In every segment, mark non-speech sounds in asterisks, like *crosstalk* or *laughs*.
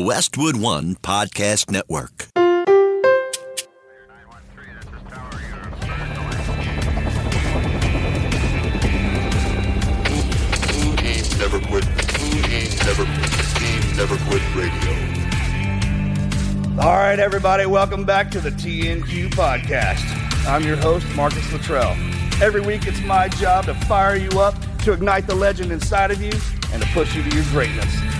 The Westwood One Podcast Network. Never quit. Never quit. Never quit radio. All right, everybody, welcome back to the TNQ podcast. I'm your host, Marcus Luttrell. Every week, it's my job to fire you up, to ignite the legend inside of you, and to push you to your greatness.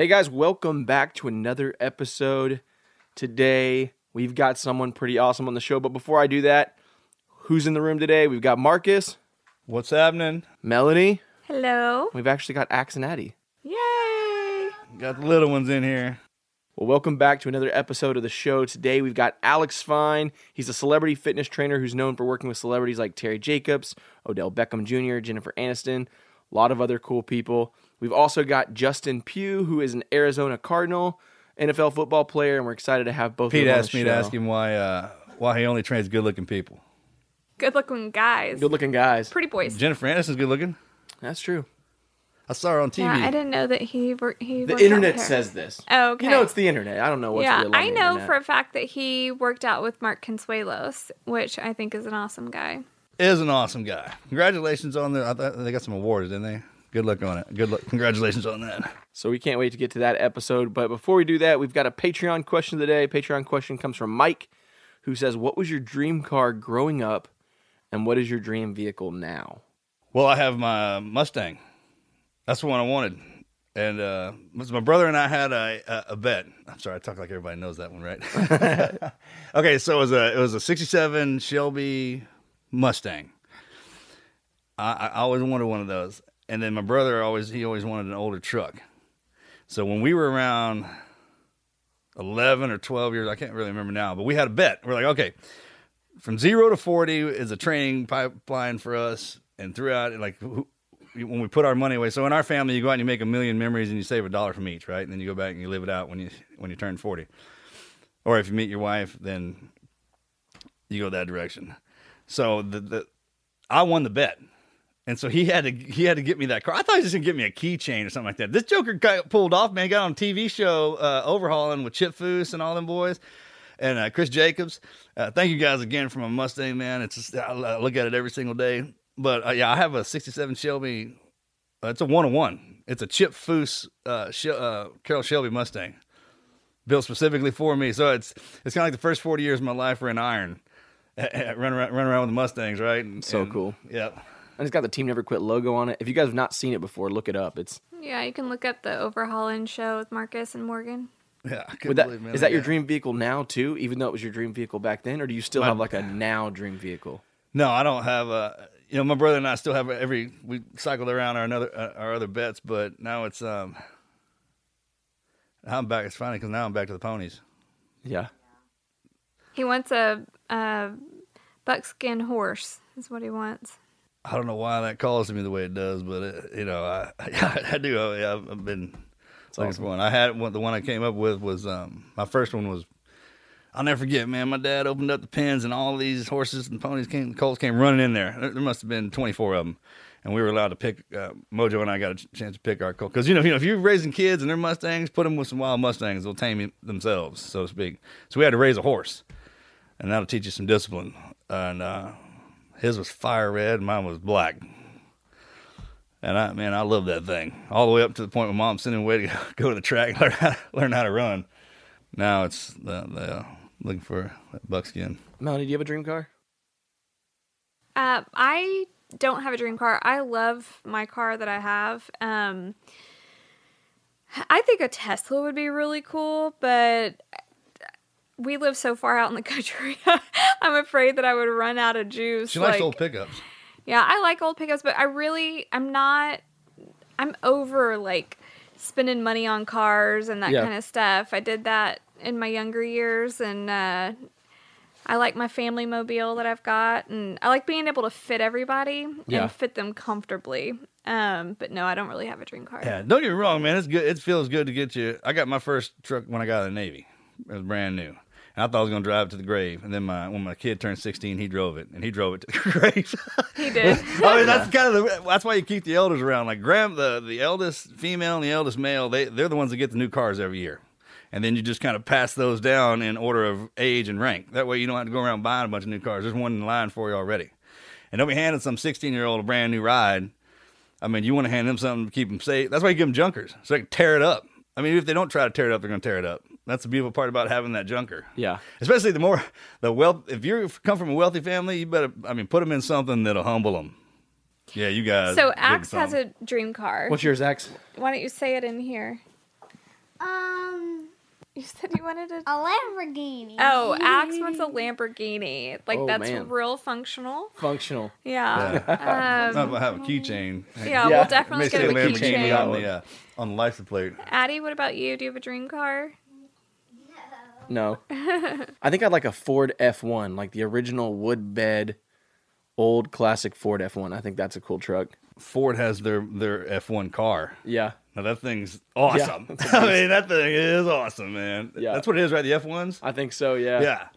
Hey guys, welcome back to another episode. Today, we've got someone pretty awesome on the show, but before I do that, who's in the room today? We've got Marcus, What's happening? Melanie, Hello. we've actually got Axe and Addy. Yay. Got the little ones in here. Well, welcome back to another episode of the show. Today, we've got Alex Fine. He's a celebrity fitness trainer who's known for working with celebrities like Terry Jacobs, Odell Beckham Jr., Jennifer Aniston, a lot of other cool people. We've also got Justin Pugh, who is an Arizona Cardinal NFL football player, and we're excited to have both Pete of them on asked the me show. to ask him why uh, why he only trains good looking people. Good looking guys. Good looking guys. Pretty boys. Jennifer Aniston's good looking. That's true. I saw her on TV. yeah, I didn't know that he wor- he. The worked out internet with her. says this. Oh, okay. You know, it's the internet. I don't know what's yeah, real. on I know internet. for a fact that he worked out with Mark Consuelos, which I think is an awesome guy. Is an awesome guy. Congratulations on the. I thought they got some awards, didn't they? Good luck on it. Good luck. Congratulations on that. So we can't wait to get to that episode. But before we do that, we've got a Patreon question of the day. Patreon question comes from Mike, who says, "What was your dream car growing up, and what is your dream vehicle now?" Well, I have my Mustang. That's the one I wanted. And uh, my brother and I had a, a, a bet. I'm sorry, I talk like everybody knows that one, right? *laughs* okay, so it was a it was a '67 Shelby Mustang. I, I always wanted one of those, and then my brother always he always wanted an older truck. So when we were around 11 or 12 years, I can't really remember now, but we had a bet. We're like, okay, from zero to 40 is a training pipeline for us. And throughout, like, when we put our money away, so in our family, you go out and you make a million memories and you save a dollar from each, right? And then you go back and you live it out when you when you turn 40. Or if you meet your wife, then you go that direction. So the, the I won the bet. And so he had to he had to get me that car. I thought he was just gonna get me a keychain or something like that. This Joker got pulled off, man. Got on a TV show uh, overhauling with Chip Foose and all them boys. and uh, Chris Jacobs. Uh, thank you guys again for my Mustang, man. It's just, I look at it every single day. But uh, yeah, I have a '67 Shelby. Uh, it's a one on one. It's a Chip Foose uh, Sh- uh, Carroll Shelby Mustang, built specifically for me. So it's it's kind of like the first 40 years of my life were in iron. *laughs* run around, run around with the Mustangs, right? And, So and- cool. Yeah. And it's got the Team Never Quit logo on it. If you guys have not seen it before, look it up. It's Yeah, you can look up the Overhauling show with Marcus and Morgan. Yeah. I couldn't that, believe, man, is that your dream vehicle now too? Even though it was your dream vehicle back then, or do you still My- have like a *sighs* now dream vehicle? No, I don't have a. You know, my brother and I still have every. We cycled around our another uh, our other bets, but now it's um. I'm back. It's funny because now I'm back to the ponies. Yeah. He wants a, a buckskin horse. Is what he wants. I don't know why that calls to me the way it does, but it, you know, I *laughs* I, do. I, yeah, I've been looking for one. I had one. The one I came up with was um my first one was. I'll never forget, man. My dad opened up the pens, and all these horses and ponies came, colts came running in there. There, there must have been 24 of them, and we were allowed to pick. Uh, Mojo and I got a chance to pick our colt because you know, you know, if you're raising kids and they're Mustangs, put them with some wild Mustangs. They'll tame themselves, so to speak. So we had to raise a horse, and that'll teach you some discipline. And uh, his was fire red, and mine was black. And I, man, I love that thing all the way up to the point where mom sent him away to *laughs* go to the track, *laughs* learn how to, learn how to run. Now it's the, the uh, looking for that buckskin. Melanie, do you have a dream car? Uh, I don't have a dream car. I love my car that I have. Um, I think a Tesla would be really cool, but we live so far out in the *laughs* country. I'm afraid that I would run out of juice. She likes like- old pickups. Yeah, I like old pickups, but I really, I'm not, I'm over like spending money on cars and that Yeah. kind of stuff. I did that in my younger years, and uh, I like my family mobile that I've got, and I like being able to fit everybody Yeah. and fit them comfortably. Um, but no, I don't really have a dream car. Yeah, don't get me wrong, man. It's good. It feels good to get you. I got my first truck when I got out of the Navy. It was brand new. And I thought I was going to drive it to the grave. And then my when my kid turned 16, he drove it, and he drove it to the *laughs* grave. He did. *laughs* I mean, that's kind of the, that's why you keep the elders around. Like grand, the the eldest female and the eldest male, they they're the ones that get the new cars every year, and then you just kind of pass those down in order of age and rank. That way, you don't have to go around buying a bunch of new cars. There's one in line for you already, and don't be handing some 16 year old a brand new ride. I mean, you want to hand them something to keep them safe. That's why you give them junkers so they can tear it up. I mean, if they don't try to tear it up, they're going to tear it up. That's the beautiful part about having that junker. Yeah. Especially the more the wealth. If you come from a wealthy family, you better. I mean, put them in something that'll humble them. Yeah, you guys. so big Axe has a dream car. What's yours, Axe? Why don't you say it in here? Um, You said you wanted a. a Lamborghini. Oh, Axe wants a Lamborghini. Like Oh, that's man. real functional. Functional. Yeah. *laughs* It's not Um, about having a keychain. yeah, Yeah. we'll definitely get say a keychain. on the uh, on the license plate. Addie, what about you? Do you have a dream car? No. I think I'd like a Ford F1, like the original wood bed, old classic Ford F1. I think that's a cool truck. Ford has their their F1 car. Yeah. Now that thing's awesome. that's a *laughs* I mean, that thing is awesome, man. Yeah. That's what it is, right? The F1s. I think so, yeah. Yeah.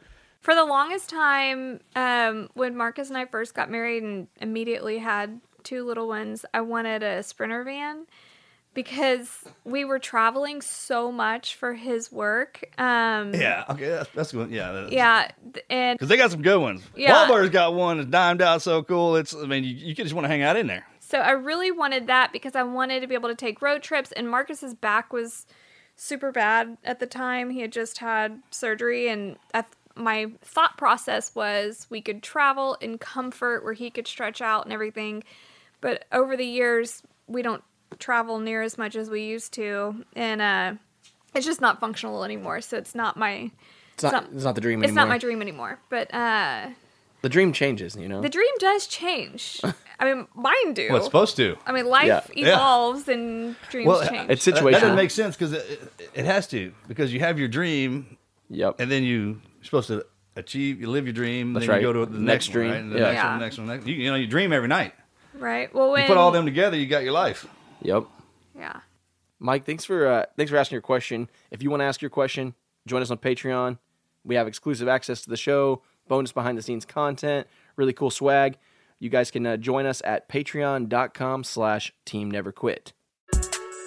For the longest time, um, when Marcus and I first got married and immediately had two little ones, I wanted a Sprinter van because we were traveling so much for his work. Um, Yeah. Okay. That's, that's good. Yeah. that- Yeah, and Because they got some good ones. Yeah. Wahlberg's got one that's dimed out so cool. It's, I mean, you, you just want to hang out in there. So I really wanted that because I wanted to be able to take road trips. And Marcus's back was super bad at the time. He had just had surgery, and I, my thought process was we could travel in comfort where he could stretch out and everything. But over the years, we don't travel near as much as we used to, and uh, it's just not functional anymore. So it's not my. It's not, it's not the dream Anymore. It's not my dream anymore. But uh, The dream changes, you know? the dream does change. *laughs* I mean, mine do. Well, it's supposed to. I mean, life Yeah. Yeah. evolves and dreams Well, change. It's That, that situational. doesn't make sense because it, it, it has to. Because you have your dream, Yep. and then you, you're supposed to achieve, you live your dream, That's then right. you go to the Next next, dream, One, right? The yeah. next Yeah. one, the next one, next You, you know, you dream every night. right. Well, when You put all them together, you got your life. Yep. yeah. Mike, thanks for uh, thanks for asking your question. If you want to ask your question, join us on Patreon. We have exclusive access to the show, bonus behind the scenes content, really cool swag. You guys can uh, join us at patreon.com slash team never quit.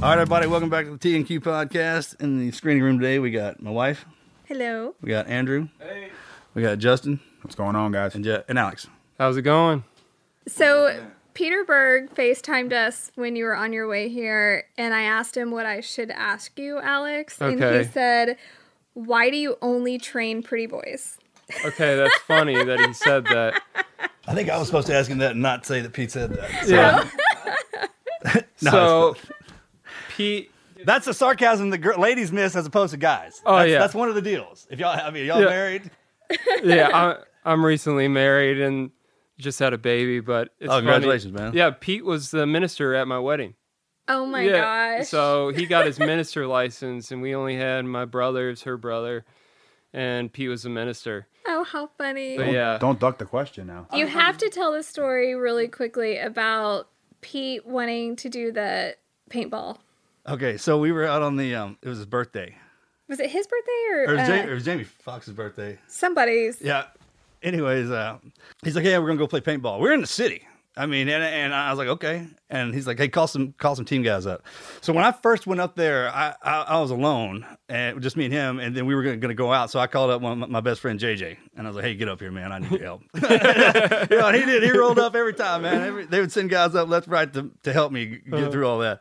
All right, everybody, welcome back to the T and Q podcast. In the screening room today, we got my wife, Hello. we got Andrew, hey, we got Justin, What's going on, guys? and Je- and Alex. How's it going? So Peter Berg FaceTimed us when you were on your way here, and I asked him what I should ask you, Alex. And Okay. he said, Why do you only train pretty boys? Okay, that's *laughs* funny that he said that. I think I was supposed to ask him that and not say that Pete said that. Yeah. *laughs* *laughs* No, so, Pete, That's the sarcasm the gir- ladies miss as opposed to guys. Oh, that's, yeah. that's one of the deals. If y'all, I mean, y'all Yeah. married. *laughs* yeah, I, I'm recently married and just had a baby, but it's Oh, funny. congratulations, man. Yeah, Pete was the minister at my wedding. Oh my yeah, gosh. so he got his *laughs* minister license, and we only had my brother's, her brother, and Pete was the minister. oh, how funny. But yeah, Don't duck the question now. You have to tell the story really quickly about Pete wanting to do the paintball. Okay, so we were out on the. Um, it was his birthday. Was it his birthday or, Or it was, uh, Jamie, it was Jamie Foxx's birthday. somebody's? Yeah. Anyways, uh, he's like, "Yeah, we're gonna go play paintball." We're in the city. I mean, and, and I was like, "Okay." And he's like, "Hey, call some call some team guys up." So when I first went up there, I I, I was alone and just me and him, and then we were gonna, gonna go out. So I called up one my, my best friend JJ, and I was like, "Hey, get up here, man. I need your help." *laughs* you know, and he did. He rolled up every time, man. Every, they would send guys up left, right to to help me get Uh-huh. through all that.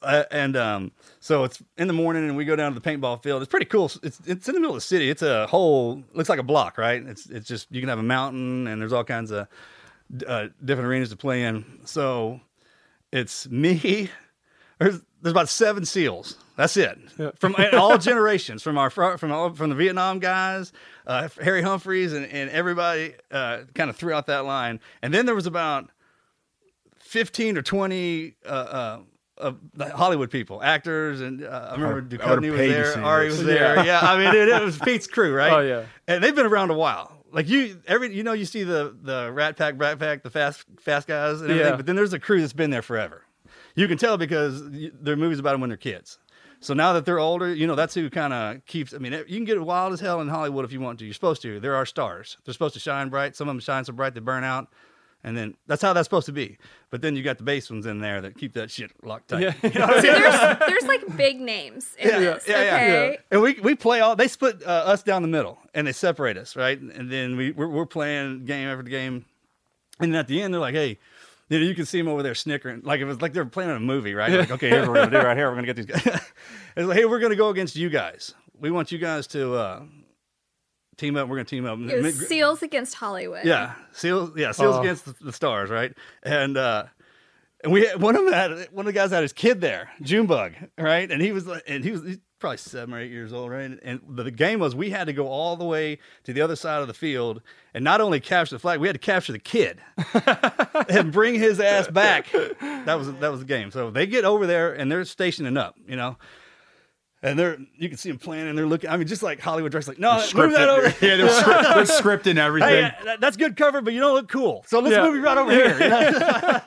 Uh, and um, so it's in the morning, and we go down to the paintball field. It's pretty cool. It's it's in the middle of the city. It's a whole looks like a block, right? It's it's just you can have a mountain, and there's all kinds of uh, different arenas to play in. So it's me. *laughs* There's there's about seven seals. That's it from all *laughs* generations, from our from all, from the Vietnam guys, uh, Harry Humphries, and and everybody uh, kind of threw out that line. And then there was about fifteen or twenty. Of the Hollywood people, actors, and uh, I remember I Duchovny was there, Ari was *laughs* there. Yeah. Yeah, I mean, it, it was Pete's crew, *laughs* right? Oh, yeah. and they've been around a while. Like you, every you know, you see the the Rat Pack, Brat Pack, the fast fast guys, and everything. Yeah. But then there's a crew that's been there forever. You can tell because are movies about them when they're kids. So now that they're older, you know that's who kind of keeps. I mean, you can get wild as hell in Hollywood if you want to. You're supposed to. There are stars. They're supposed to shine bright. Some of them shine so bright they burn out, and then that's how that's supposed to be. But then you got the base ones in there that keep that shit locked tight. Yeah. *laughs* You know So there's there's like big names in Yeah, this. yeah, yeah, okay. And we we play all. They split uh, us down the middle, and they separate us, right? And then we we're, we're playing game after game, and then at the end they're like, "Hey." You know, you can see them over there snickering, like it was like they're playing a movie, right? Like, okay, here's what we're gonna do right here. We're gonna get these guys. *laughs* it's like, hey, we're gonna go against you guys. We want you guys to uh, team up. We're gonna team up. It was Seals against Hollywood. Yeah, Seals. Yeah, Seals Oh. against the, the Stars, right? And uh, and we had, one of them had one of the guys had his kid there, Junebug, right? And he was and he was he's probably seven or eight years old, right? And the, the game was we had to go all the way to the other side of the field and not only capture the flag, we had to capture the kid *laughs* and bring his ass back. That was that was the game. So they get over there and they're stationing up, you know. And they're you can see them playing and they're looking. I mean, just like Hollywood Dress, like no, move that over. *laughs* Yeah, they're, *laughs* script, they're scripting everything. Hey, that's good cover, but you don't look cool. So let's Yeah. move you right over here. *laughs* you know?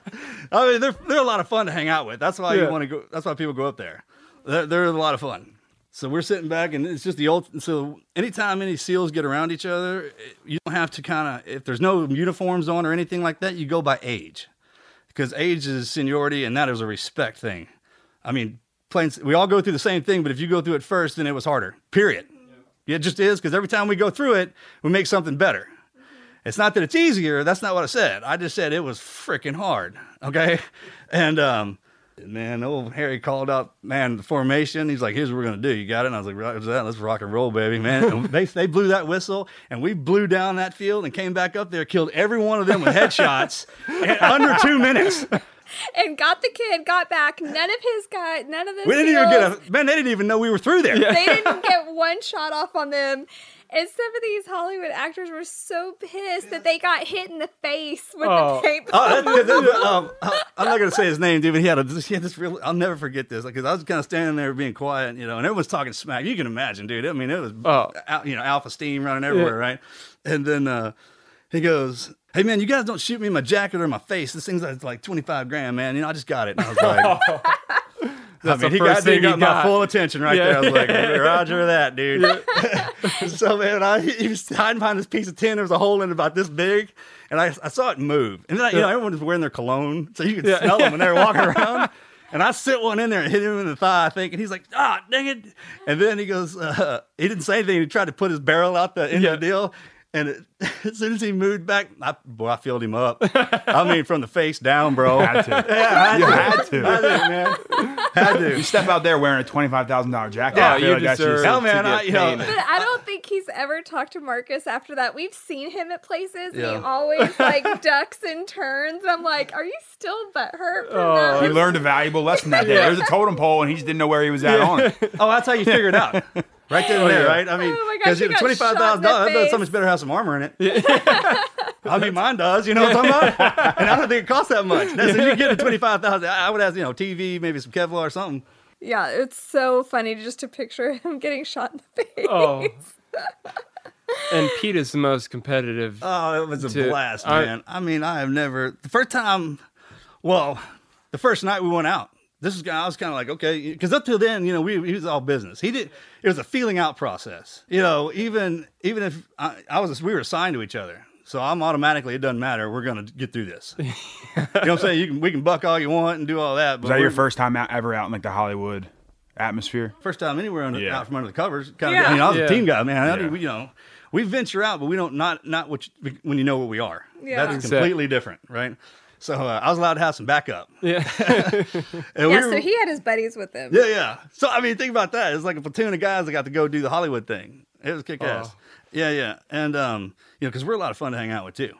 I mean, they're they're a lot of fun to hang out with. That's why Yeah. you want to go. That's why people go up there. They're, they're a lot of fun. So we're sitting back, and it's just the old. So anytime any seals get around each other, you don't have to kind of. If there's no uniforms on or anything like that, you go by age, because age is seniority, and that is a respect thing. I mean, we all go through the same thing, but if you go through it first, then it was harder. Period. It just is because every time we go through it, we make something better. It's not that it's easier. That's not what I said. I just said it was freaking hard. Okay. *laughs* And, um, man, old Harry called out, man, the formation. He's like, here's what we're going to do. You got it? And I was like, "Roger that. Let's rock and roll, baby, man. They, they blew that whistle and we blew down that field and came back up there, killed every one of them with *laughs* headshots in under two minutes. And got the kid, got back. None of his guys, none of the We didn't even get a, man, they didn't even know we were through there. they didn't get *laughs* one shot off on them. And some of these Hollywood actors were so pissed that they got hit in the face with Oh. the paintball. Oh, that, that- that- um, I- I'm not gonna say his name, dude, but he had a he had this real. I'll never forget this because I was kind of standing there being quiet, you know, and everyone's talking smack. You can imagine, dude. I mean, it was Oh. al- you know alpha steam running everywhere, right? And then uh, he goes, "Hey man, you guys don't shoot me in my jacket or my face. This thing's like, like 25 grand, man. You know, I just got it." And I was like. *laughs* I That's mean, the he got, he got my full attention right Yeah. there. I was like, *laughs* Roger that, dude. *laughs* so man, I he was hiding behind this piece of tin. There was a hole in it about this big, and I, I saw it move. And then I, you know, everyone was wearing their cologne, so you could Yeah. smell them when they were walking around. And I sit one in there and hit him in the thigh, I think, and he's like, "Ah, dang it!" And then he goes, uh, he didn't say anything. He tried to put his barrel out the end Yeah. of the deal. And it, *laughs* as soon as he moved back, I, boy, I filled him up. I mean, from the face down, bro. *laughs* Had to. Yeah, You I had had to. to, I man. Had to. You step out there wearing a twenty-five thousand dollar jacket. Yeah, I feel you like that's deserve just- Hell, man, to I- get you know- But I don't think he's ever talked to Marcus after that. We've seen him at places and he always *laughs* like ducks and turns. I'm like, are you still butthurt from Oh. that? He learned a valuable lesson that day. Yeah. There's a totem pole, and he just didn't know where he was at on it. Oh, that's how you figure it out. Right then and there, oh, right? I mean, Oh my gosh, because you got twenty five shot in thousand the dollars, that face. so much better have some armor in it. *laughs* I mean, mine does. You know what I'm talking about? *laughs* and I don't think it costs that much. That's, if you get a twenty five thousand, I would have you know TV, maybe some Kevlar or something. Yeah, it's so funny just to picture him *laughs* getting shot in the face. Oh. and Pete is the most competitive. Oh, it was a to- blast, I- man. I mean, I have never the first time. Well, the first night we went out. This is I was kind of like okay because up till then you know we he was all business. He did it was a feeling out process. You know even even if I, I was we were assigned to each other, so I'm automatically it doesn't matter. We're gonna get through this. *laughs* you know what I'm saying? You can we can buck all you want and do all that. But Was that your first time out, ever out in like the Hollywood atmosphere? First time anywhere under, Yeah. out from under the covers. Kind of, Yeah. I mean, I was Yeah. a team guy, man. I Yeah. mean, we, you know, we venture out, but we don't not not what you, when you know what we are. Yeah. That's Exactly. completely different, right? So uh, I was allowed to have some backup. yeah. *laughs* And we Yeah, were- so he had his buddies with him. yeah, yeah. So I mean, think about that. It's like a platoon of guys that got to go do the Hollywood thing. It was kick ass. Oh. Yeah, yeah, and um, you know, because we're a lot of fun to hang out with too.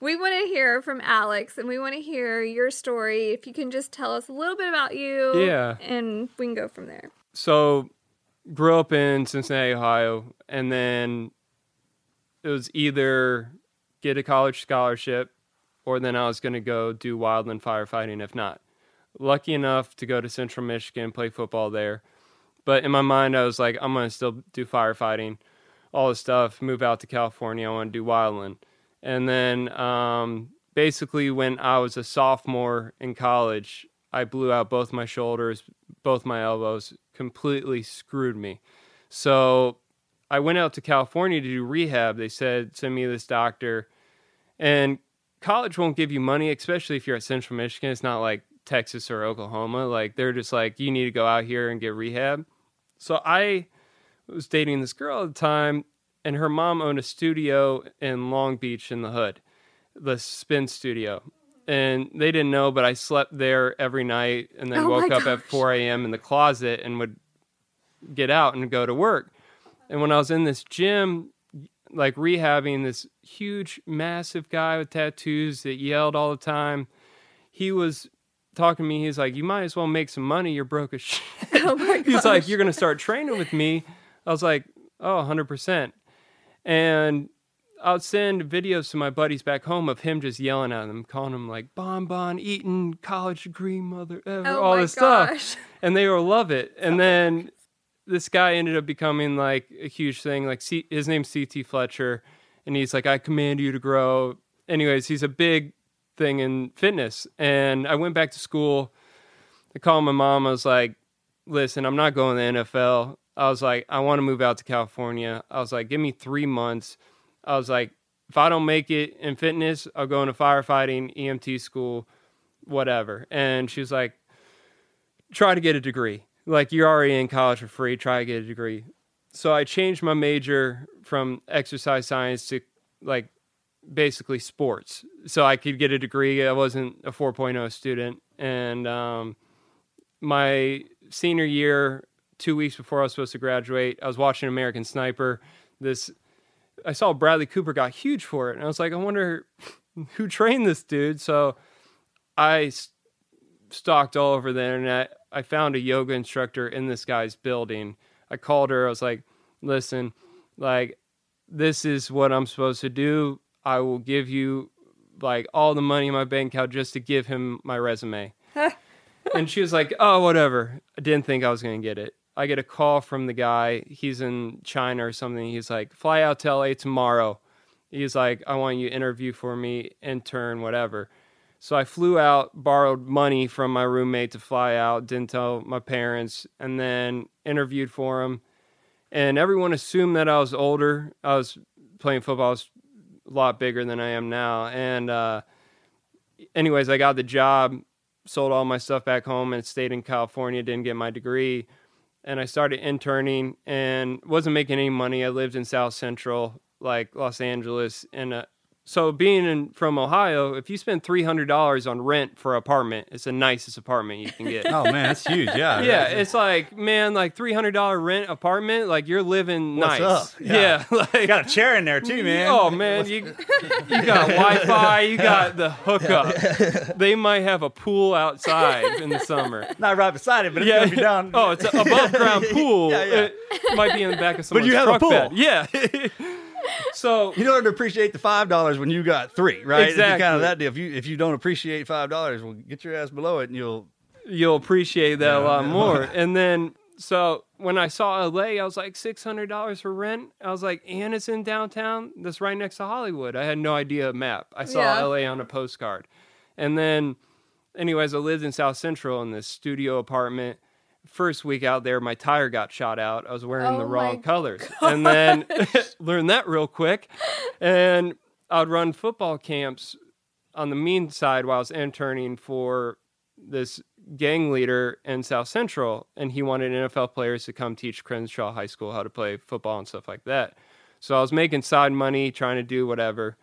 We want to hear from Alex and we want to hear your story. If you can just tell us a little bit about you. Yeah. And we can go from there. so grew up in Cincinnati, Ohio, and then it was either get a college scholarship or then I was going to go do wildland firefighting if not. Lucky enough to go to Central Michigan, play football there. But in my mind, I was like, I'm going to still do firefighting, all this stuff, move out to California. I want to do wildland. And then um, basically, when I was a sophomore in college, I blew out both my shoulders, both my elbows, completely screwed me. So I went out to California to do rehab. They said, send me this doctor. And college won't give you money, especially if you're at Central Michigan. It's not like Texas or Oklahoma. Like, they're just like, you need to go out here and get rehab. So I was dating this girl at the time, and her mom owned a studio in Long Beach in the hood, the spin studio. And they didn't know, but I slept there every night and then Oh woke up at 4 a.m. in the closet and would get out and go to work. And when I was in this gym, like rehabbing this huge, massive guy with tattoos that yelled all the time. He was talking to me. He's like, "You might as well make some money. You're broke as *laughs* shit." *laughs* He's like, "You're gonna start training with me." I was like, "Oh, 100 percent." And I'll send videos to my buddies back home of him just yelling at them, calling them like "Bon Bon Eaton, college degree, mother," ever, Oh all this gosh. stuff, and they will love it. And then this guy ended up becoming like a huge thing. Like C- his name's CT Fletcher, and he's like, "I command you to grow." Anyways, he's a big thing in fitness. And I went back to school. I called my mom. I was like, "Listen, I'm not going to the NFL." I was like, "I want to move out to California." I was like, "Give me three months." I was like, "If I don't make it in fitness, I'll go into firefighting, EMT school, whatever." And she was like, try to get a degree. Like you're already in college for free, try to get a degree. So I changed my major from exercise science to like basically sports. So I could get a degree. I wasn't a 4.0 student. And um, my senior year, two weeks before I was supposed to graduate, I was watching American Sniper. This I saw Bradley Cooper got huge for it, and I was like, I wonder *laughs* who trained this dude. So I stalked all over the internet. I found a yoga instructor in this guy's building. I called her. I was like, listen, like, this is what I'm supposed to do. I will give you like all the money in my bank account just to give him my resume. *laughs* and she was like, oh, whatever. I didn't think I was going to get it. I get a call from the guy. He's in China or something. He's like, fly out to LA tomorrow. He's like, I want you to interview for me, intern, whatever. So I flew out, borrowed money from my roommate to fly out, didn't tell my parents, and then interviewed for him. And everyone assumed that I was older. I was playing football, I was a lot bigger than I am now. And, uh, anyways, I got the job, sold all my stuff back home, and stayed in California, didn't get my degree. And I started interning and wasn't making any money. I lived in South Central, like Los Angeles. And uh, so, being in, from Ohio, if you spend $300 on rent for an apartment, it's the nicest apartment you can get. *laughs* Oh, man, that's huge. Yeah. yeah, it's like man, like three hundred dollar rent apartment, like you're living What's nice. up? *laughs* Yeah, *laughs* like got a chair in there too, man. Oh man, you you got Wi-Fi, you got the hookup. They might have a pool outside in the summer. Not right beside it, but it's yeah. gonna be down. Oh, it's an above ground pool. Yeah, yeah. It might be in the back of But someone's you have a pool. bed. Yeah. So you don't appreciate the five dollars when you got three, right? It's Exactly. kind of that deal. If you if you don't appreciate five dollars, well, get your ass below it, and you'll you'll appreciate that a Yeah. lot more. *laughs* and then so when I saw LA, I was like six hundred dollars for rent. I was like, and it's in downtown. That's right next to Hollywood. I had no idea a map. I saw Yeah. LA on a postcard. And then anyways, I lived in South Central in this studio apartment. First week out there, my tire got shot out. I was wearing Oh the wrong colors. *laughs* And then *laughs* learned that real quick. And I'd run football camps on the mean side while I was interning for this gang leader in South Central, and he wanted NFL players to come teach Crenshaw High School how to play football and stuff like that. So I was making side money, trying to do whatever.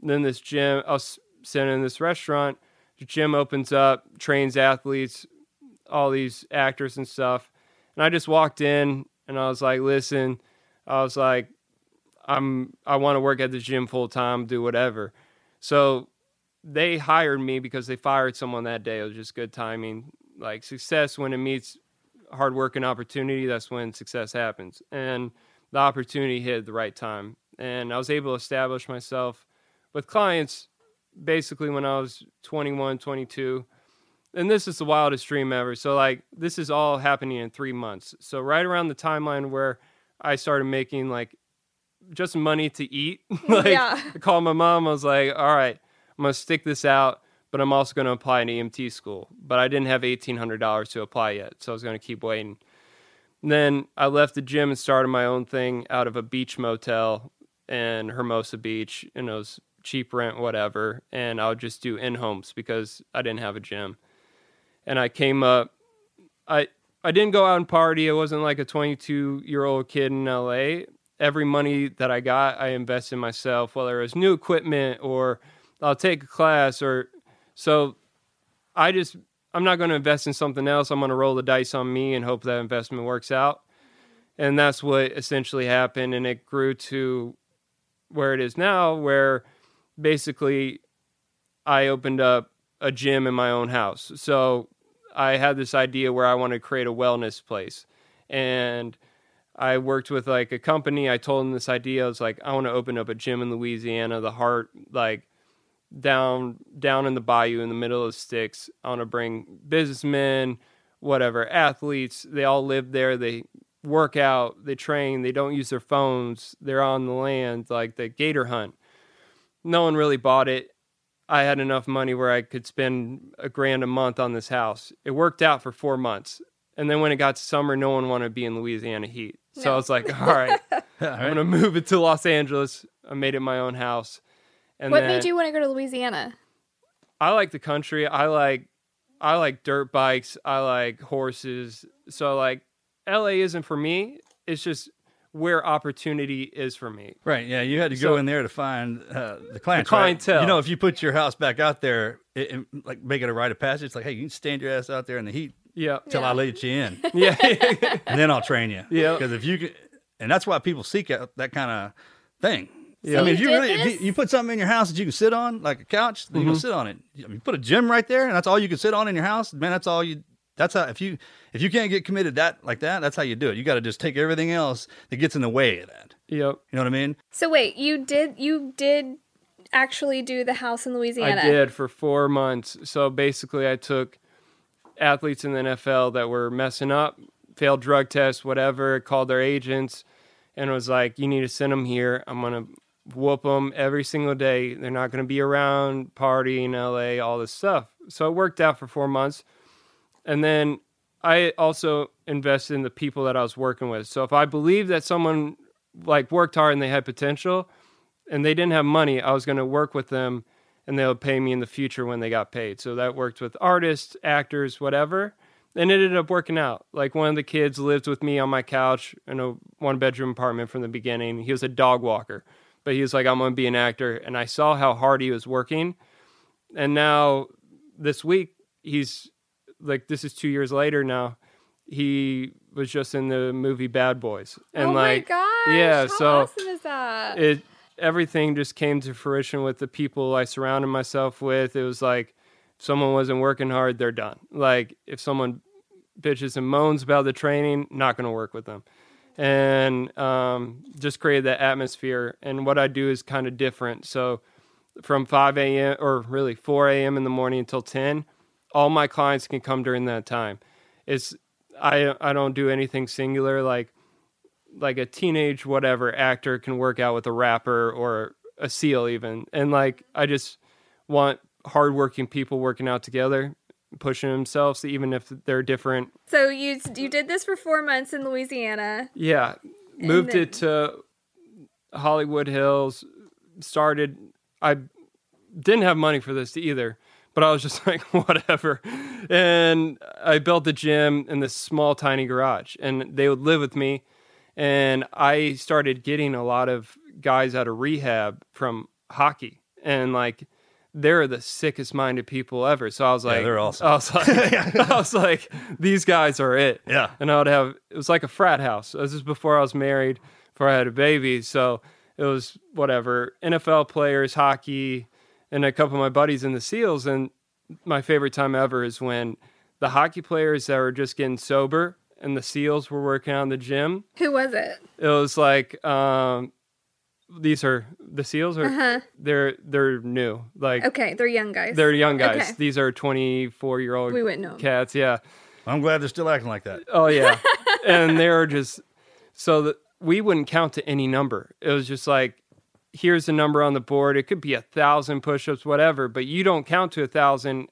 Then this gym, I was sitting in this restaurant. The gym opens up, trains athletes, all these actors and stuff. And I just walked in, and I was like, "Listen," I was like, "I'm I want to work at the gym full time, do whatever." So they hired me because they fired someone that day. It was just good timing. Like success when it meets hard work and opportunity, that's when success happens. And the opportunity hit at the right time. And I was able to establish myself with clients basically when I was 21, 22. And this is the wildest dream ever. So, like, this is all happening in three months. So, right around the timeline where I started making like just money to eat, *laughs* *laughs* like, Yeah. I called my mom. I was like, all right, I'm going to stick this out, but I'm also going to apply in EMT school. But I didn't have $1,800 to apply yet. So, I was going to keep waiting. And then I left the gym and started my own thing out of a beach motel in Hermosa Beach. And it was cheap rent, whatever. And I would just do in homes because I didn't have a gym. And I came up, I, I didn't go out and party. I wasn't like a 22 year old kid in LA. Every money that I got, I invested in myself, whether it was new equipment or I'll take a class or so I just I'm not going to invest in something else. I'm going to roll the dice on me and hope that investment works out. And that's what essentially happened and it grew to where it is now, where basically I opened up a gym in my own house. So I had this idea where I want to create a wellness place. And I worked with like a company. I told them this idea. I was like, I want to open up a gym in Louisiana, the heart, like down down in the bayou in the middle of sticks. I want to bring businessmen, whatever, athletes. They all live there. They work out, they train, they don't use their phones. They're on the land, like the gator hunt. No one really bought it. I had enough money where I could spend a grand a month on this house. It worked out for four months. And then when it got to summer, no one wanted to be in Louisiana heat. So I was like, all right, *laughs* I'm going to move it to Los Angeles. I made it my own house. And what then made you want to go to Louisiana? I like the country. I like I like dirt bikes. I like horses. So like LA isn't for me. It's just where opportunity is for me. Right. Yeah. You had to So- go in there to find uh, the clients. clientele. Right? You know, if you put your house back out there, it, it- like make it a rite of passage. It's like, hey, you can stand your ass out there in the heat. Yeah. Till I let you in. *laughs* Yeah. *laughs* and then I'll train you. Yeah. Because if you can, and that's why people seek out that kind of thing. Yeah. I mean, So if you you really, if you, you put something in your house that you can sit on, like a couch, then you Mhm. can sit on it. I mean, you put a gym right there, and that's all you can sit on in your house. Man, that's all you. That's how if you if you can't get committed that like that, that's how you do it. You got to just take everything else that gets in the way of that. Yep. You know what I mean? So wait, you did you did actually do the house in Louisiana? I did for four months. So basically, I took athletes in the NFL that were messing up, failed drug tests, whatever, called their agents, and was like, "You need to send them here. I'm gonna whoop them every single day. They're not gonna be around, partying in LA, all this stuff." So it worked out for four months, and then I also invested in the people that I was working with. So if I believed that someone like worked hard and they had potential, and they didn't have money, I was going to work with them and they would pay me in the future when they got paid. So that worked with artists, actors, whatever. And it ended up working out. Like one of the kids lived with me on my couch in a one bedroom apartment from the beginning. He was a dog walker, but he was like, I'm going to be an actor. And I saw how hard he was working. And now this week, he's like, this is two years later now. He was just in the movie Bad Boys. And oh like, my gosh! yeah, so awesome is that? it everything just came to fruition with the people I surrounded myself with. It was like if someone wasn't working hard, they're done. Like if someone bitches and moans about the training, not going to work with them. And um, just created that atmosphere. And what I do is kind of different. So from 5 a.m. or really 4 a.m. in the morning until 10, all my clients can come during that time. It's I I don't do anything singular like like a teenage whatever actor can work out with a rapper or a seal even and like i just want hardworking people working out together pushing themselves even if they're different so you you did this for four months in Louisiana. yeah moved then- it to hollywood hills started i didn't have money for this either but i was just *laughs* like whatever and i built the gym in this small tiny garage and they would live with me and I started getting a lot of guys out of rehab from hockey, and like they're the sickest minded people ever. So I was Yeah, like, they're awesome. I was like, *laughs* I was like, these guys are it. Yeah. And I would have it was like a frat house. This is before I was married, before I had a baby. So it was whatever NFL players, hockey, and a couple of my buddies in the SEALs. And my favorite time ever is when the hockey players that were just getting sober and the SEALs were working on the gym. Who was it? It was like um, these are the SEALs are Uh-huh. they're they're new like Okay, they're young guys. they're young guys. Okay. These are twenty four year old We wouldn't know 'em. cats. Yeah. I'm glad they're still acting like that. Oh yeah, *laughs* and they're just so that we wouldn't count to any number. It was just like here's the number on the board. It could be a thousand push-ups, whatever, but you don't count to a thousand.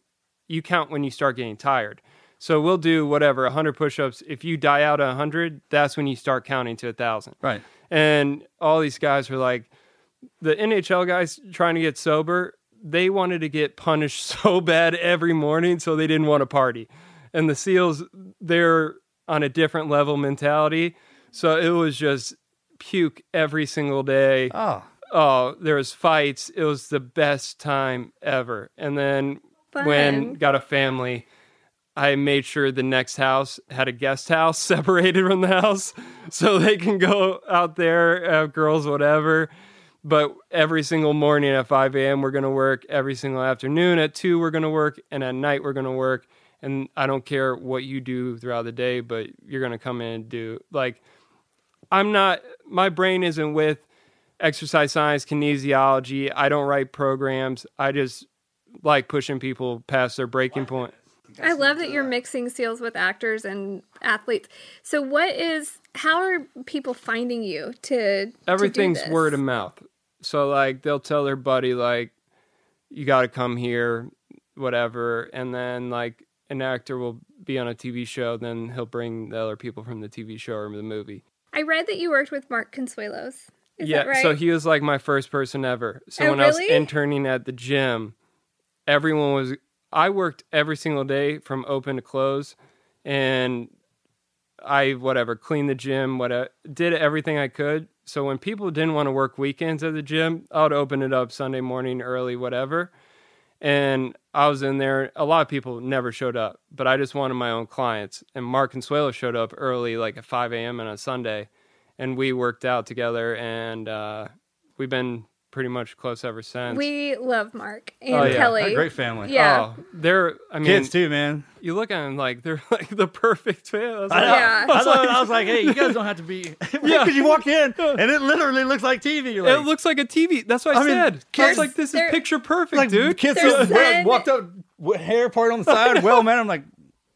You count when you start getting tired. So we'll do whatever, A 100 push-ups. If you die out at 100, that's when you start counting to a 1,000. Right. And all these guys were like, the NHL guys trying to get sober, they wanted to get punished *laughs* so bad every morning, so they didn't want to party. And the SEALs, they're on a different level mentality. So it was just puke every single day. Oh. Oh, there was fights. It was the best time ever. And then when got a family, I made sure the next house had a guest house *laughs* separated from the house *laughs* so they can go out there, have girls, whatever. But every single morning at 5 a.m., we're going to work. Every single afternoon at 2, we're going to work. And at night, we're going to work. And I don't care what you do throughout the day, but you're going to come in and do. Like, I'm not, my brain isn't with exercise science, kinesiology. I don't write programs. I just like pushing people past their breaking point. I love that you're mixing seals with actors and athletes. So, what is? How are people finding you to? Everything's to do this? word of mouth. So like they'll tell their buddy like, you got to come here, whatever, and then like an actor will be on a TV show, then he'll bring the other people from the TV show or the movie. I read that you worked with Mark Consuelos. Is yeah, right? so he was like my first person ever. So Oh, when I was interning at the gym, everyone was I worked every single day from open to close and I whatever cleaned the gym, whatever did everything I could. So when people didn't want to work weekends at the gym, I would open it up Sunday morning early, whatever. And I was in there. A lot of people never showed up, but I just wanted my own clients. And Mark Consuelos showed up early, like at 5 a.m. on a Sunday, and we worked out together. And uh, we've been pretty much close ever since. we love Mark and Oh, yeah. Kelly. They're a great family. Yeah. Oh, they're I mean Kids too, man. You look at them like they're *laughs* like the perfect family. I was I, like, know. Yeah. I, thought, I was like, hey, you guys don't have to be. *laughs* yeah, because you walk in *laughs* and it literally looks like TV. Like, it looks like a TV. That's what I, I mean, said. I was kids- like, this is picture perfect, like dude. kids There's that wa- Zen- walked up with hair part on the side. well, man, I'm like,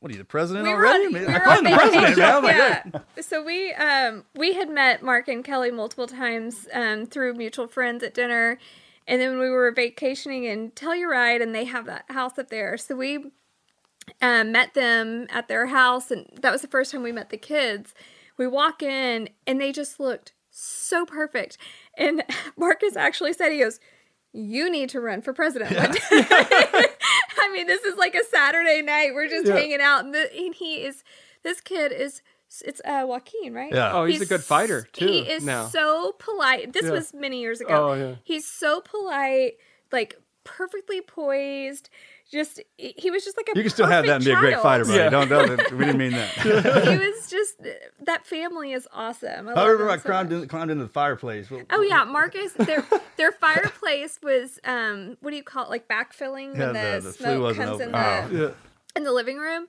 what are you, the president we already? on, we I were call on him the president. I'm *laughs* yeah. hey. So we um we had met Mark and Kelly multiple times um through mutual friends at dinner, and then we were vacationing in Telluride, and they have that house up there. So we um, met them at their house, and that was the first time we met the kids. We walk in, and they just looked so perfect. And *laughs* Marcus actually said, "He goes." You need to run for president. day." *laughs* *laughs* I mean, this is like a Saturday night. We're just Yeah. hanging out, and, the, and he is. This kid is. It's uh, Joaquin, right? Yeah. Oh, he's a good fighter, too, He is now. so polite. This Yeah. was many years ago. Oh, yeah. He's so polite, like perfectly poised. Just he was just like a. You can still have that and be a great fighter, buddy. Yeah. Don't, don't. We didn't mean that. *laughs* he was just that family is awesome. I I remember I so climbed, in, climbed into the fireplace. Oh yeah, Marcus. *laughs* Their their fireplace was um what do you call it? Like backfilling when Yeah, the, the- the flue smoke wasn't comes in open. the Oh. Yeah. in the living room.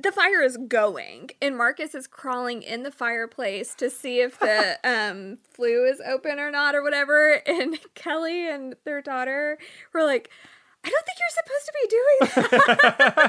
The fire is going, and Marcus is crawling in the fireplace to see if the *laughs* um, flue is open or not, or whatever. And Kelly and their daughter were like, "I don't think you're supposed to be doing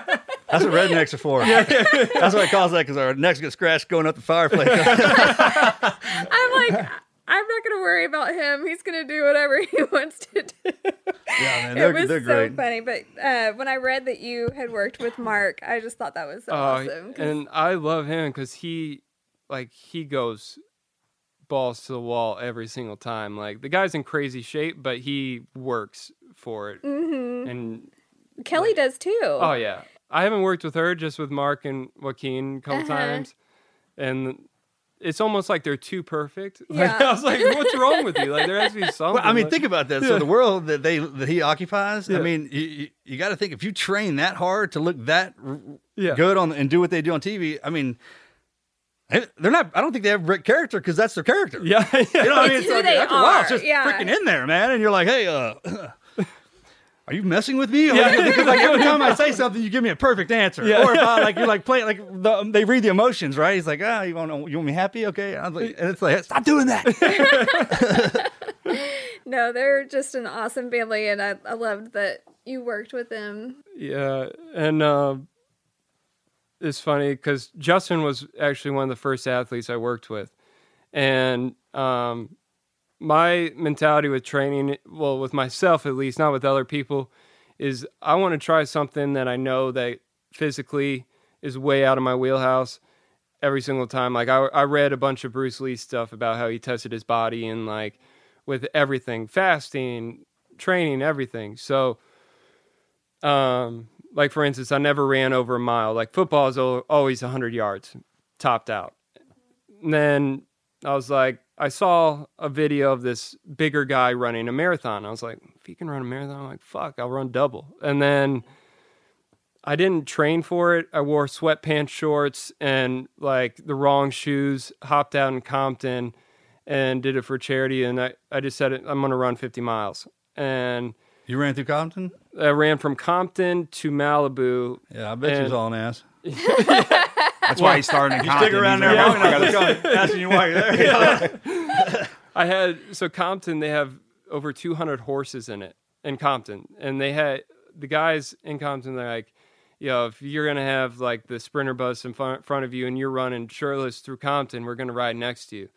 that." *laughs* That's what rednecks are for. That's what I call that because our necks get scratched going up the fireplace. *laughs* I'm like, I'm not gonna worry about him. He's gonna do whatever he *laughs* wants to do. yeah, man, it they're, was they're so funny. But uh, when I read that you had worked with Mark, I just thought that was so Oh, awesome. 'cause- and I love him because he, like, he goes balls to the wall every single time. Like the guy's in crazy shape, but he works for it. Mhm. And Kelly does too. oh yeah, I haven't worked with her, just with Mark and Joaquin a couple Uh-huh. times, and it's almost like they're too perfect. Like, *laughs* Yeah. I was like, what's wrong with you? Like there has to be something. Well, I mean, like- think about that. Yeah. So the world that they that he occupies. I mean, you, you, you got to think if you train that hard to look that Yeah. good on and do what they do on TV. I mean, they're not. I don't think they have great character because that's their character. Yeah, *laughs* yeah. You know what I mean? It's who like, they after a while, it's just yeah. freaking in there, man. And you're like, hey, uh, *clears throat* are you messing with me? Yeah. Like, *laughs* because like every time I say *laughs* something, you give me a perfect answer. Yeah. Or if I *laughs* like you're like playing like the, they read the emotions, right? He's like, ah, you want you want me happy? Okay. And, I was like, and it's like, stop doing that. No, they're just an awesome family, and I, I loved that you worked with them. Yeah, and uh, it's funny because Justin was actually one of the first athletes I worked with, and um, my mentality with training, well, with myself at least, not with other people, is I want to try something that I know that physically is way out of my wheelhouse every single time. Like I, I read a bunch of Bruce Lee stuff about how he tested his body and like with everything, fasting, training, everything. So um, like for instance, I never ran over a mile. Like football is al- always 100 yards, topped out. And then I was like, I saw a video of this bigger guy running a marathon. I was like, if he can run a marathon, I'm like, fuck, I'll run double. And then I didn't train for it. I wore sweatpants, shorts, and like the wrong shoes. Hopped out in Compton, and did it for charity. And I, I just said I'm going to run 50 miles. And you ran through Compton? I ran from Compton to Malibu. Yeah, I bet you and- was all an ass. *laughs* That's why he started in You stick around there like, long "Oh, I enough, gotta- they're gonna- asking you why you're there. *laughs* I had so Compton. They have over 200 horses in it in Compton, and they had the guys in Compton. They're like, you know, if you're gonna have like the sprinter bus in front, front of you and you're running shirtless through Compton, we're gonna ride next to you.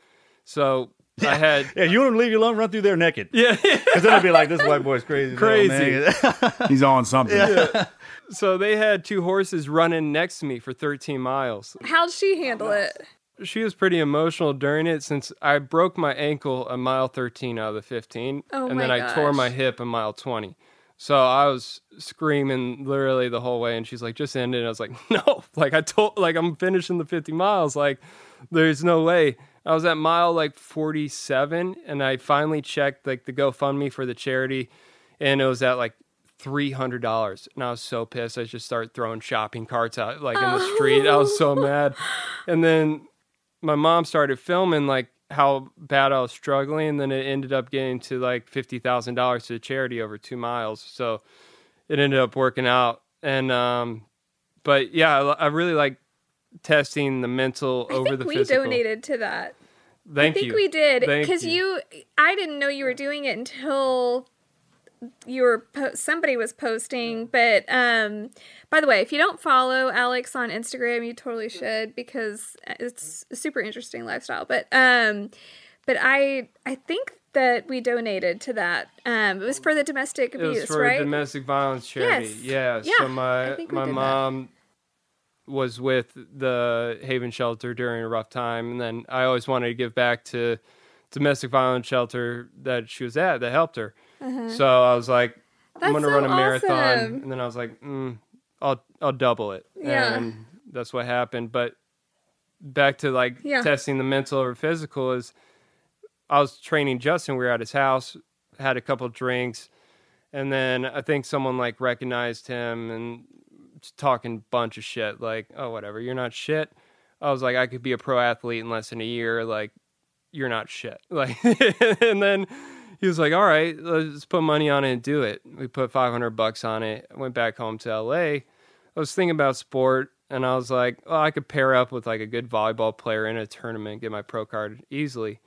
So *laughs* I had Yeah, you want to leave you alone? Run through there naked. Yeah, *laughs* because then it'll be like this white boy's crazy. Crazy. man. *laughs* He's on something. Yeah. So they had two horses running next to me for 13 miles. How'd she handle it? She was pretty emotional during it since I broke my ankle a mile 13 out of the 15. Oh and my then I tore my hip a mile 20. So I was screaming literally the whole way. And she's like, just end it. And I was like, no, like I told, like I'm finishing the 50 miles. Like there's no way. I was at mile like 47 and I finally checked like the GoFundMe for the charity and it was at like $300 and I was so pissed. I just started throwing shopping carts out like in the street. I was so mad. *laughs* And then my mom started filming like how bad I was struggling and then it ended up getting to like $50,000 to the charity over 2 miles. So it ended up working out. And um but yeah I, I really like testing the mental I over think the we physical. donated to that. Thank I think you. we did because you. I didn't know you were doing it until you were po- somebody was posting. But um, by the way, if you don't follow Alex on Instagram, you totally should because it's a super interesting lifestyle. But um, but I I think that we donated to that. Um, it was for the domestic It was abuse, for right? domestic violence charity. Yes. Yeah. Yeah, So my my mom was with the Haven Shelter during a rough time, and then I always wanted to give back to domestic violence shelter that she was at that helped her. Uh-huh. So I was like, I'm gonna so run a marathon, and then I was like, mm, I'll I'll double it. Yeah. And that's what happened. But back to like Yeah. testing the mental or physical is I was training Justin. We were at his house, had a couple drinks, and then I think someone like recognized him and talking bunch of shit. Like, oh, whatever, you're not shit. I was like, I could be a pro athlete in less than a year. Like, you're not shit. *laughs* Like, and then he was like, all right, let's put money on it and do it. We put 500 bucks on it. Went back home to LA. I was thinking about sport and I was like, oh, I could pair up with like a good volleyball player in a tournament, get my pro card easily.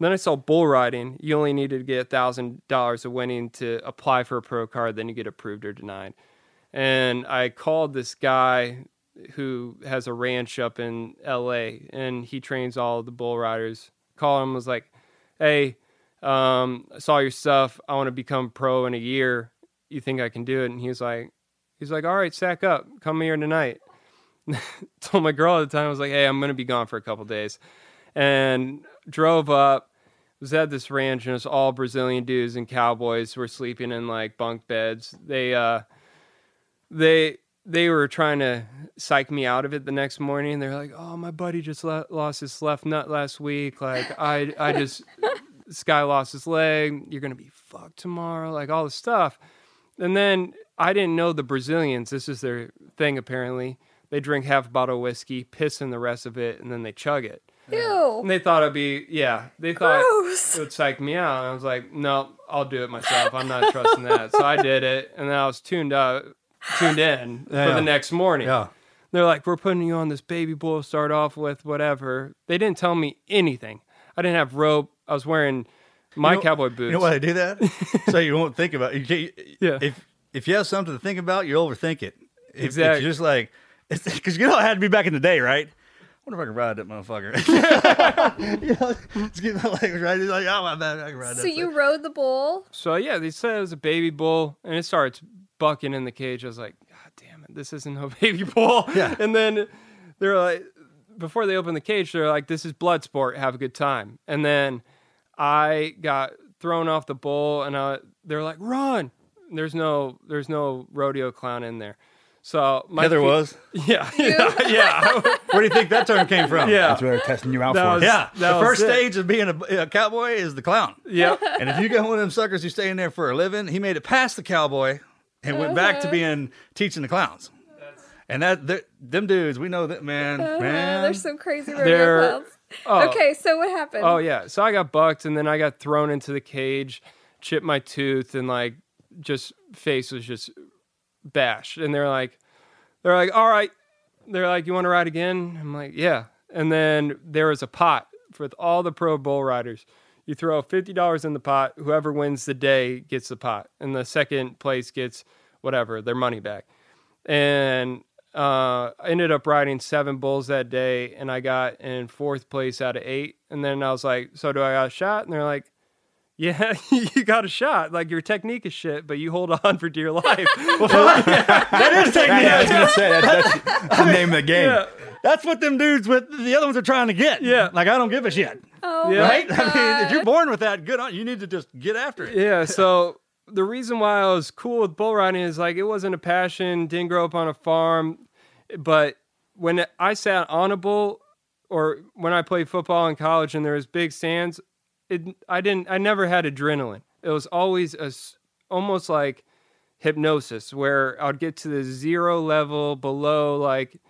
Then I saw bull riding. You only needed to get thousand dollars of winning to apply for a pro card, then you get approved or denied. And I called this guy who has a ranch up in LA and he trains all the bull riders. Called him was like, Hey, um, I saw your stuff. I want to become pro in a year. You think I can do it? And he was like, he's like, all right, sack up. Come here tonight. *laughs* Told my girl at the time, I was like, hey, I'm to be gone for a couple days. And drove up, was at this ranch, and it was all Brazilian dudes and cowboys who were sleeping in like bunk beds. They, uh, they, they were trying to psych me out of it the next morning. They're like, "Oh, my buddy just le- lost his left nut last week. Like, I, I just *laughs* guy lost his leg. You're gonna be fucked tomorrow. Like all this stuff." And then I didn't know the Brazilians. This is their thing apparently. They drink half a bottle of whiskey, piss in the rest of it, and then they chug it. Ew. And they thought it'd be yeah. They thought Gross. it would psych me out. And I was like, no, I'll do it myself. I'm not trusting that. So I did it, and then I was tuned up, tuned in for Yeah. the next morning. Yeah. They're like, we're putting you on this baby bull. Start off with whatever. They didn't tell me anything. I didn't have rope. I was wearing my You know- cowboy boots. You know why they do that? *laughs* so you won't think about it. You Yeah. If if you have something to think about, you overthink it. If, if Exactly. you're just like, because you know it had to be back in the day, right? I wonder if I can ride that motherfucker. *laughs* you know, just get my legs right. It's like, oh my bad, I can ride So that. you rode the bull. So yeah, they said it was a baby bull, and it starts bucking in the cage. I was like, God damn it, this isn't no *laughs* baby bull. *laughs* Yeah. And then they're like, before they open the cage, they're like, this is blood sport. Have a good time. And then I got thrown off the bull, and I, they're like, run. There's no, there's no rodeo clown in there. So my *laughs* Yeah, there was. Yeah, yeah, yeah. Where do you think that term came from? Yeah. That's where they're testing you out That for. was- Yeah, that the first it. stage of being a, a cowboy is the clown. Yeah, And if you got one of them suckers who stay in there for a living, he made it past the cowboy and went back to being teaching the clowns. And that them dudes, we know that man, Uh, man. there's some crazy rodeo clowns. Oh. Okay, so what happened? Oh yeah. So I got bucked and then I got thrown into the cage, chipped my tooth and like just face was just bashed. And they're like they're like, "All right." They're like, "You want to ride again?" I'm like, "Yeah." And then there was a pot with all the pro bull riders. You throw $50 in the pot, whoever wins the day gets the pot, and the second place gets whatever, their money back. And uh, I ended up riding seven bulls that day, and I got in fourth place out of eight. And then I was like, "So do I got a shot?" And they're like, "Yeah, *laughs* you got a shot. Like your technique is shit, but you hold on for dear life." *laughs* *laughs* that is technique. Yeah, I was gonna say, that's- that's the name of the game. Yeah. That's what them dudes with the other ones are trying to get. Yeah. Like I don't give a shit. Oh Yeah. Right? *laughs* I mean, if you're born with that, good on you. Need to just get after it. yeah. So the reason why I was cool with bull riding is like it wasn't a passion. Didn't grow up on a farm, but when I sat on a bull, or when I played football in college and there was big stands, it I didn't. I never had adrenaline. It was always a s- almost like hypnosis where I'd get to the zero level below like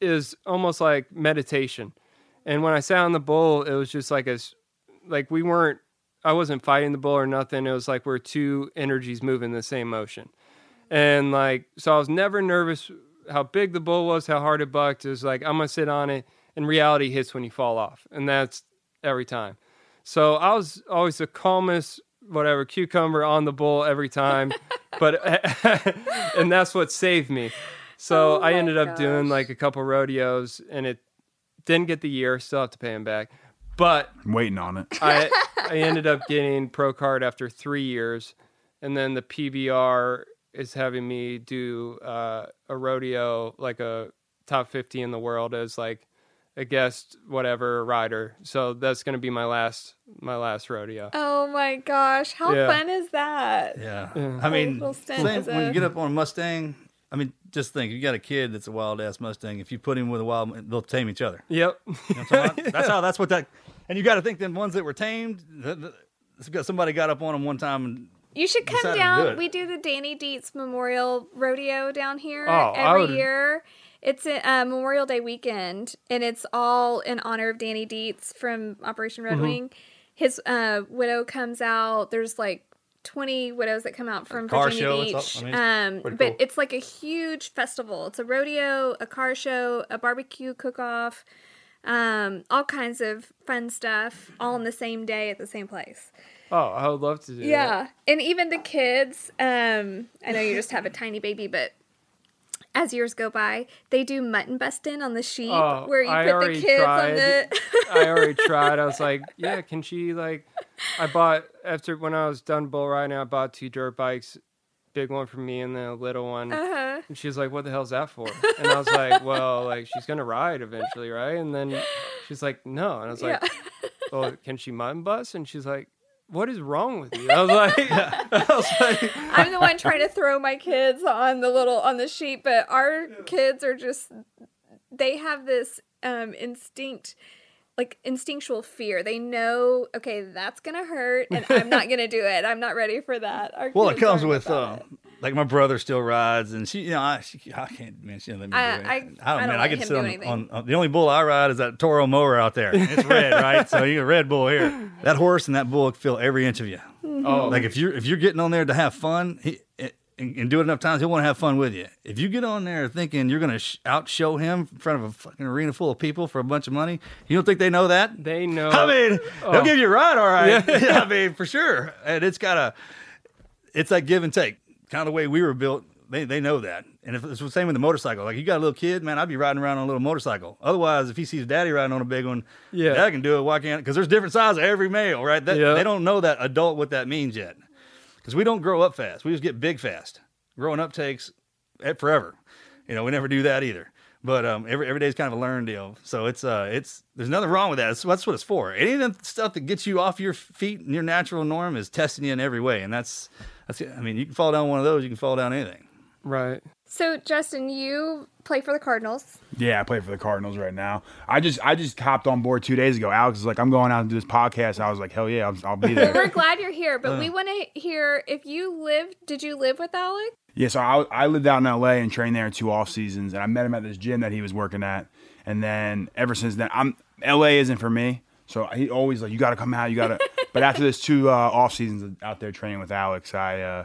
is almost like meditation. And when I sat on the bull, it was just like a s- like we weren't I wasn't fighting the bull or nothing. It was like we're two energies moving the same motion. And like so I was never nervous how big the bull was, how hard it bucked. It was like I'm gonna sit on it and reality hits when you fall off. And that's every time. So I was always the calmest, whatever, cucumber on the bull every time. *laughs* but *laughs* and that's what saved me. So Oh I ended up doing like a couple rodeos and it didn't get the year, still have to pay him back. But I'm waiting on it. I *laughs* I ended up getting pro card after three years, and then the PBR is having me do uh, a rodeo, like a top fifty in the world, as like a guest whatever rider. So that's gonna be my last my last rodeo. Oh my gosh, how Yeah. fun is that? Yeah. Yeah. I mean, little same- when you get up on a Mustang, I mean, just think, you got a kid that's a wild ass Mustang. If you put him with a wild, they'll tame each other. Yep. You know what I'm talking about? That's *laughs* how. That's what that. And you got to think them ones that were tamed. th- th- Somebody got up on them one time and You should come Decided to do down. We do the Danny Dietz Memorial Rodeo down here Oh, every would- year. It's a uh, Memorial Day weekend, and it's all in honor of Danny Dietz from Operation Red Mhm. Wing. His uh, widow comes out. There's like 20 widows that come out from car Virginia show, it's Beach. all- I mean, um, but cool. it's like a huge festival. It's a rodeo, a car show, a barbecue cook-off, um, all kinds of fun stuff, all in the same day at the same place. Oh, I would love to do Yeah, and even the kids. Um, I know you just have a tiny baby, but as years go by, they do mutton busting on the sheep, Oh, where you I put the kids tried. on the. I already tried. I was *laughs* like, yeah, can she like? I bought after when I was done bull riding, I bought two dirt bikes, big one for me and then a little one. Uh-huh. And she's like, "What the hell's that for?" And I was like, *laughs* "Well, like she's gonna ride eventually, right?" And then she's like, "No," and I was like, *laughs* "Well, can she mutton bus?" And she's like, "What is wrong with you?" I was like, *laughs* I was like, I'm the one trying to throw my kids on the little on the sheep, but our kids are just they have this um instinct like instinctual fear. They know, okay, that's gonna hurt, and I'm *laughs* not gonna do it. I'm not ready for that. Our well, it comes with about uh, like my brother still rides, and she, you know, I, she, I can't, man, she doesn't let me I- do it. I- I, I don't, don't man, I let can him sit do on, anything. on, on the only bull I ride is that Toro mower out there. and It's red, right? So you a red bull here. *laughs* That horse and that bull feel every inch of you. Mm-hmm. Oh. like if you're if you're getting on there to have fun, he. And, and do it enough times, he'll want to have fun with you. If you get on there thinking you're going to sh- outshow him in front of a fucking arena full of people for a bunch of money, you don't think they know that? they know. I mean, Oh. they'll give you a ride, all right. Yeah. *laughs* I mean, for sure. And it's got a, it's that give and take. Kind of the way we were built. They they know that. And if it's the same with the motorcycle, like you got a little kid, man, I'd be riding around on a little motorcycle. Otherwise, if he sees daddy riding on a big one, Yeah. dad can do it. Why can't? Because there's different sizes of every male, right? That, Yeah. They don't know that adult what that means yet. Because we don't grow up fast. We just get big fast. Growing up takes eh, forever. You know, we never do that either. But um, every every day is kind of a learn deal. So it's uh, it's there's nothing wrong with that. It's, that's what it's for. Any of the stuff that gets you off your feet and your natural norm is testing you in every way, and that's that's. I mean, you can fall down one of those, you can fall down anything. right. So, Justin, you play for the Cardinals. Yeah, I play for the Cardinals right now. I just I just hopped on board two days ago. Alex was like, "I'm going out and do this podcast." I was like, "Hell yeah, I'll, I'll be there. *laughs* We're glad you're here, but Uh. we want to hear if you lived. Did you live with Alex? Yeah, so I, I lived out in LA and trained there two off seasons, and I met him at this gym that he was working at, and then ever since then, I'm LA isn't for me. So he always like, you got to come out, you got to. *laughs* but after this two uh, off seasons out there training with Alex, I uh,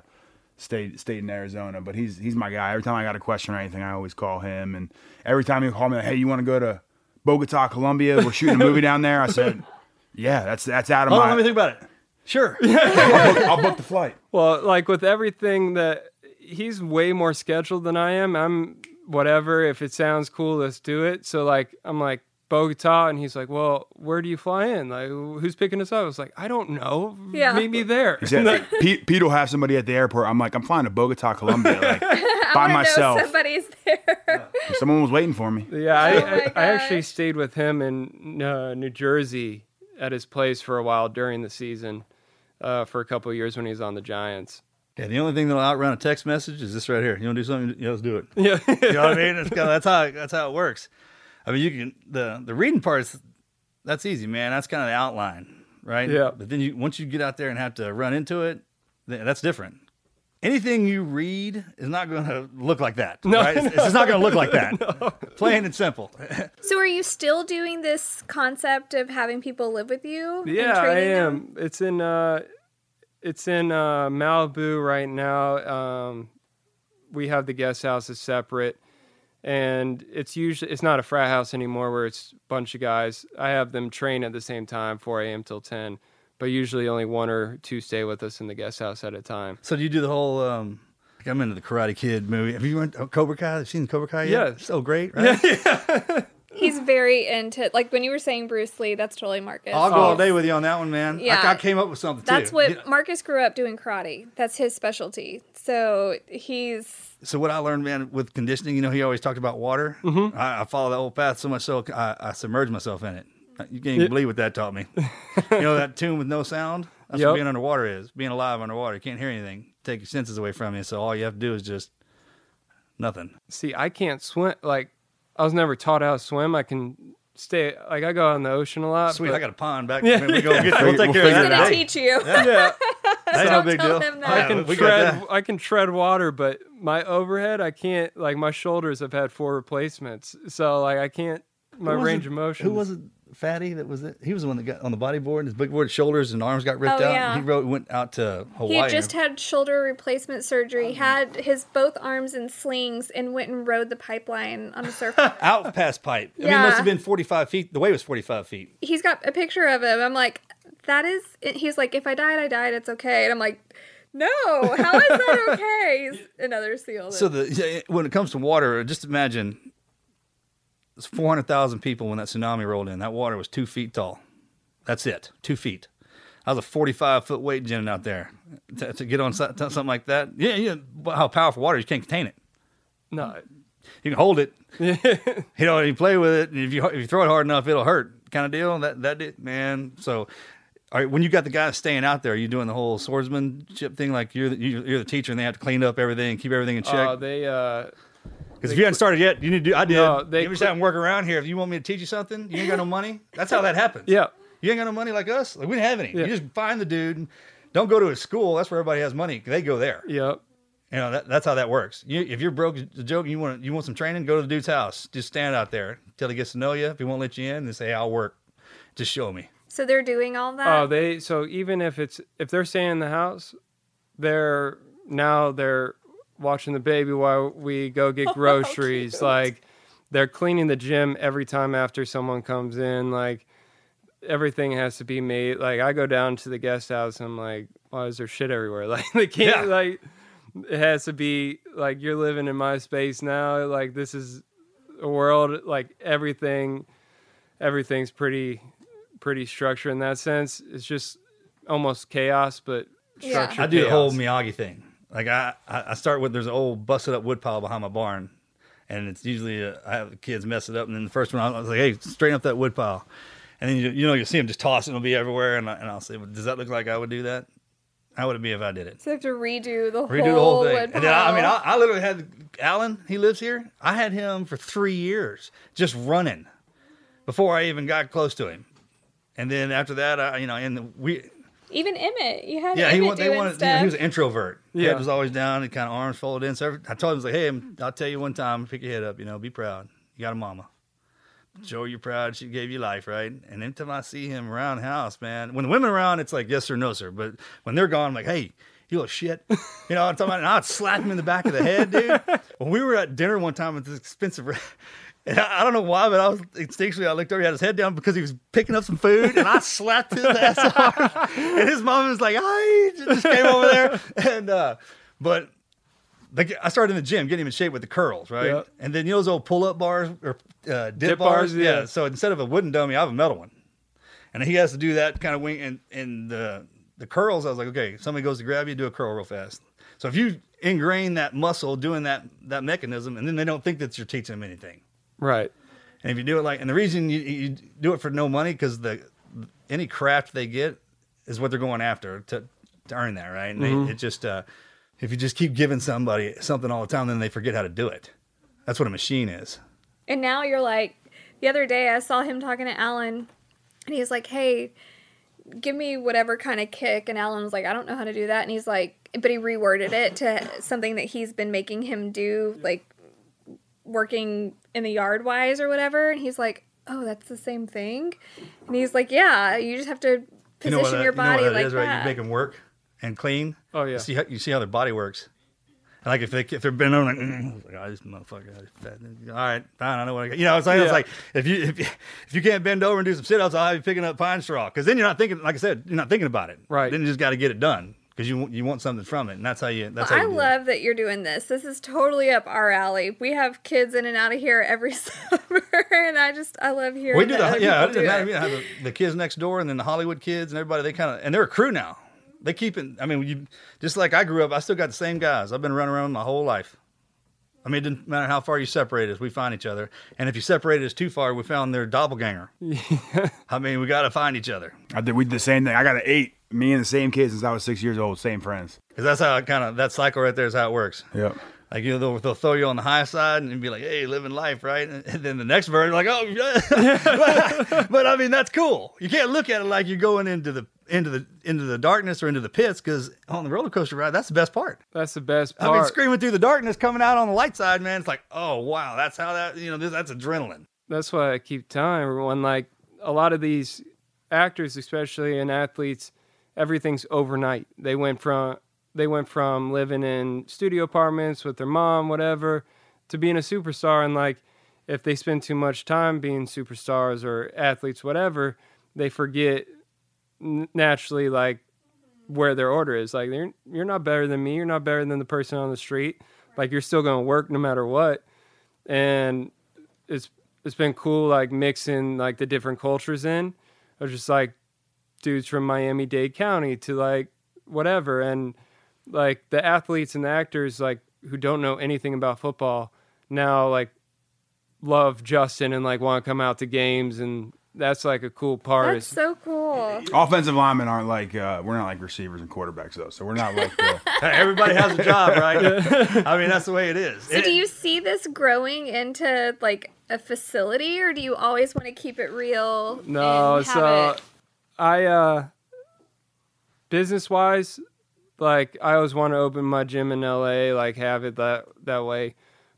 stayed stayed in Arizona. But he's he's my guy. Every time I got a question or anything, I always call him, and every time he called me, like, hey, you want to go to Bogota, Colombia? We're shooting a movie down there. I said, *laughs* yeah, that's that's out of Hold on, let me think about it. Sure. *laughs* I'll, book, I'll book the flight. Well, like with everything that he's way more scheduled than I am. I'm whatever. If it sounds cool, let's do it. So like I'm like Bogota, and he's like, well, where do you fly in? Like who's picking us up? I was like, I don't know. Yeah. meet me there. He said, *laughs* Pete, Pete will have somebody at the airport. I'm like, I'm flying to Bogota, Colombia, *laughs* like I by wanna know myself. somebody's there. Someone was waiting for me. Yeah, I, Oh I, I actually stayed with him in uh, New Jersey at his place for a while during the season, uh, for a couple of years when he was on the Giants. Yeah, the only thing that'll outrun a text message is this right here. You want to do something? Yeah, let's do it. Yeah. you know what I mean? It's kinda, *laughs* that's how that's how it works. I mean, you can the the reading part is that's easy, man. That's kind of the outline, right? Yeah. But then you once you get out there and have to run into it, th- that's different. Anything you read is not going to look like that. No, right? It's, it's not going to look like that. *laughs* no. Plain and simple. so are you still doing this concept of having people live with you? and Yeah, I training them? am. It's in uh, it's in uh, Malibu right now. Um, we have the guest houses separate, and it's usually it's not a frat house anymore where it's a bunch of guys. I have them train at the same time, 4 a.m. till 10, but usually only one or two stay with us in the guest house at a time. So do you do the whole? um like I'm into the Karate Kid movie. Have you went Cobra Kai? Have you seen Cobra Kai yet? Yeah. so great, right? *laughs* He's very into like when you were saying Bruce Lee, that's totally Marcus. I'll go all day with you on that one, man. Yeah. I, I came up with something That's too. what You Marcus grew up doing karate. That's his specialty. So he's So what I learned, man, with conditioning, you know, he always talked about water. Mm-hmm. I, I follow that whole path so much so I, I submerge myself in it. You can't even believe what that taught me. *laughs* you know that tune with no sound? That's Yep. what being underwater is. Being alive underwater. You can't hear anything. Take your senses away from you. So all you have to do is just nothing. See, I can't swim. Like, I was never taught how to swim. I can stay. Like, I go out in the ocean a lot. Sweet, but- I got a pond back. *laughs* Yeah. when we go get, we'll take We'll care of that it gonna teach you. yeah. *laughs* That's no Don't big deal. I Yeah, can we got tread. I can tread water, but my overhead, I can't. Like my shoulders have had four replacements, so like I can't. My range it- of motion. Who was it? Fatty that was it. He was the one that got on the bodyboard. and His big board, shoulders and arms got ripped Oh, out. yeah. He rode, went out to Hawaii. He just had shoulder replacement surgery, had his both arms in slings, and went and rode the pipeline on a surf. *laughs* out past pipe. I mean, it Yeah. must have been 45 feet. The wave was 45 feet. He's got a picture of him. I'm like, that is. He's like, if I died, I died. It's okay. And I'm like, no, how is that okay? *laughs* He's another seal. So the when it comes to water, just imagine it's 400,000 people when that tsunami rolled in. That water was two feet tall. That's it, two feet. I was a 45 foot weight Jen out there to, to get on so- to something like that. Yeah, yeah. How powerful water you can't contain it. no. You can hold it. *laughs* you know, you play with it, and if you if you throw it hard enough, it'll hurt. Kind of deal. That that did, man. So, all right, when you got the guys staying out there, are you doing the whole swordsmanship thing? Like you're the, you- you're the teacher, and they have to clean up everything, keep everything in check. Uh, they. uh Because if you hadn't started yet, you need to do. I did. No, they you just quit- haven't work around here. If you want me to teach you something, you ain't got no money. That's how that happens. Yeah. You ain't got no money like us. Like we didn't have any. Yeah. You just find the dude. Don't go to a school. That's where everybody has money. They go there. Yep. You know that, that's how that works. You, if you're broke, the joke, you want you want some training, go to the dude's house. Just stand out there until he gets to know you. If he won't let you in, then say, "I'll work." Just show me. So they're doing all that. Oh, they. So even if it's if they're staying in the house, they're now they're watching the baby while we go get *laughs* oh, groceries. like they're cleaning the gym every time after someone comes in. Like everything has to be made. Like I go down to the guest house. And I'm like, why is there shit everywhere? *laughs* Like they can't. Yeah. Like it has to be like you're living in my space now. Like this is a world. Like everything, everything's pretty pretty structured in that sense. It's just almost chaos, but Yeah. I do the whole. Miyagi thing. Like I, I I start with there's an old busted up wood pile behind my barn, and it's usually uh, I have the kids mess it up, and then the first one I was like, hey, straighten up that wood pile, and then you, you know you'll see them just toss it, it'll be everywhere, and, I, and I'll say, well, does that look like I would do that? How would it be if I did it? So they have to redo the Redo whole, the whole thing. wood And then I, I mean. I, I literally had Alan. He lives here. I had him for three years just running before I even got close to him. And then after that, I, you know, and we, Even Emmett, you had yeah, he Emmett wa- they wanted. You know, he was an introvert. Yeah. Head was always down and kind of arms folded in. So every, I told him, I was like, hey, I'll tell you one time, pick your head up, you know, be proud. You got a mama. Her you're proud. She gave you life, right? And anytime I see him around the house, man, when the women around, it's like yes or no, sir. But when they're gone, I'm like, hey, you little shit. *laughs* You know what I'm talking about? And I'd slap him in the back of the head, dude. when we were at dinner one time at this expensive *laughs* and I, I don't know why, but I was instinctually I looked over, he had his head down because he was picking up some food, and I slapped his *laughs* ass hard. And his mom was like, "I just came over there, and uh, but like I started in the gym, getting him in shape with the curls, right? Yeah. And then you know those old pull-up bars or uh, dip, Dip bars, bars, yeah. So instead of a wooden dummy, I have a metal one, and he has to do that kind of wing. And and the the curls, I was like, okay, somebody goes to grab you, do a curl real fast. So if you ingrain that muscle doing that that mechanism, and then they don't think that you're teaching them anything. Right. And if you do it like, and the reason you, you do it for no money because the any craft they get is what they're going after to, to earn that, right? And Mhm. they, it just uh, if you just keep giving somebody something all the time, then they forget how to do it. That's what a machine is. And now you're like, the other day I saw him talking to Alan, and he's like, hey, give me whatever kind of kick. And Alan was like, I don't know how to do that. And he's like, but he reworded it to something that he's been making him do, like working in the yard wise or whatever. And he's like, oh, that's the same thing. And he's like, yeah, you just have to You know position what that- your you know what body that like is, that. right? You make them work and clean. Oh yeah. You see how you see how their body works. And like if they if they're bent over like, mm, like oh, this motherfucker, is fat. all right, fine, I know what I got. You know, it's like it's like if you if you, if you can't bend over and do some sit ups, I'll have you picking up pine straw because then you're not thinking. Like I said, you're not thinking about it. Right. Then you just got to get it done because you want- you want something from it, and that's how you that's Well, how I you do it. love that you're doing this. This is totally up our alley. We have kids in and out of here every *laughs* summer, and I just I love hearing. We do that the yeah. I people do didn't have, it. have the, the kids next door, and then the Hollywood kids, and everybody. They kind of and they're a crew now. They keep it. I mean, you just like I grew up. I still got the same guys. I've been running around my whole life. I mean, it didn't matter how far you separate us, we find each other. And if you separated us too far, we found their doppelganger. *laughs* I mean, we got to find each other I did. We did the same thing. I got an eight. Me and the same kid since I was six years old. Same friends. because that's how it kind of that cycle right there is how it works. Yep. Like you know, they'll, they'll throw you on the high side and be like, "Hey, living life, right?" And then the next version, like, "Oh, yeah." but, *laughs* but I mean, that's cool. You can't look at it like you're going into the into the into the darkness or into the pits because on the roller coaster ride, that's the best part. That's the best I mean, part. screaming through the darkness, coming out on the light side, man. It's like, oh wow, that's how that you know, this, that's adrenaline. that's why I keep telling everyone like a lot of these actors, especially and athletes, everything's overnight. They went from they went from living in studio apartments with their mom, whatever, to being a superstar. And like, if they spend too much time being superstars or athletes, whatever, they forget naturally like where their order is. Like, you're you're not better than me. You're not better than the person on the street. Like, you're still gonna work no matter what. And it's it's been cool like mixing like the different cultures in of just like dudes from Miami Dade County to like whatever and like the athletes and the actors like who don't know anything about football now like love Justin and like want to come out to games and that's like a cool part That's so cool. Offensive linemen aren't like uh, we're not like receivers and quarterbacks though. So we're not like the, *laughs* Everybody has a job, right? *laughs* I mean, that's the way it is. So do you see this growing into like a facility, or do you always want to keep it real? No, and have so it- I uh business wise, like I always want to open my gym in LA, like have it that that way.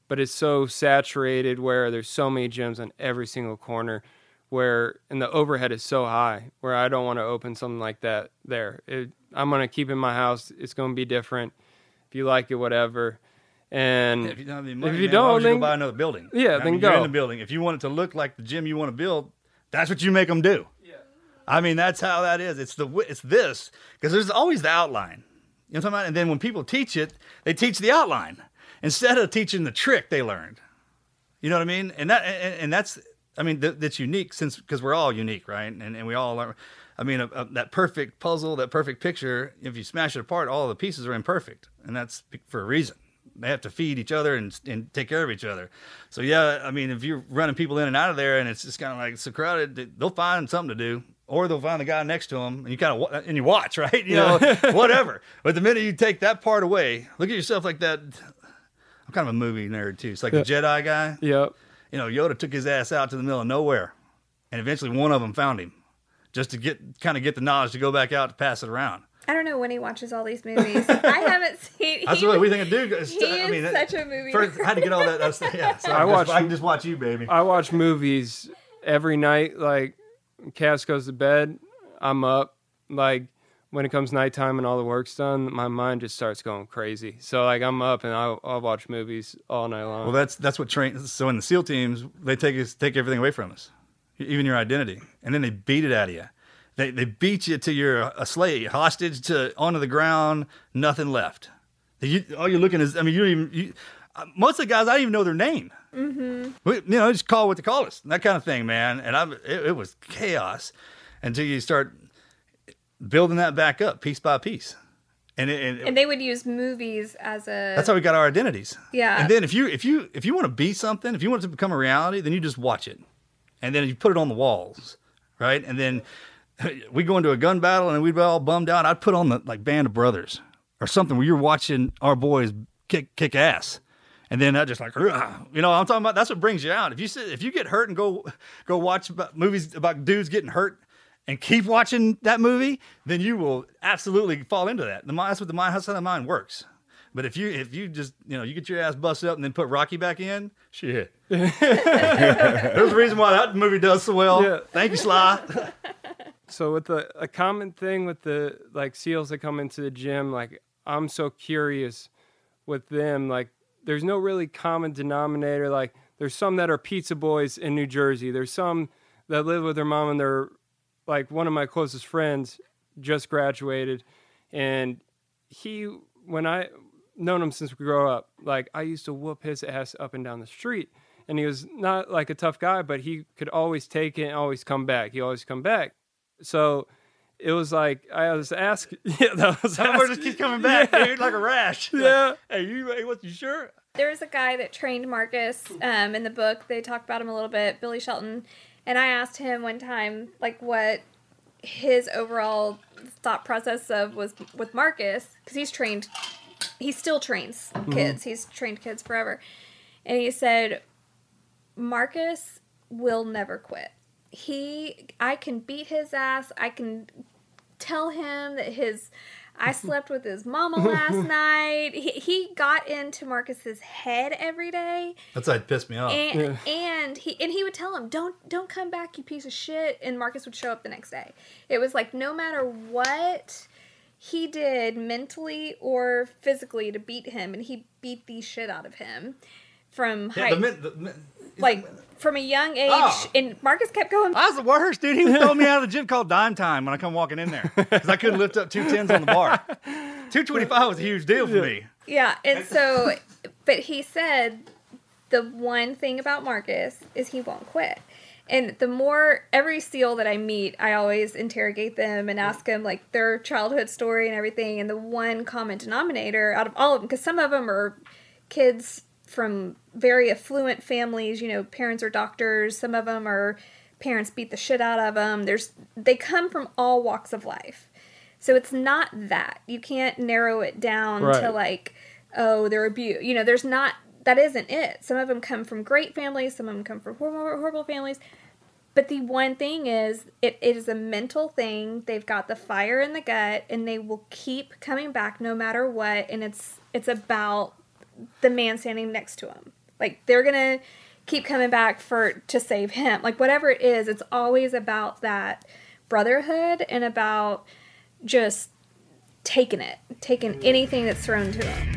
But it's so saturated where there's so many gyms on every single corner where and the overhead is so high where I don't want to open something like that there. It, I'm gonna keep it in my house. It's gonna be different. If you like it, whatever. And If you don't have any money, if you man, don't, would you buy another building. Yeah, I then mean, go. You're in the building. If you want it to look like the gym you want to build, that's what you make them do. I mean, that's how that is. It's the it's this because there's always the outline. You know what I'm talking about? And then when people teach it, they teach the outline instead of teaching the trick they learned. You know what I mean? And that and, and that's I mean th- that's unique since because we're all unique, right? And and we all learn. I mean, a, a, that perfect puzzle, that perfect picture. If you smash it apart, all the pieces are imperfect, and that's for a reason. They have to feed each other and and take care of each other. So yeah, I mean, if you're running people in and out of there, and it's just kind of like so crowded, they'll find something to do, or they'll find the guy next to them, and you kind of and you watch, *laughs* right? You know, whatever. But the minute you take that part away, look at yourself like that. I'm kind of a movie nerd too. It's like Yeah. the Jedi guy. Yep. You know, Yoda took his ass out to the middle of nowhere, and eventually one of them found him, just to get kind of get the knowledge to go back out to pass it around. I don't know when he watches all these movies. *laughs* I haven't seen. That's what we think of Duke. It's- He I is mean, that- such a movie. First, I had to get all that. That's, yeah, so I, I can watch- I can just watch you, baby. I watch movies every night. Like, Cass goes to bed, I'm up. Like, when it comes nighttime and all the work's done, my mind just starts going crazy. So, like, I'm up and I'll, I'll watch movies all night long. Well, that's that's what train. So in the SEAL teams, they take us take everything away from us, even your identity, and then they beat it out of you. They they beat you to you're a slave, hostage to onto the ground, nothing left. You, all you're looking is, I mean, you don't even. You, uh, most of the guys, I don't even know their name. Mm-hmm. We, you know, just call what they call us, that kind of thing, man. And I, it, it was chaos until you start building that back up piece by piece. And, it, and And they would use movies as a. that's how we got our identities. Yeah. And then if you if you if you want to be something, if you want it to become a reality, then you just watch it, and then you put it on the walls, right? And then *laughs* we go into a gun battle and we'd be all bummed out. I'd put on the like Band of Brothers or something where you're watching our boys kick kick ass. And then I just like, "Ugh." you know, I'm talking about. That's what brings you out. If you sit, if you get hurt and go go watch about movies about dudes getting hurt and keep watching that movie, then you will absolutely fall into that. The mind, that's what the mind, that's how the mind works. But if you if you just you know you get your ass busted up and then put Rocky back in, shit. *laughs* There's a reason why that movie does so well. Yeah. Thank you, Sly. *laughs* so with the a common thing with the like seals that come into the gym like i'm so curious with them like there's no really common denominator. Like there's some that are pizza boys in new jersey. There's some that live with their mom and they're like one of my closest friends just graduated. And he when i known him since we grew up like i used to whoop his ass up and down the street. And he was not like a tough guy but he could always take it and always come back. He always come back. So it was like I was asked. *laughs* Yeah, that was That word just keeps coming back, Yeah. dude, like a rash. *laughs* Yeah. *laughs* Hey, you, hey, what? You sure? There was a guy that trained Marcus um, in the book. They talk about him a little bit, Billy Shelton. And I asked him one time, like, what his overall thought process of was with Marcus, because he's trained, he still trains kids. He's trained kids forever. And he said, Marcus will never quit. He, I can beat his ass. I can tell him that his I *laughs* slept with his mama last *laughs* night. He, he got into Marcus's head every day. That's like pissed me off. And, and he and he would tell him, "Don't don't come back, you piece of shit." And Marcus would show up the next day. It was like no matter what he did mentally or physically to beat him, and he beat the shit out of him from Yeah, high, the, min- the, min- like from a young age. Oh. And Marcus kept going. I was the worst, dude. He would throw me out of the gym called dime time when I come walking in there because I couldn't lift up two tens on the bar. Two twenty five was a huge deal for me. Yeah, and so, but he said the one thing about Marcus is he won't quit. And the more every SEAL that I meet, I always interrogate them and ask them like their childhood story and everything. And the one common denominator out of all of them, because some of them are kids from very affluent families, you know, parents are doctors. Some of them are parents beat the shit out of them. There's they come from all walks of life. So it's not that. You can't narrow it down to like, oh, they're abused. You know, there's not, that isn't it. Some of them come from great families, some of them come from horrible, horrible families. But the one thing is, it, it is a mental thing. They've got the fire in the gut, and they will keep coming back no matter what. And it's it's about the man standing next to him. Like they're gonna keep coming back for to save him. Like whatever it is, it's always about that brotherhood and about just taking it, taking anything that's thrown to them.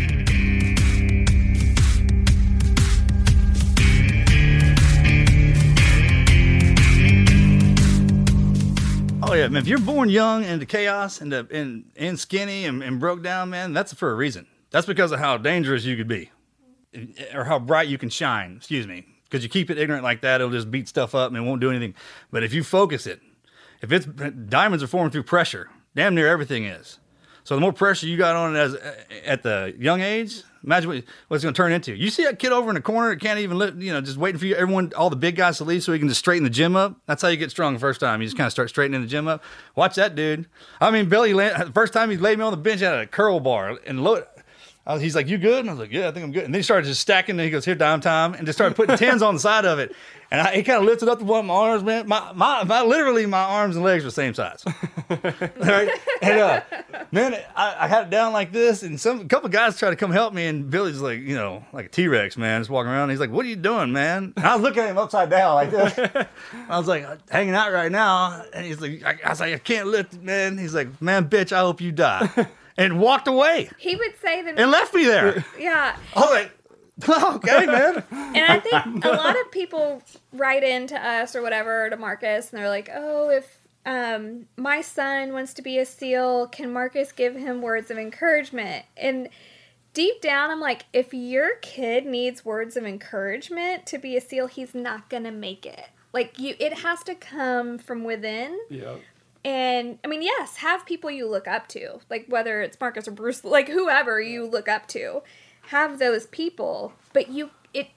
Oh yeah, man. If you're born young into chaos and and, and skinny and, and broke down, man, that's for a reason. That's because of how dangerous you could be, or how bright you can shine. Excuse me, because you keep it ignorant like that, it'll just beat stuff up and it won't do anything. But if you focus it, if it's diamonds are formed through pressure, damn near everything is. So the more pressure you got on it as at the young age, imagine what, what it's going to turn into. You see that kid over in the corner that can't even lift, you know, just waiting for you, everyone, all the big guys to leave so he can just straighten the gym up. That's how you get strong the first time. You just kind of start straightening the gym up. Watch that dude. I mean, Billy, the first time he laid me on the bench out of a curl bar and load. Was, he's like, "You good?" And I was like, "Yeah, I think I'm good." And then he started just stacking. And he goes, "Here, dime time," and just started putting tens on the side of it. And I, he kind of lifted up the one of my arms, man. My, my, my, literally, my arms and legs were the same size. *laughs* right? And uh, man, I, I had it down like this, and some a couple guys tried to come help me, and Billy's like, you know, like a T Rex, man, just walking around. He's like, "What are you doing, man?" And I was looking at him upside down like this. I was like, "Hanging out right now," and he's like, I, I was like, "I can't lift it, man." He's like, "Man, bitch, I hope you die," and walked away He would say that. and left me there. *laughs* Yeah. I was like, "Okay, man." And I think a lot of people write in to us or whatever to Marcus, and they're like, "Oh, if um, my son wants to be a SEAL, can Marcus give him words of encouragement?" And deep down, I'm like, if your kid needs words of encouragement to be a SEAL, he's not gonna make it. Like you, it has to come from within. Yeah. And I mean, yes, have people you look up to, like whether it's Marcus or Bruce, like whoever you look up to, have those people, but you it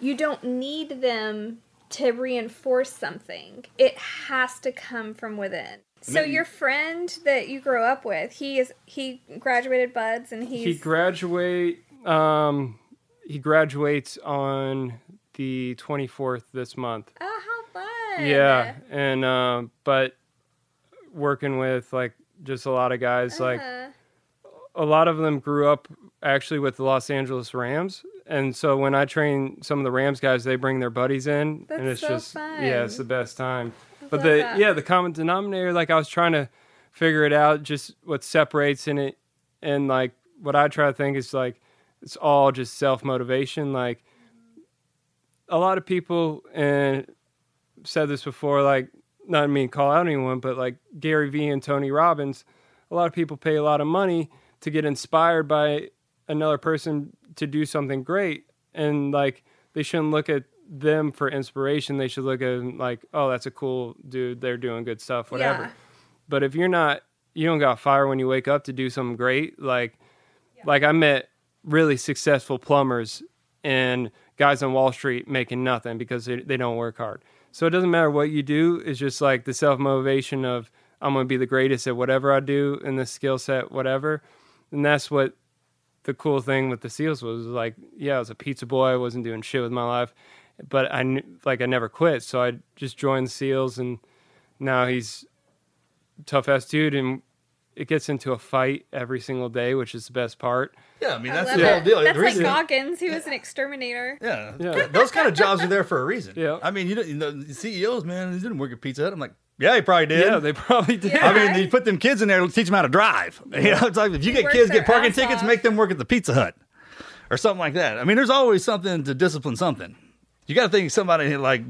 you don't need them to reinforce something. It has to come from within. So your friend that you grew up with, he is he graduated BUD/S and he's he graduate um he graduates on the 24th this month oh how fun yeah and um but working with like just a lot of guys like Uh-huh. a lot of them grew up actually with the Los Angeles Rams and so when I train some of the Rams guys they bring their buddies in and it's so just fun. yeah it's the best time but the that. yeah the common denominator like I was trying to figure it out just what separates in it and like what I try to think is like it's all just self motivation like a lot of people and said this before like not to mean call out anyone but like Gary Vee and Tony Robbins a lot of people pay a lot of money to get inspired by another person to do something great. And like they shouldn't look at them for inspiration. They should look at them like oh that's a cool dude. They're doing good stuff whatever. Yeah. but if you're not you don't got fire when you wake up to do something great like like I met really successful plumbers and guys on Wall Street making nothing because they, they don't work hard. So it doesn't matter what you do. It's just like the self motivation of I'm going to be the greatest at whatever I do in this skill set, whatever. And that's what the cool thing with the SEALs was like, yeah, I was a pizza boy. I wasn't doing shit with my life, but I like I never quit. So I just joined the SEALs, and now he's tough ass dude, and it gets into a fight every single day, which is the best part. Yeah, I mean that's love the whole deal. That's The like reason- Goggins, he was an exterminator. Yeah. Yeah. Those kind of jobs are there for a reason. *laughs* Yeah. I mean, you, don't, you know, the CEOs, man, they didn't work at Pizza Hut. I'm like, yeah, he probably did. Yeah, they probably did. I mean, they put them kids in there to teach them how to drive. *laughs* You know, it's like if you They get kids get parking tickets, off. make them work at the Pizza Hut or something like that. I mean, there's always something to discipline something. You got to think somebody like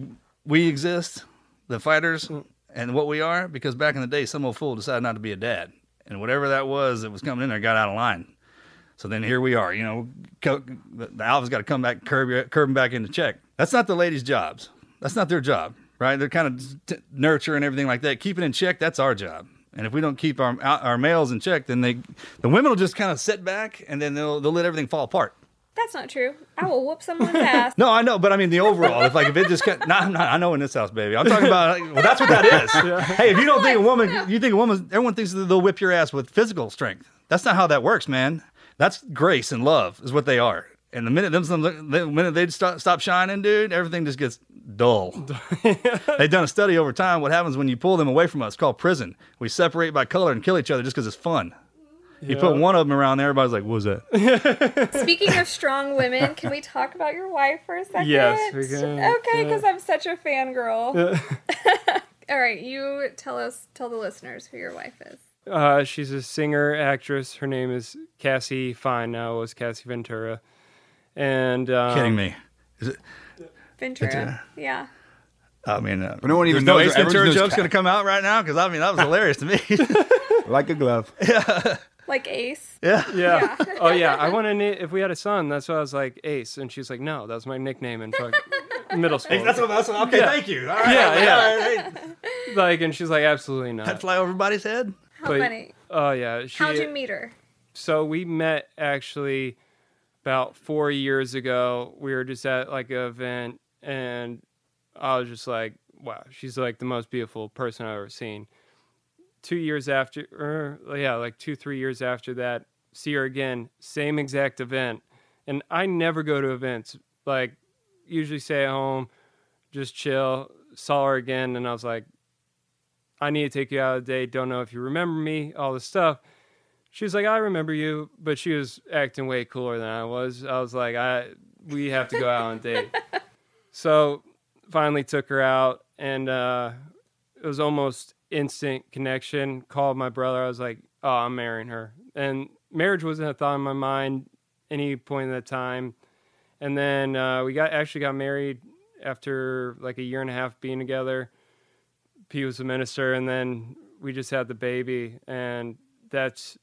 we exist, the fighters, mm. and what we are, because back in the day, some old fool decided not to be a dad, and whatever that was that was coming in there got out of line. So then here we are. You know, the alpha's got to come back, curb, curb them back into check. That's not the ladies' jobs. That's not their job, right? They're kind of t- everything like that. Keep it in check. That's our job. And if we don't keep our our males in check, then they the women will just kind of sit back and then they'll they'll let everything fall apart. That's not true. I will whoop someone's *laughs* ass. No, I know, but I mean the overall. If like if it just got, not, not, I know in this house, baby. I'm talking about. Like, well, that's what that is. Hey, if you don't think a woman, you think a woman, everyone thinks that they'll whip your ass with physical strength. That's not how that works, man. That's grace and love is what they are. And the minute them, the minute they stop, stop shining, dude, everything just gets dull. *laughs* They've done a study over time. What happens when you pull them away from us? It's called prison. We separate by color and kill each other just because it's fun. You put one of them around there, everybody's like, "What was that?" *laughs* Speaking of strong women, can we talk about your wife for a second? Yes, we can. Okay, because I'm such a fangirl. Yeah. *laughs* *laughs* All right, you tell us, tell the listeners who your wife is. Uh, she's a singer, actress. Her name is Cassie Fine now. It was Cassie Ventura. And um, Kidding me? Is it? Ventura. Ventura. Yeah. I mean, uh, no one even there's no knows- Ace Ventura joke's Cat. going to come out right now because I mean that was hilarious to me. like a glove. Like Ace. Yeah. Yeah. *laughs* oh yeah. I want to name if we had a son. That's why I was like Ace, and she's like, no, that's my nickname in fuck *laughs* middle school. That's what- that's what- okay, thank you. All right, yeah, yeah. all right, *laughs* Like, and she's like, absolutely not. That fly over everybody's head. How many? Oh yeah. She, How'd you meet her? So we met actually about four years ago. We were just at like an event, and I was just like, "Wow, she's like the most beautiful person I've ever seen." Two years after, or yeah, like two three years after that, see her again, same exact event, and I never go to events. Like, usually stay at home, just chill. Saw her again, and I was like, I need to take you out a date. Don't know if you remember me, all this stuff. She was like, I remember you, but she was acting way cooler than I was. I was like, I we have to go out on a date. *laughs* so finally took her out and uh it was almost instant connection. Called my brother. I was like, Oh, I'm marrying her. And marriage wasn't a thought in my mind any point in that time. And then uh, we got actually got married after like a year and a half being together. P was a minister, and then we just had the baby, and that's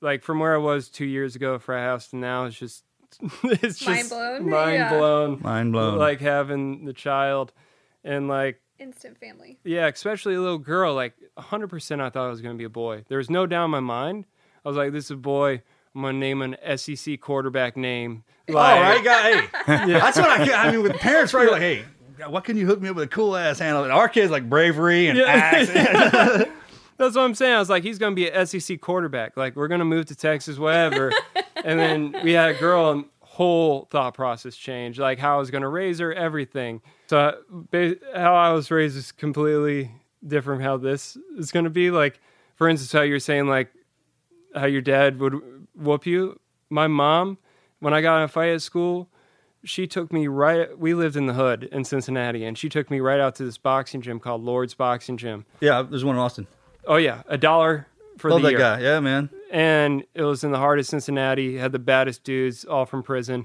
like from where I was two years ago for a house to now. It's just *laughs* it's just Mind blown? mind Yeah. blown, Mind blown. Like having the child, and like Instant family. yeah, especially a little girl. Like 100%, I thought it was going to be a boy. There was no doubt in my mind. I was like, this is a boy. I'm going to name an SEC quarterback name. All right, guy. Hey, *laughs* Yeah. that's what I. I mean, with parents, right? Like, hey, what can you hook me up with a cool ass handle? And our kids like bravery and axe. *laughs* That's what I'm saying. I was like, he's going to be an SEC quarterback. Like, we're going to move to Texas, whatever. *laughs* and then we had a girl, and whole thought process changed. Like, how I was going to raise her, everything. So, how I was raised is completely different from how this is going to be. Like, for instance, how you're saying, like, how your dad would whoop you. My mom, when I got in a fight at school, she took me right. We lived in the hood in Cincinnati, and she took me right out to this boxing gym called Lord's Boxing Gym. yeah, there's one in Austin. Oh yeah, a dollar for Love the that year. guy. Yeah, man. And it was in the heart of Cincinnati. Had the baddest dudes, all from prison.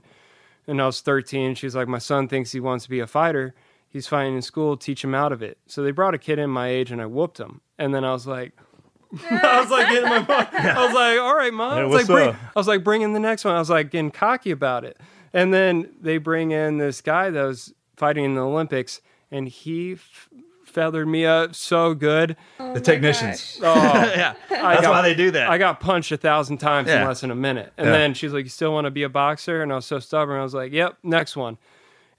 And I was 13. She's like, my son thinks he wants to be a fighter. He's fighting in school. Teach him out of it. So they brought a kid in my age, and I whooped him. And then I was like, *laughs* I was like getting my mom. I was like, all right, mom. Hey, I, was like, bring. I was like, bring in the next one. I was like getting cocky about it. And then they bring in this guy that was fighting in the Olympics, and he f- feathered me up so good. Oh the technicians. Oh, *laughs* yeah, I that's got- why they do that. I got punched a thousand times in less than a minute. And Yeah. then she's like, You still want to be a boxer? And I was so stubborn. I was like, Yep, next one.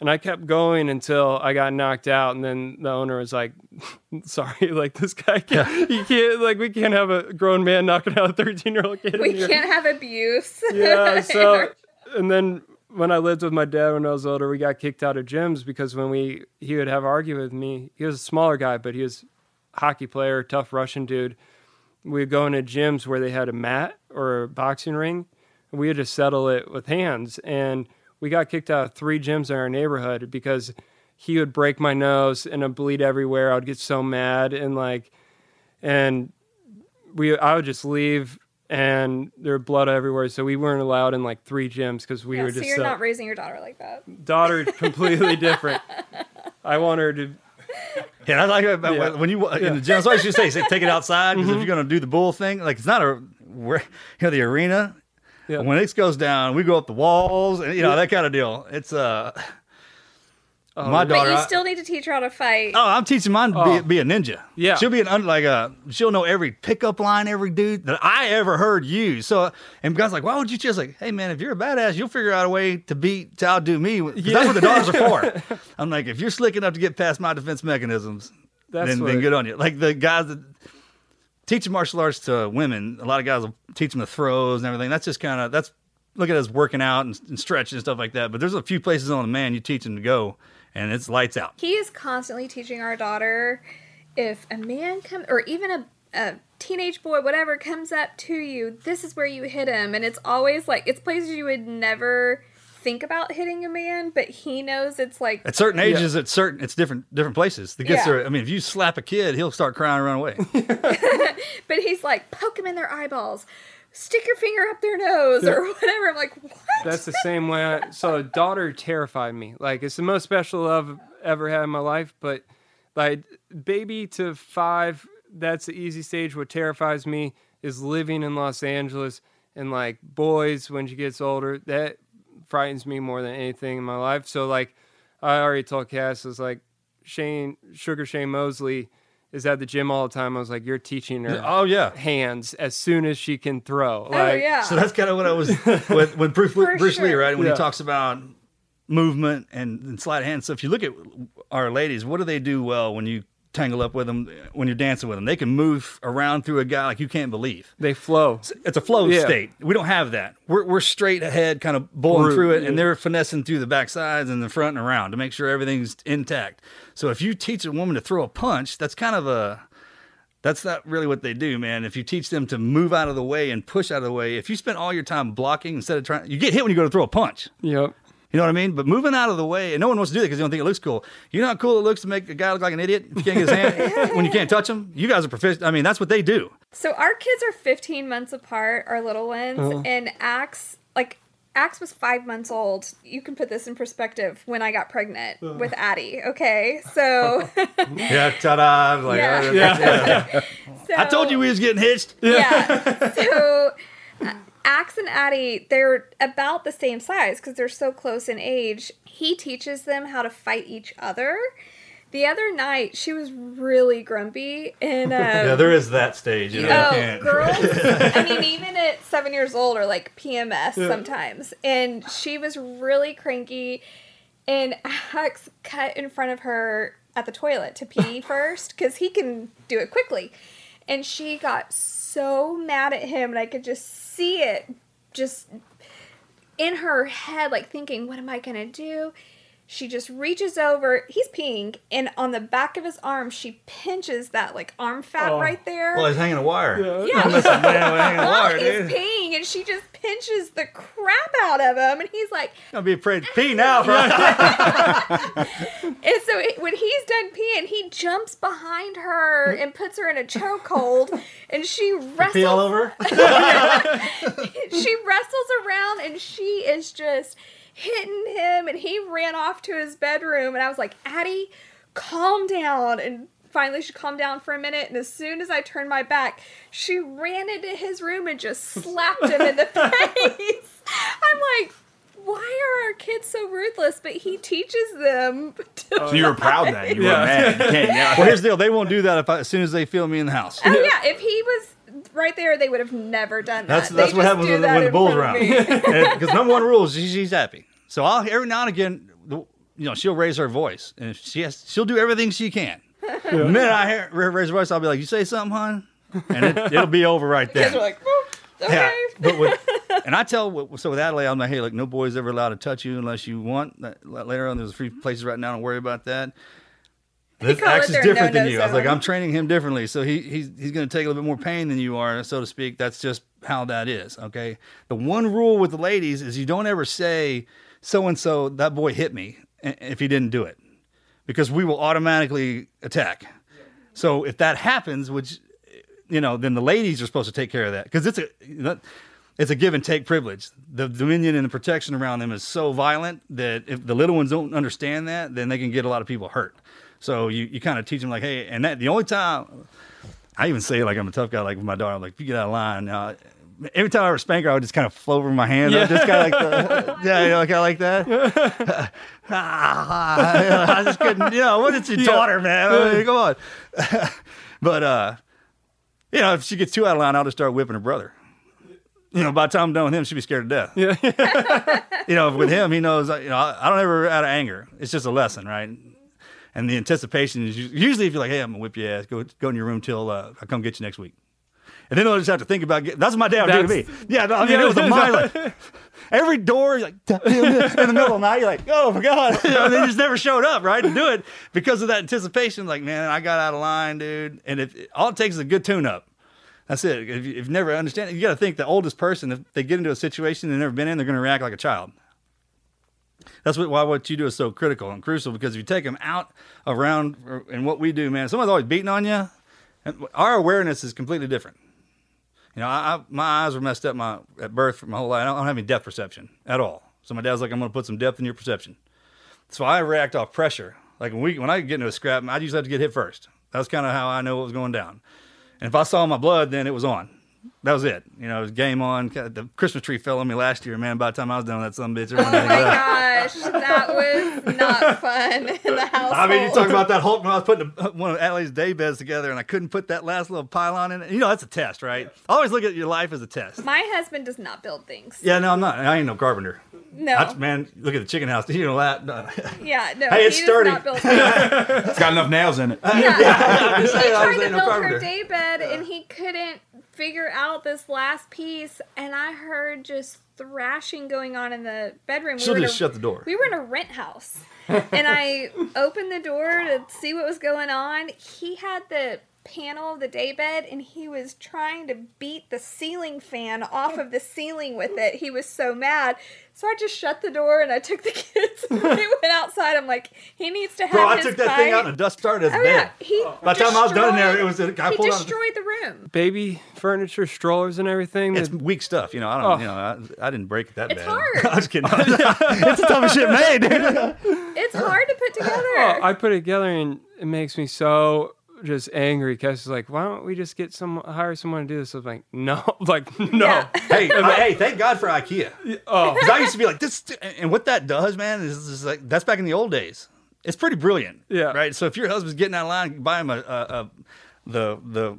And I kept going until I got knocked out. And then the owner was like, *laughs* Sorry, *laughs* like this guy can't, you can't, like, we can't have a grown man knocking out a 13 year old kid. We here." can't have abuse. yeah. So, and then when I lived with my dad when I was older, we got kicked out of gyms because when we he would have argue with me. He was a smaller guy, but he was a hockey player, tough Russian dude. We'd go into gyms where they had a mat or a boxing ring. And we had to settle it with hands, and we got kicked out of three gyms in our neighborhood because he would break my nose and I'd bleed everywhere. I'd get so mad and like, and we I would just leave and there was blood everywhere. So we weren't allowed in like three gyms because we Yeah, were so just you're so- not raising your daughter like that. daughter completely different. I want her to. Yeah, I like it about Yeah. when you in Yeah. the gym. That's why I used to say, say take it outside because Mhm. if you're gonna do the bull thing, like it's not a where you know the arena. Yeah. When it goes down, we go up the walls and you know Yeah. that kind of deal. It's uh Oh, my But you still need to teach her how to fight. Oh, I'm teaching mine to Oh. be, be a ninja. Yeah. she'll be an un, like a she'll know every pickup line, every dude that I ever heard use. So, and guys like, why would you just like, hey man, if you're a badass, you'll figure out a way to beat to outdo me. 'Cause That's what the dogs are for. *laughs* I'm like, if you're slick enough to get past my defense mechanisms, That's then, what- then good on you. Like the guys that teaching martial arts to women, a lot of guys will teach them the throws and everything. That's just kind of that's look at us working out and, and stretching and stuff like that. But there's a few places on the man you teach them to go, and it's lights out. He is constantly teaching our daughter if a man come or even a, a teenage boy, whatever, comes up to you, this is where you hit him. And it's always like it's places you would never think about hitting a man, but he knows it's like At certain ages, it's certain it's different different places. The kids Yeah. are. I mean, if you slap a kid, he'll start crying and run away. *laughs* *laughs* but he's like, poke him in their eyeballs, stick your finger up their nose or *laughs* whatever. I'm like, what? That's the same way. I, so a daughter terrified me. Like it's the most special love I've ever had in my life. But like baby to five, that's the easy stage. What terrifies me is living in Los Angeles and like boys when she gets older. That frightens me more than anything in my life. So like I already told Cass, I was like Shane Sugar Shane Mosley is at the gym all the time. I was like, you're teaching her. Oh, yeah. hands as soon as she can throw. Oh, like, yeah. So that's kind of what I was *laughs* with with Bruce, For Bruce Lee, right? When Yeah. he talks about movement and, and sleight of hand. So if you look at our ladies, what do they do well when you tangle up with them when you're dancing with them? They can move around through a guy like you can't believe. They flow. It's a flow Yeah. state. We don't have that. We're, we're straight ahead, kind of bowling Brute, through it, and they're finessing through the back sides and the front and around to make sure everything's intact. So if you teach a woman to throw a punch, that's kind of a that's not really what they do, man. If you teach them to move out of the way and push out of the way, if you spend all your time blocking instead of trying, you get hit when you go to throw a punch. Yep. You know what I mean? But moving out of the way, and no one wants to do that because they don't think it looks cool. You know how cool it looks to make a guy look like an idiot if you can't get his hand *laughs* when you can't touch him. You guys are proficient. I mean, that's what they do. So our kids are 15 months apart, our little ones, Uh-huh. and Axe, like Axe was five months old. You can put this in perspective when I got pregnant Uh-huh. with Addie. Okay, so *laughs* Yeah, ta-da! Like, Yeah. uh, yeah. *laughs* I told you we was getting hitched. yeah. So uh, Axe and Addie, they're about the same size because they're so close in age. He teaches them how to fight each other. The other night, she was really grumpy, and *laughs* um, yeah, there is that stage. You know, Oh, girls! *laughs* I mean, even at seven years old, are like PMS sometimes. And she was really cranky, and Axe cut in front of her at the toilet to pee *laughs* first because he can do it quickly. And she got so mad at him, and I could just see it just in her head, like thinking, "What am I gonna do?" She just reaches over. He's peeing, and on the back of his arm, she pinches that like arm fat Oh. right there. Well, he's hanging a wire. Yeah. Listen, man, we're hanging a *laughs* wire, he's dude. peeing, and she just pinches the crap out of him, and he's like, Don't be afraid to pee now, bro. *laughs* *laughs* and so it, when he's done peeing, he jumps behind her and puts her in a chokehold, and she wrestles. pee all over? she wrestles around, and she is just hitting him, and he ran off to his bedroom, and I was like, Addie, calm down, and. Finally, she calmed down for a minute, and as soon as I turned my back, she ran into his room and just *laughs* slapped him in the face. I'm like, why are our kids so ruthless? But he teaches them. To So you were proud then. You were mad. You can't. *laughs* Well, here's the deal. They won't do that if I, as soon as they feel me in the house. Oh yeah, if he was right there, they would have never done that. That's They that's what just happens when, that when the in bull's front around. Because *laughs* number one rule is she, she's happy. So I'll every now and again, you know, she'll raise her voice, and if she has, she'll do everything she can. *laughs* The minute I hear her raise her voice, I'll be like, "You say something, hon," and it, *laughs* it'll be over right there. are like, okay. Yeah, but with, *laughs* and I tell so with Adelaide, I'm like, hey, look, no boy's ever allowed to touch you unless you want. Uh, that- Later on, there's a few places right now. Don't worry about that. This Axe is different than you. I was like. I'm training him differently, so he he's he's going to take a little bit more pain than you are, so to speak. That's just how that is. Okay. The one rule with the ladies is you don't ever say so and so that boy hit me if he didn't do it, because we will automatically attack. So if that happens, which you know, then the ladies are supposed to take care of that because it's a it's a give and take privilege. The dominion and the protection around them is so violent that if the little ones don't understand that, then they can get a lot of people hurt. So you, you kind of teach them like, hey, and that the only time I even say like I'm a tough guy, like with my daughter, I'm like if you get out of line now, every time I ever spank her, I would just kind of float over my hand. Yeah. Just kind of like the, yeah, *laughs* you know, kind of like that. *laughs* I just couldn't, you know, what is your Yeah. daughter, man? I mean, come on. *laughs* but, uh, you know, if she gets too out of line, I'll just start whipping her brother. You know, by the time I'm done with him, she'll be scared to death. Yeah. you know, with him, he knows, you know, I I don't ever out of anger. It's just a lesson, right? And the anticipation is usually if you're like, hey, I'm gonna whip your ass, go go in your room till uh, I come get you next week. And then they'll just have to think about get, that's what my dad would do to me. Yeah, I mean, it was a mind like *laughs* every door, like *laughs* in the middle of the night, you're like, oh my god, You *laughs* know, and they just never showed up, right, to do it because of that anticipation. Like, man, I got out of line, dude. And if all it takes is a good tune-up. That's it. If you, if you never understand, you got to think the oldest person, if they get into a situation they've never been in, they're going to react like a child. That's what, why what you do is so critical and crucial because if you take them out around uh, and what we do, man, someone's always beating on you. And our awareness is completely different. You know, I, I, my eyes were messed up my at birth for my whole life. I don't, I don't have any depth perception at all. So my dad's like, I'm going to put some depth in your perception. So I react off pressure. Like when we when I get into a scrap, I usually have to get hit first. That's kind of how I know what was going down. And if I saw my blood, then it was on. That was it. You know, it was game on. The Christmas tree fell on me last year, man. By the time I was done with that some bitch, everyone Oh had my left. gosh, that was not fun in the house. I mean, you talk about that Hulk when I was putting a, uh, one of Adelaide's day beds together, and I couldn't put that last little pylon in it. You know, that's a test, right? I always look at your life as a test. My husband does not build things. Yeah, no, I'm not. I ain't no carpenter. No. I- man, look at the chicken house. *laughs* You know that. No. Yeah, no. Hey, it's he sturdy. Does not build things. It's got enough nails in it. *laughs* I'm he just saying, I tried to ain't no build her day bed and he couldn't figure out this last piece and I heard just thrashing going on in the bedroom. She'll just a- shut the door. We were in a rent house. and I *laughs* opened the door to see what was going on. He had the panel of the daybed and he was trying to beat the ceiling fan off of the ceiling with it. He was so mad. So I just shut the door and I took the *laughs* kids and *laughs* we went outside. I'm like, he needs to have Bro, I took that thing out and dust started as Oh, bed. yeah. He By the time I was done there, it was destroyed- I he pulled out. destroyed the room. Baby furniture, strollers, and everything. It's that- weak stuff, you know. I don't, Oh. you know, I, I didn't break it that It's bad. hard. *laughs* I was kidding. it's the toughest shit made, dude. It's hard to put oh, together. Oh, I put it together and it makes me so just angry. Cass is like, why don't we just get some hire someone to do this? I was *laughs* like, no, *laughs* like no. hey, I- hey, thank God for IKEA. Oh. Because I used to be like this, and what that does, man, is, is like that's back in the old days. It's pretty brilliant, Yeah. Right. So if your husband's getting out of line, buy him a, a, a the the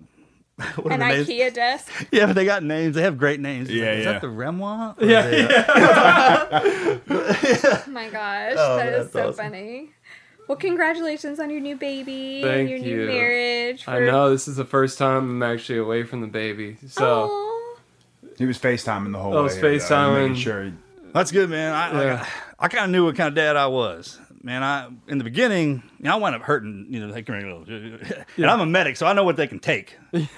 *laughs* what An the names? IKEA desk. Yeah, but they got names. They have great names. Yeah, is yeah. that the Remois? Or Yeah, is it- Oh my gosh, Oh, that is that's so awesome. funny. Well, congratulations on your new baby and your you. new marriage. I know this is the first time I'm actually away from the baby. So He was FaceTiming the whole I way. was here, though, FaceTiming. making sure. he- That's good, man. I like, Yeah. I, kind of knew what kind of dad I was. Man, I in the beginning, you know, I wound up hurting. You know, they can and *laughs* I'm a medic, so I know what they can take,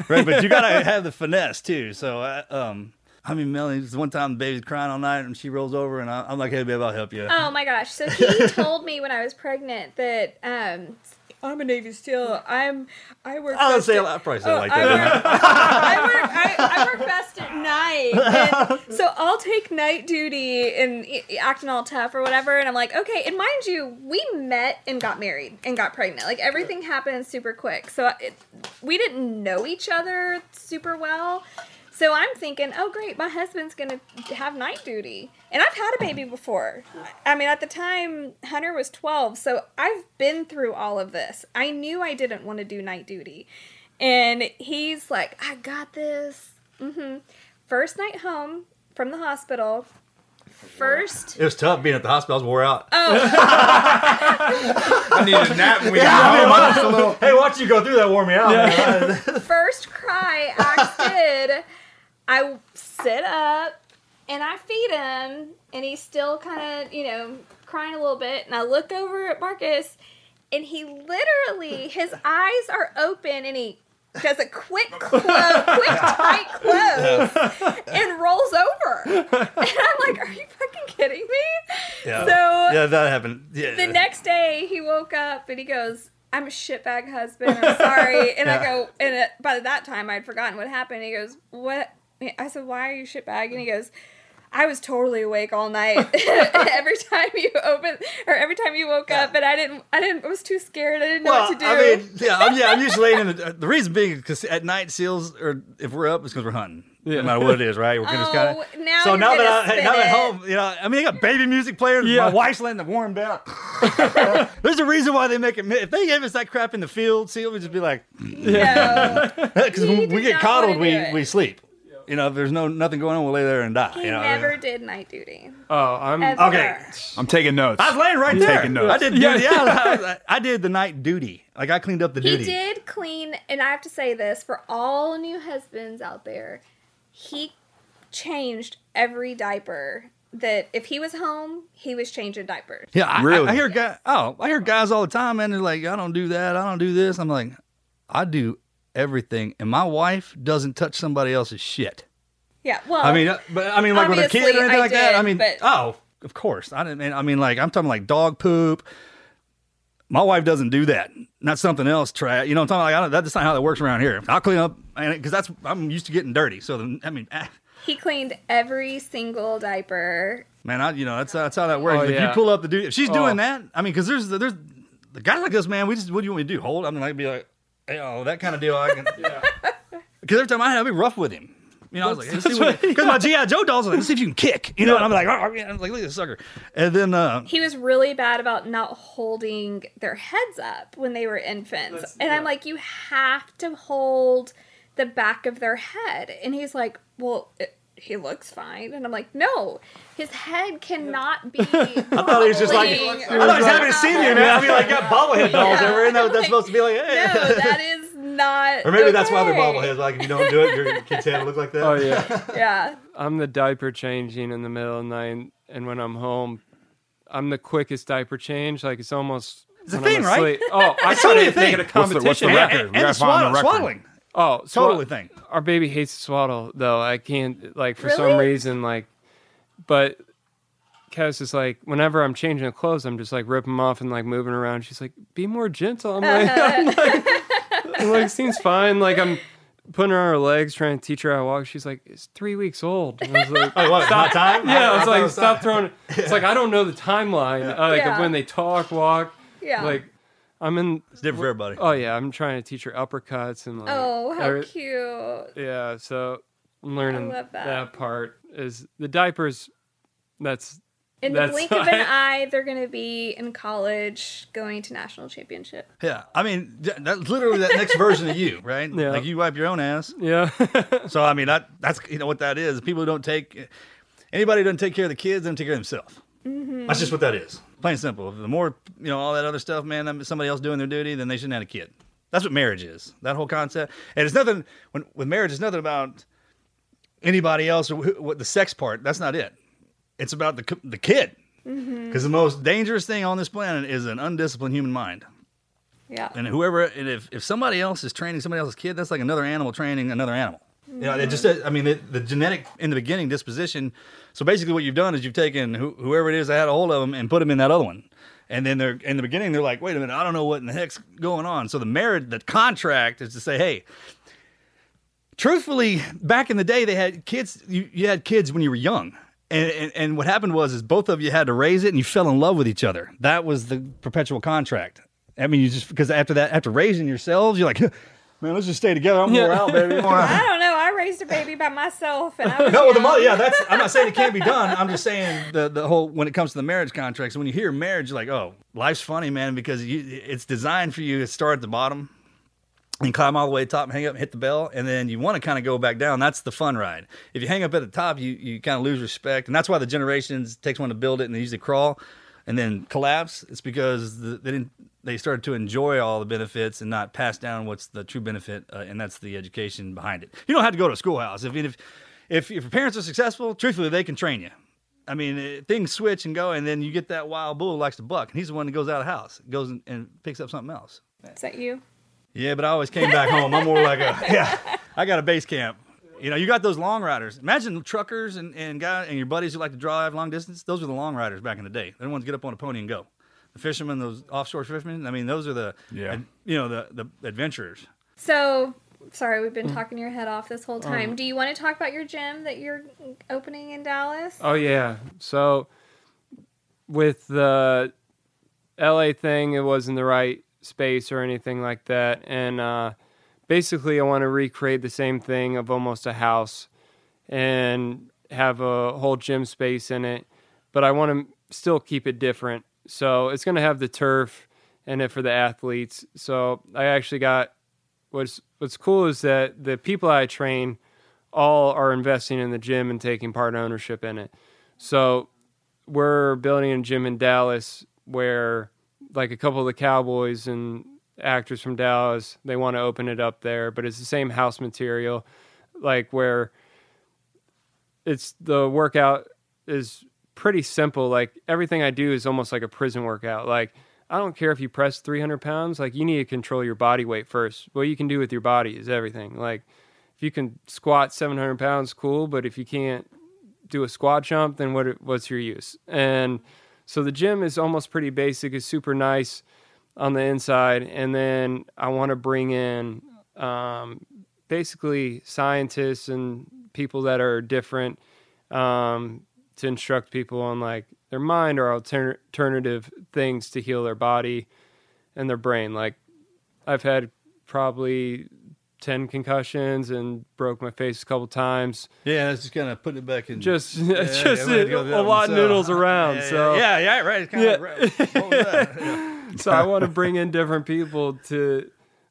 right? But you gotta *laughs* have the finesse too. So, I, um, I mean, Melanie, one time the baby's crying all night, and she rolls over, and I, I'm like, "Hey, babe, I'll help you." Oh my gosh! So he *laughs* told me when I was pregnant that um, I'm a Navy SEAL. I'm I work. I don't best say at- I probably say Oh, like I that. work, *laughs* I work. I, I work best at night, and *laughs* so I'll take night duty and acting all tough or whatever. And I'm like, okay. And mind you, we met and got married and got pregnant. Like everything happened super quick. So it, we didn't know each other super well. So I'm thinking, oh great, my husband's gonna have night duty, and I've had a baby before. I mean, at the time Hunter was 12, so I've been through all of this. I knew I didn't want to do night duty, and he's like, I got this. Mm-hmm. First night home from the hospital. First, It was tough being at the hospital. I was wore out. Oh. *laughs* I needed a nap when we Yeah, got I mean, home. my- I was a little- hey, watch you go through that wore me out. man. *laughs* first cry Axe did, I sit up and I feed him, and he's still kind of, you know, crying a little bit. And I look over at Marcus, and he literally, his *laughs* eyes are open, and he does a quick *laughs* close, quick tight close, and rolls over. *laughs* And I'm like, "Are you fucking kidding me?" Yeah. So yeah, that happened. Yeah. the next day he woke up and he goes, I'm a shitbag husband. I'm sorry. And I go, and it, by that time I'd forgotten what happened. He goes, What? I said, Why are you shitbag? And he goes, I was totally awake all night. *laughs* *laughs* every time you open or every time you woke up, and I didn't, I didn't, I was too scared. I didn't know what to do. I mean, yeah, I'm, yeah, I'm usually laying in the. *laughs* The reason being because at night seals, or if we're up, it's because we're hunting. no matter what it is, right? We're gonna just kind Oh, of. now so now that I, hey, spin now I'm at home, you know, I mean, they got baby music players. Yeah. My wife's letting the warm bell. There's a reason why they make it. If they gave us that crap in the field, see, it would just be like, because when we get coddled, we we sleep. You know, if there's no nothing going on, we'll lay there and die. He you know? never did night duty. Oh, I'm Ever. Okay. I'm taking notes. I was laying right I'm there. taking notes. I did. Yeah. Duty. Yeah, I, I did the night duty. Like I cleaned up the He duty. did clean, and I have to say this for all new husbands out there, he changed every diaper. That if he was home, he was changing diapers. Yeah, I, Really? I, I hear guys. Oh, I hear guys all the time, man. They're like, I don't do that. I don't do this. I'm like, I do everything, and my wife doesn't touch somebody else's shit. Yeah, well, I mean, uh, but I mean, like with a kid or anything I like that. I mean, but- oh, of course. I didn't. mean- I mean, like I'm talking like dog poop. My wife doesn't do that. Not something else. Try. You know, I'm talking like I don't, that's not how that works around here. I'll clean up, and because that's I'm used to getting dirty. So the, I mean, ah, he cleaned every single diaper. man, I you know that's that's how that works. Oh, if yeah. you pull up the dude, if she's Oh. doing that, I mean, because there's there's the guys like us, man. We just what do you want me to do? Hold? I mean, like be like, hey, oh, that kind of deal. I can. *laughs* Because every time I had, I'd be rough with him. You know, I was like, let's see what, because my GI Joe dolls, like, let's see if you can kick. You know, and I'm like, oh. I'm like, look at this sucker. And then, uh, He was really bad about not holding their heads up when they were infants. and I'm like, you have to hold the back of their head. And he's like, well, it, he looks fine. And I'm like, no, his head cannot be. *laughs* I thought he was just like, I thought he was having a senior, man. I mean, like, got bobblehead dolls everywhere, and that, that's *laughs* supposed to be like, hey. No, that is not. Or maybe that's why they're okay. bobbleheads. Like, if you don't do it, your kid's head look like that. Oh yeah. *laughs* Yeah. I'm the diaper changing in the middle of the night, and when I'm home, I'm the quickest diaper change. Like it's almost It's a thing, right? Oh, I It's thought totally it a was making a. What's the- what's the competition. record? And, We and gotta the record. swaddling. Oh, Totally thing. Our baby hates to swaddle, though. I can't like for some Really? reason like, but. Cass is like, whenever I'm changing the clothes, I'm just like ripping them off and like moving around. She's like, "Be more gentle." I'm like, *laughs* I'm like, I'm like, seems fine. Like I'm putting her on her legs, trying to teach her how to walk. She's like, "It's three weeks old." And I was like, *laughs* Oh, what? Not time? Yeah, I was *laughs* like, stop time. throwing. It's like I don't know the timeline, uh, like Yeah. of when they talk, walk. Yeah. Like I'm in. It's different for everybody. Oh yeah, I'm trying to teach her uppercuts and like. Oh, how every- cute. Yeah, so I'm learning I love that. part is the diapers. That's In the blink *laughs* of an eye, they're going to be in college going to national championship. Yeah, I mean, th- that's literally that next version of you, right? *laughs* Yeah. Like you wipe your own ass. Yeah. *laughs* So I mean, that that's you know what that is. People who don't take anybody who doesn't take care of the kids, don't take care of themselves. Mm-hmm. That's just what that is. Plain and simple. The more you know, all that other stuff, man. Somebody else doing their duty, then they shouldn't have a kid. That's what marriage is. That whole concept, and it's nothing. When with marriage, it's nothing about anybody else or wh- what the sex part. That's not it. It's about the the kid. Mm-hmm. Because the most dangerous thing on this planet is an undisciplined human mind. Yeah. And whoever, and if, if somebody else is training somebody else's kid, that's like another animal training another animal. You know, it just, I mean, the, the genetic in the beginning disposition. So basically, what you've done is you've taken who, whoever it is that had a hold of them and put them in that other one. And then they're in the beginning, they're like, wait a minute, I don't know what in the heck's going on. So the marriage, the contract is to say, hey, truthfully, back in the day, they had kids, you, you had kids when you were young. And, and, and what happened was is both of you had to raise it and you fell in love with each other. That was the perpetual contract. I mean, you just because after that, after raising yourselves, you're like, *laughs* man, let's just stay together. I'm more out, baby. More out." *laughs* I don't know. Raised a baby by myself, and I *laughs* was No, the mother, yeah, that's. I'm not saying it can't be *laughs* done. I'm just saying the the whole when it comes to the marriage contracts. When you hear marriage, you're like, oh, life's funny, man, because you, it's designed for you to start at the bottom and climb all the way to the top and hang up and hit the bell, and then you want to kind of go back down. That's the fun ride. If you hang up at the top, you you kind of lose respect, and that's why the generations takes one to build it, and they usually crawl and then collapse. It's because they didn't. They started to enjoy all the benefits and not pass down what's the true benefit, uh, and that's the education behind it. You don't have to go to a schoolhouse. If if if, if your parents are successful, truthfully, they can train you. I mean, eh, things switch and go, and then you get that wild bull who likes to buck, and he's the one that goes out of the house, goes and, and picks up something else. Is that you? Yeah, but I always came back home. I'm more like a *laughs* yeah. I got a base camp. You know, you got those long riders. Imagine truckers and and guys and your buddies who like to drive long distance. Those were the long riders back in the day. They're the ones get up on a pony and go. The fishermen, those offshore fishermen. I mean, those are the Yeah. you know the the adventurers. So, sorry, we've been talking your head off this whole time. Um, Do you want to talk about your gym that you're opening in Dallas? Oh yeah. So with the LA thing, it wasn't the right space or anything like that, and uh, basically, I want to recreate the same thing of almost a house, and have a whole gym space in it, but I want to still keep it different. So it's going to have the turf in it for the athletes. So I actually got what's what's cool is that the people I train all are investing in the gym and taking part ownership in it. So we're building a gym in Dallas where like a couple of the Cowboys and actors from Dallas, they want to open it up there, but it's the same house material like where it's the workout is pretty simple. Like everything I do is almost like a prison workout. Like I don't care if you press 300 pounds. Like you need to control your body weight first. What you can do with your body is everything. Like if you can squat 700 pounds, cool. But if you can't do a squat jump, then what what's your use? And so the gym is almost pretty basic. It's super nice on the inside, and then I want to bring in um, basically scientists and people that are different um, to instruct people on like their mind or alter- alternative things to heal their body and their brain. Like I've had probably 10 concussions and broke my face a couple times. Yeah, it's just kind of putting it back in. Just, *laughs* Yeah, *laughs* just yeah, we had to a, a lot of so- noodles around. Yeah, so yeah, yeah, right. It's kind Yeah. of what was that? Yeah. *laughs* so I want to bring in different people to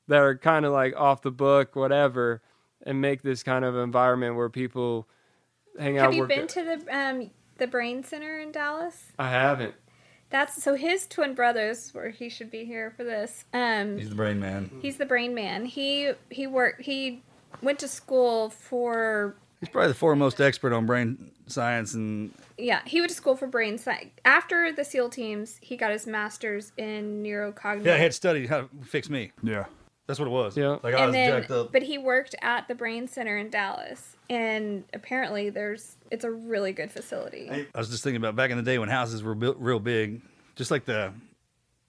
that are kind of like off the book, whatever, and make this kind of environment where people hang out. Have you work been to the um the Brain Center in Dallas? I haven't. That's so his twin brothers, where he should be here for this. Um, He's the brain man. he's the brain man. He he worked. He went to school for He's probably the foremost expert on brain science and yeah. He went to school for brain science. After the SEAL teams, he got his master's in neurocognitive. yeah, he had studied how to fix me. Yeah, that's what it was. Yeah, like I and was then, jacked up. but he worked at the Brain Center in Dallas, and apparently there's it's a really good facility. I was just thinking about back in the day when houses were built real big, just like the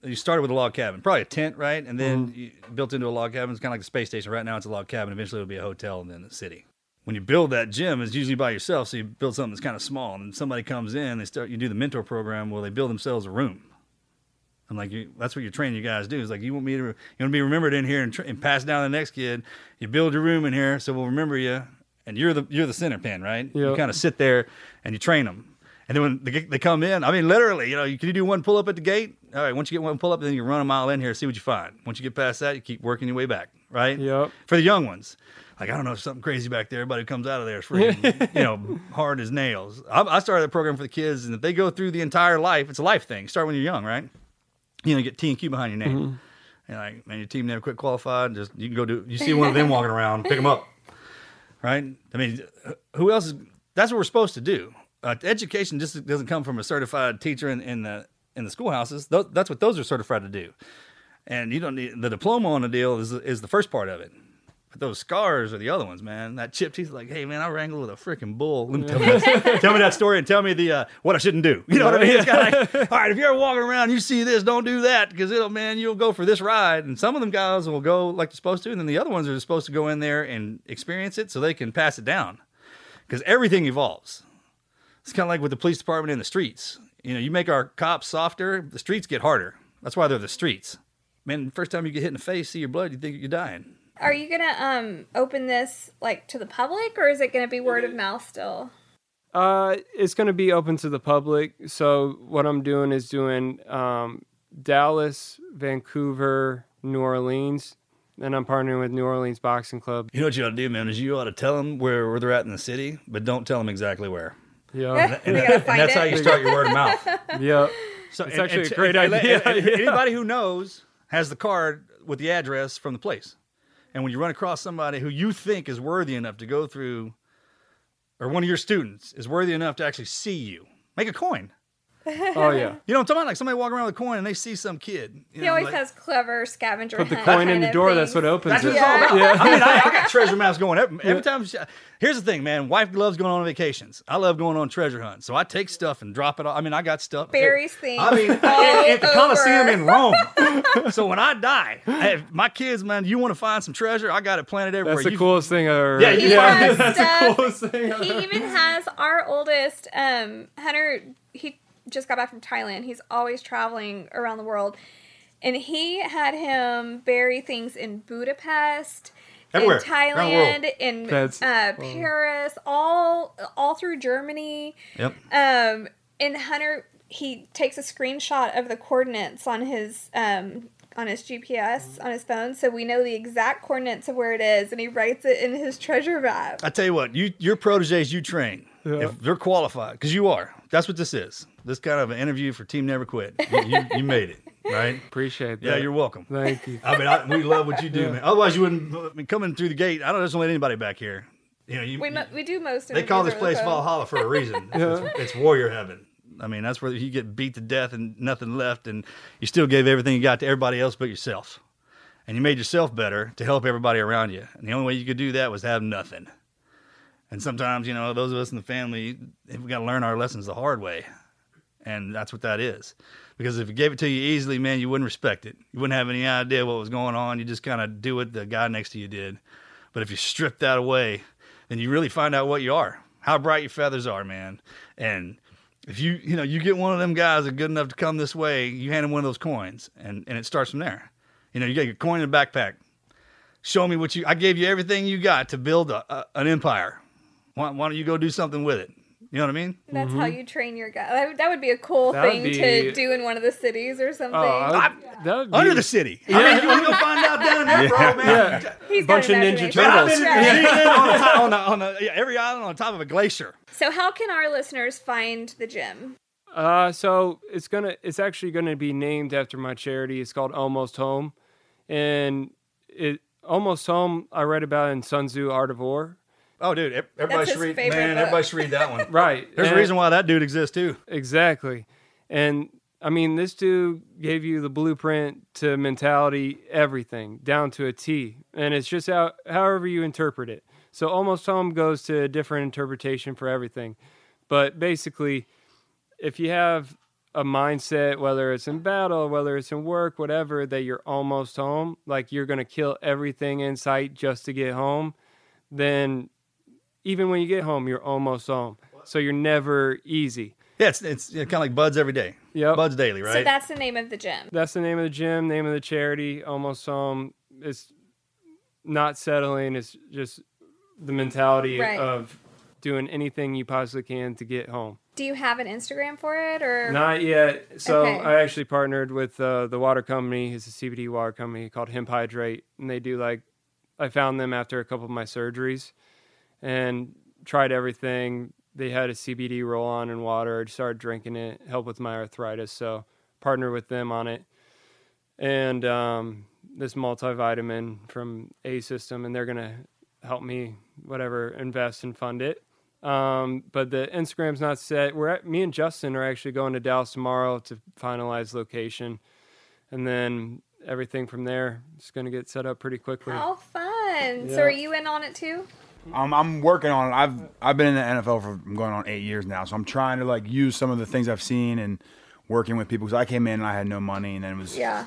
you started with a log cabin, probably a tent, right? And then Mm-hmm. you built into a log cabin. It's kind of like the space station. Right now, it's a log cabin. Eventually, it'll be a hotel and then a city. When you build that gym, it's usually by yourself. So you build something that's kind of small, and somebody comes in. They start. You do the mentor program where they build themselves a room. I'm like, you, that's what you're training you guys to do. Is like, you want me to, you want to be remembered in here and, tra- and pass down to the next kid. You build your room in here, so we'll remember you, and you're the you're the center pin, right? You kind of sit there and you train them, and then when they, they come in, I mean, literally, you know, you can you do one pull up at the gate. All right, once you get one pull up, then you run a mile in here, see what you find. Once you get past that, you keep working your way back, right? Yep. For the young ones, like I don't know, something crazy back there. Everybody who comes out of there is *laughs* freaking, you know, hard as nails. I, I started that program for the kids, and if they go through the entire life, it's a life thing. Start when you're young, right? You know, you get T and Q behind your name. Mhm. And like, man, your team never quit qualified. Just you can go do. You see *laughs* one of them walking around, pick them up, *laughs* right? I mean, who else is? That's what we're supposed to do. Uh, education just doesn't come from a certified teacher in, in the in the schoolhouses. Tho- That's what those are certified to do. And you don't need the diploma on the deal is is the first part of it. But those scars are the other ones, man. That chipped teeth, like, hey, man, I wrangled with a freaking bull. Let me tell, me that, *laughs* tell me that story and tell me the uh, what I shouldn't do. You know what I mean? It's kind of like, all right, if you're walking around, you see this, don't do that because it'll, man, you'll go for this ride. And some of them guys will go like they're supposed to, and then the other ones are supposed to go in there and experience it so they can pass it down. Because everything evolves. It's kind of like with the police department in the streets. You know, you make our cops softer, the streets get harder. That's why they're the streets. Man, first time you get hit in the face, see your blood, you think you're dying. Are you gonna um open this like to the public, or is it gonna be word of mouth still? Uh, it's going to be open to the public. So what I'm doing is doing um, Dallas, Vancouver, New Orleans, and I'm partnering with New Orleans Boxing Club. You know what you ought to do, man, is you ought to tell them where, where they're at in the city, but don't tell them exactly where. Yeah, *laughs* And, and- and that's how you start your word of mouth. *laughs* Yeah, So it's and- actually and- a great and- idea. and- and *laughs* Yeah. Anybody who knows has the card with the address from the place. And when you run across somebody who you think is worthy enough to go through, or one of your students is worthy enough to actually see you, make a coin. *laughs* Oh yeah. You know what I'm talking about? Like somebody walking around with a coin and they see some kid. you He know, always like- has clever scavenger. Put the coin in the door. things. That's what opens That's it. what it's all about. Yeah. I mean, I, I got *laughs* treasure maps going every, every time. She, here's the thing, man. Wife loves going on vacations. I love going on treasure hunts. So I take stuff and drop it. All. I mean, I got stuff. Barry's thing. I mean, all at, at the Coliseum over. in Rome. *laughs* so when I die, hey, my kids, man, you want to find some treasure? I got it planted everywhere. That's the You- coolest thing ever. Yeah, you find that's stuff. the coolest thing. I've he even has our oldest um hunter he just got back from thailand he's always traveling around the world and he had him bury things in budapest Everywhere. in Around the world. Thailand, in uh, Paris, all all through Germany. Yep. Um, and Hunter, he takes a screenshot of the coordinates on his um on his GPS on his phone, so we know the exact coordinates of where it is, and he writes it in his treasure map. I tell you what, you your proteges you train, if they're qualified, because you are. That's what this is. This kind of an interview for Team Never Quit. You, you, you made it, right? Appreciate that. Yeah, you're welcome. Thank you. I mean, I, we love what you do, Yeah. man. Otherwise, you wouldn't. I mean, coming through the gate, I don't just let anybody back here. You know, you, we mo- we do most. Of it. They call this place over the. Valhalla for a reason. *laughs* it's, it's warrior heaven. I mean, that's where you get beat to death and nothing left, and you still gave everything you got to everybody else but yourself. And you made yourself better to help everybody around you. And the only way you could do that was have nothing. And sometimes, you know, those of us in the family, we got to learn our lessons the hard way. And that's what that is. Because if it gave it to you easily, man, you wouldn't respect it. You wouldn't have any idea what was going on. You just kind of do what the guy next to you did. But if you strip that away, then you really find out what you are, how bright your feathers are, man. And if you, you know, you get one of them guys that good enough to come this way, you hand him one of those coins, and, and it starts from there. You know, you get a coin in a backpack. Show me what you. I gave you everything you got to build a, a, an empire. Why, why don't you go do something with it? You know what I mean? That's how you train your guy. That, would- that would be a cool That thing be- to do in one of the cities or something. that would be, Under the city. I mean, you want to go find out down there, bro, man? Yeah. He's Bunch got of Ninja imagination. Turtles. been in New Zealand on, the top, on, the, on the, every island on top of a glacier. so how can our listeners find the gym? Uh, so it's gonna, it's actually gonna be named after my charity. It's called Almost Home, and it Almost Home. I read about in Sun Tzu Art of War. Oh, dude, everybody That's should his read. favorite Man, book. everybody should read that one. *laughs* Right. There's a And- reason why that dude exists too. Exactly. And I mean, this dude gave you the blueprint to mentality, everything down to a T. And it's just how, however you interpret it. So almost home goes to a different interpretation for everything. But basically, if you have a mindset, whether it's in battle, whether it's in work, whatever, that you're almost home, like you're going to kill everything in sight just to get home, then even when you get home, you're almost home. So you're never easy. Yeah, it's it's kind of like BUD/S every day. Yeah, BUD/S daily, right? So that's the name of the gym. That's the name of the gym, name of the charity, almost home. It's not settling, it's just the mentality Right. of doing anything you possibly can to get home. Do you have an Instagram for it or Not yet. So Okay. I actually partnered with uh, the water company. It's a CBD water company called Hemp Hydrate, and they do like I found them after a couple of my surgeries, and tried everything. They had a CBD roll on in water. I started drinking it. Helped with my arthritis, so partnered with them on it. And um, this multivitamin from A System, and they're gonna help me whatever invest and fund it. Um, but the Instagram's not set. We're at, me and Justin are actually going to Dallas tomorrow to finalize location, and then everything from there is going to get set up pretty quickly. How fun. So are you in on it too? I'm, I'm working on it. I've I've been in the NFL for I'm going on eight years now, so I'm trying to like use some of the things I've seen and working with people. Because I came in and I had no money, and then was Yeah.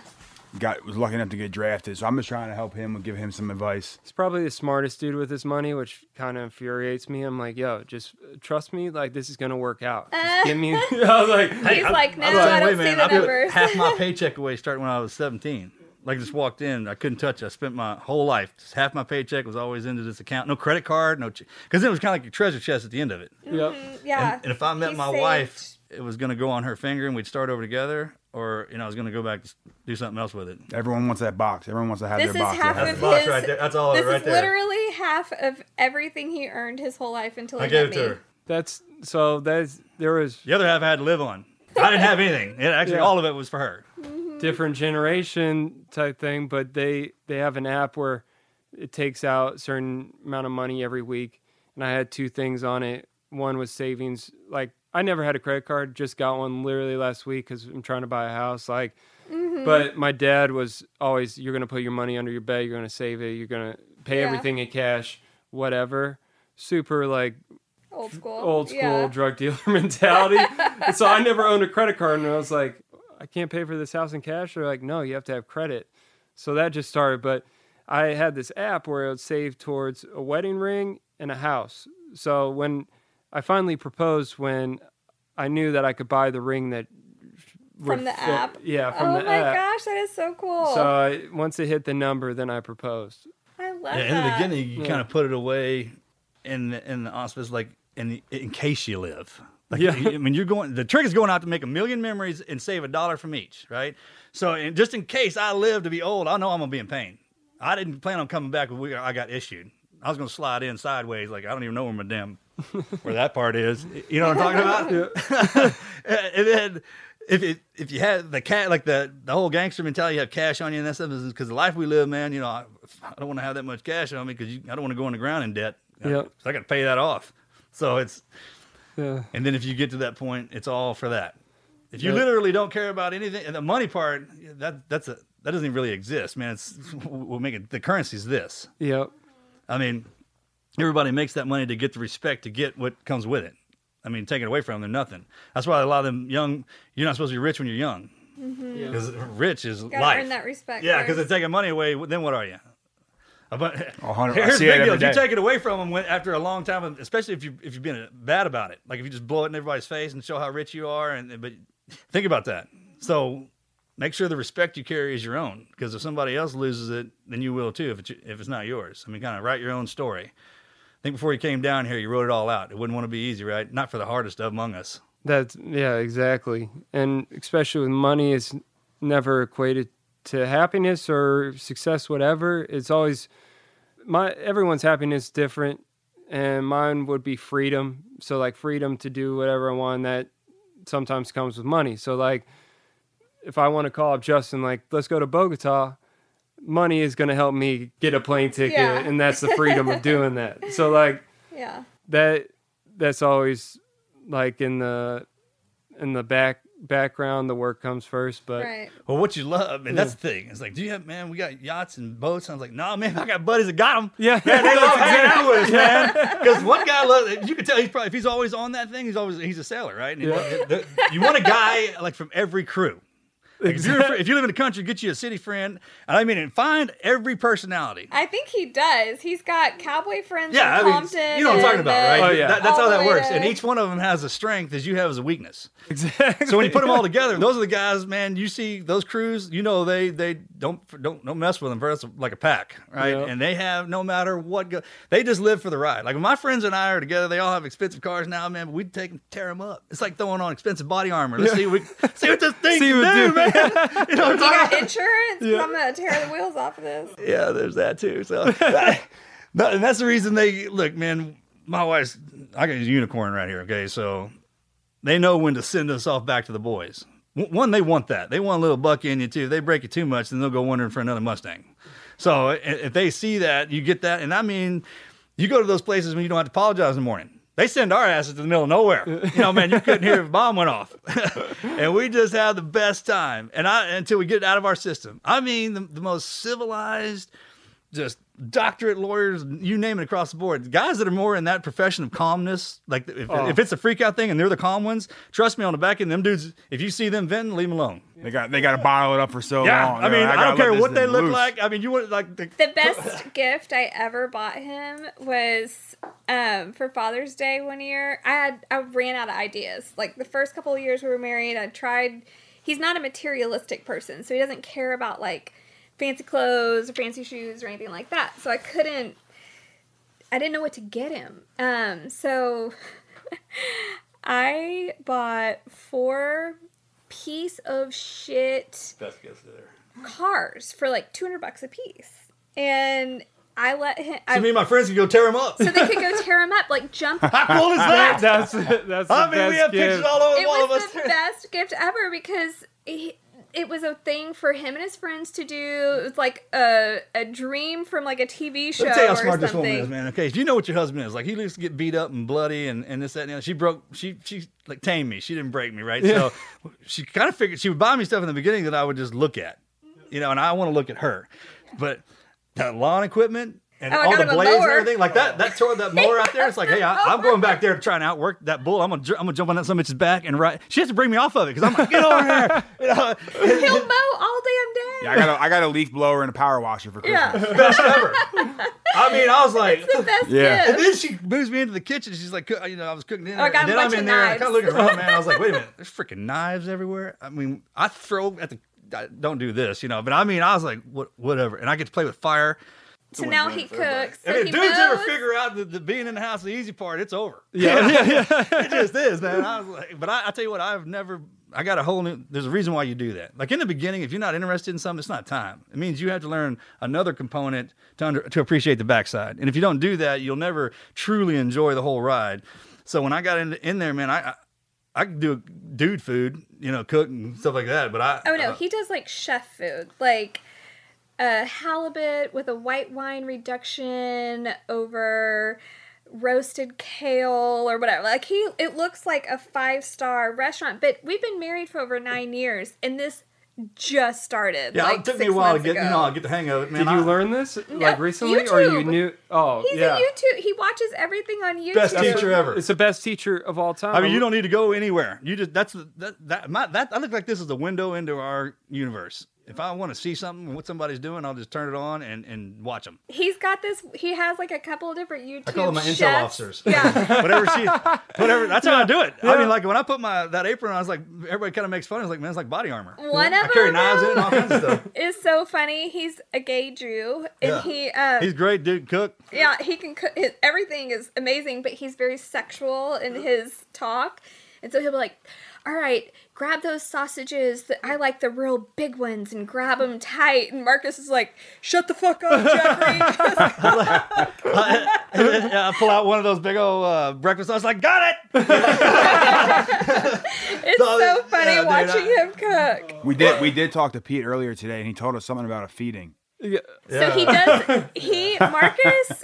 got was lucky enough to get drafted. So I'm just trying to help him and give him some advice. He's probably the smartest dude with his money, which kind of infuriates me. I'm like, yo, just uh, trust me. Like this is gonna work out. Just give me. *laughs* I was like, He's like, no, I'm the same I don't way, see man. the I numbers. half my *laughs* paycheck away starting when I was 17. Like just walked in, I couldn't touch it. I spent my whole life. Just half my paycheck was always into this account. No credit card, no, because it was kind of like your treasure chest at the end of it. Mm-hmm. Yep. Yeah. And, and if I met He my saved- wife, it was going to go on her finger and we'd start over together, or you know, I was going to go back to do something else with it. Everyone wants that box. Everyone wants to have This their is box. half They have of box his. right there. That's all of it This right is there. literally half of everything he earned his whole life until he I gave met it to me. her. That's so. That's there was The other half I had to live on. I didn't have anything. It, actually, Yeah. all of it was for her. Different generation type thing, but they they have an app where it takes out a certain amount of money every week, and I had two things on it. One was savings. Like I never had a credit card, just got one literally last week because I'm trying to buy a house. Like, Mhm. but my dad was always, "You're gonna put your money under your bed. You're gonna save it. You're gonna pay Yeah. everything in cash, whatever." Super like Old school. old school Yeah. drug dealer *laughs* mentality. and *laughs* so I never owned a credit card, and I was like, I can't pay for this house in cash. They're like, no, you have to have credit. So that just started. But I had this app where it would save towards a wedding ring and a house. So when I finally proposed, when I knew that I could buy the ring that From the fit- app. yeah, from oh the my gosh, that is so cool. So I, once it hit the number, then I proposed. I love love Yeah, in the beginning, you Yeah. kind of put it away in the, in the auspice, like in in case you live. Like, Yeah. I mean, you're going. The trick is going out to make a million memories and save a dollar from each, right? So, and just in case I live to be old, I know I'm gonna be in pain. I didn't plan on coming back when we, I got issued. I was gonna slide in sideways, like I don't even know where my damn where that part is. You know what I'm talking about? *laughs* *laughs* and then if it, if you had the cat like the the whole gangster mentality, you have cash on you and that stuff is because the life we live, man. You know, I, I don't want to have that much cash on me because I don't want to go on the ground in debt. So I got to pay that off. So it's Yeah. and then if you get to that point, it's all for that. If you Yep. literally don't care about anything, and the money part, that that's a that doesn't even really exist, man. It's we'll make it the currency's this. Yep. I mean, everybody makes that money to get the respect to get what comes with it. I mean, take it away from them, they're nothing. That's why a lot of them young, you're not supposed to be rich when you're young. Mhm. Yeah. Because rich is Gotta life. earn that respect Yeah, because they're taking money away. Then what are you? *laughs* A bu- hundred- I Here's see the it big deal. If you take it away from them when, after a long time, especially if you if you've been bad about it, like if you just blow it in everybody's face and show how rich you are, and but think about that. So make sure the respect you carry is your own, because if somebody else loses it, then you will too. If it's if it's not yours, I mean, kind of write your own story. I think before you came down here, you wrote it all out. It wouldn't want to be easy, right? Not for the hardest of among us. That's yeah, exactly. And especially with money, it's never equated to happiness or success, whatever. It's always my everyone's happiness is different, and mine would be freedom. So like freedom to do whatever I want. That sometimes comes with money. So like if I want to call up Justin, like let's go to Bogota. Money is going to help me get a plane ticket, Yeah. and that's the freedom of doing that. *laughs* So like Yeah. that that's always like in the in the back background the work comes first but Right. Well, what you love, and that's the thing. It's like, do you have man? We got yachts and boats. I was like, no, man, I got buddies that got them. Yeah, man, they love *laughs* hanging out with us, man. Because one guy loves. You can tell he's probably if he's always on that thing, he's always he's a sailor, right? And he- Yeah. the- you want a guy like from every crew. Like, if, you're, if you live in the country, get you a city friend. And I mean, and find every personality. I think he does. He's got cowboy friends Yeah, I in mean, Compton. you know what I'm talking about, right? Oh, yeah. That- that's all how that works. to- And each one of them has a strength as you have as a weakness. Exactly. So when you put them all together, those are the guys, man. You see those crews, you know they they don't don't don't mess with them. First, like a pack, right? Yeah. And they have no matter what, go, they just live for the ride. Like when my friends and I are together, they all have expensive cars now, man. But we take them, tear them up. It's like throwing on expensive body armor. Let's see what we, see what this *laughs* thing See can do, do. man. *laughs* You know You got insurance? Yeah. I'm gonna tear the wheels off of this. Yeah, there's that too. So, *laughs* that- and that's the reason they look, man. My wife's, I got a unicorn right here. Okay, so they know when to send us off back to the boys. One, they want that. They want a little buck in you too. If they break it too much, then they'll go wondering for another Mustang. So if they see that, you get that. And I mean, you go to those places when you don't have to apologize in the morning. They send our asses to the middle of nowhere. *laughs* You know, man, you couldn't hear if a bomb went off. *laughs* and we just have the best time. And I until we get it out of our system. I mean, the, the most civilized, just doctorate lawyers, you name it across the board. Guys that are more in that profession of calmness, like if, Oh. if it's a freak out thing and they're the calm ones, trust me on the back end, them dudes, if you see them venting, leave them alone. They got they got to bottle it up for so yeah, long. I mean, like, I, don't care what they thing look loose. like. I mean, you would like the, The best *laughs* gift I ever bought him was um, for Father's Day one year. I had I ran out of ideas. Like the first couple of years we were married, I tried. He's not a materialistic person, so he doesn't care about like fancy clothes or fancy shoes or anything like that. So I couldn't. I didn't know what to get him. Um, so *laughs* I bought four piece of shit best guess there. cars for like 200 bucks a piece. And I let him. So I, me and my friends could go tear them up. so they could go *laughs* tear him up, like jump. How cool is that? that's that's I the mean, we best have pictures gift. all over it the wall of was the best gift ever because he, it was a thing for him and his friends to do. It was like a, a dream from like a TV show Let me tell you how or smart this woman is, man. Okay, if you know what your husband is, like he used to get beat up and bloody and, and this, that, and the other. She broke, she, she like tamed me. She didn't break me, right? So *laughs* she kind of figured she would buy me stuff in the beginning that I would just look at, you know, and I want to look at her. But that lawn equipment and Oh, all the blades and everything, like that, that tore that mower out there. It's like, hey, I, I'm going back there to try and outwork that bull. I'm gonna, I'm gonna jump on that some bitch's back and right. She has to bring me off of it because I'm like, get over here. *laughs* You know, He'll mow all damn day. Yeah, I got a, I got a leaf blower and a power washer for Christmas. Yeah. *laughs* best ever. I mean, I was like, It's the best Yeah. And then she moves me into the kitchen. She's like, you know, I was cooking dinner. Oh, I got and a then I'm bunch in of there. I knives. kind of look around, man. I was like, wait a minute. There's freaking knives everywhere. I mean, I throw at the. I don't do this, you know. But I mean, I was like, what, whatever. And I get to play with fire. So now he cooks. So I mean, he dudes ever knows- figure out that the being in the house, is the easy part, it's over. *laughs* Yeah, *laughs* yeah, yeah. it just is, man. I was like, but I, I tell you what, I've never. I got a whole new. There's a reason why you do that. Like in the beginning, if you're not interested in something, it's not time. It means you have to learn another component to under, to appreciate the backside. And if you don't do that, you'll never truly enjoy the whole ride. So when I got in, in there, man, I, I I could do dude food, you know, cook and stuff like that. But I Oh no, uh, he does like chef food, like a halibut with a white wine reduction over roasted kale or whatever. Like he, it looks like a five star restaurant. But we've been married for over nine years, and this just started. yeah, like it took me a while to months get you know get the hang of it, man. Did you learn this like recently, or you knew? Oh, He's yeah. a YouTube. He watches everything on YouTube. Best teacher ever. It's the best teacher of all time. I mean, you don't need to go anywhere. You just that's that that my that I look like this is a window into our universe. If I want to see something what somebody's doing, I'll just turn it on and and watch them. He's got this. He has like a couple of different YouTube. I call them my intel officers. Yeah. *laughs* whatever she, whatever. That's how I do it. I mean, like when I put my that apron on, I was like, everybody kind of makes fun. I was like, man, it's like body armor. One I of carry them knives in and all kinds of stuff. *laughs* is so funny. He's a gay Jew, and Yeah. he uh, He's great, dude. Cook. yeah he can cook. His, everything is amazing, but he's very sexual in his talk, and so he'll be like, "All right, grab those sausages. That I like the real big ones, and grab them tight." And Marcus is like, "Shut the fuck up, *laughs* Jeffrey." And then, yeah, I pull out one of those big old uh, breakfast. I was like, got it. *laughs* it's so funny yeah, dude, watching I- him cook. We did we did talk to Pete earlier today, and he told us something about a feeding. Yeah. So he does. He Marcus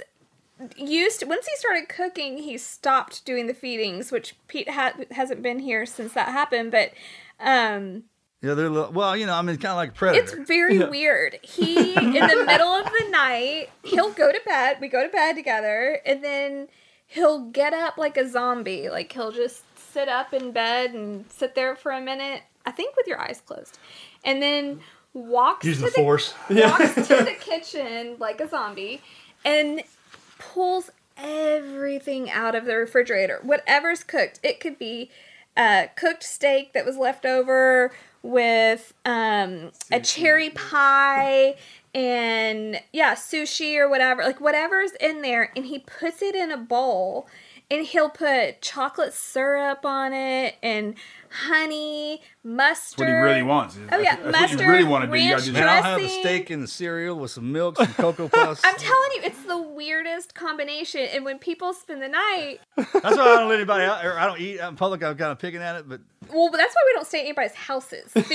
used to, once he started cooking, he stopped doing the feedings, which Pete ha- hasn't been here since that happened. But um, Yeah, they're a little, well, you know, I mean, kind of like a predator. it's very weird. He in the middle of the night, he'll go to bed. We go to bed together, and then he'll get up like a zombie. Like he'll just sit up in bed and sit there for a minute. I think with your eyes closed, and then walks Using to the force. walks to the kitchen like a zombie and pulls everything out of the refrigerator. Whatever's cooked. It could be uh, cooked steak that was left over with um, a cherry pie and yeah, sushi or whatever. Like whatever's in there, and he puts it in a bowl. And he'll put chocolate syrup on it and honey, mustard. That's what he really wants. Oh yeah, That's mustard. what you really want to do. You gotta do Man, that. I'll have a steak and the cereal with some milk, some cocoa *laughs* puffs. I'm telling you, it's the weirdest combination. And when people spend the night, *laughs* That's why I don't let anybody out, or I don't eat out in public. I'm kind of picking at it, but well, but that's why we don't stay at anybody's houses *laughs* because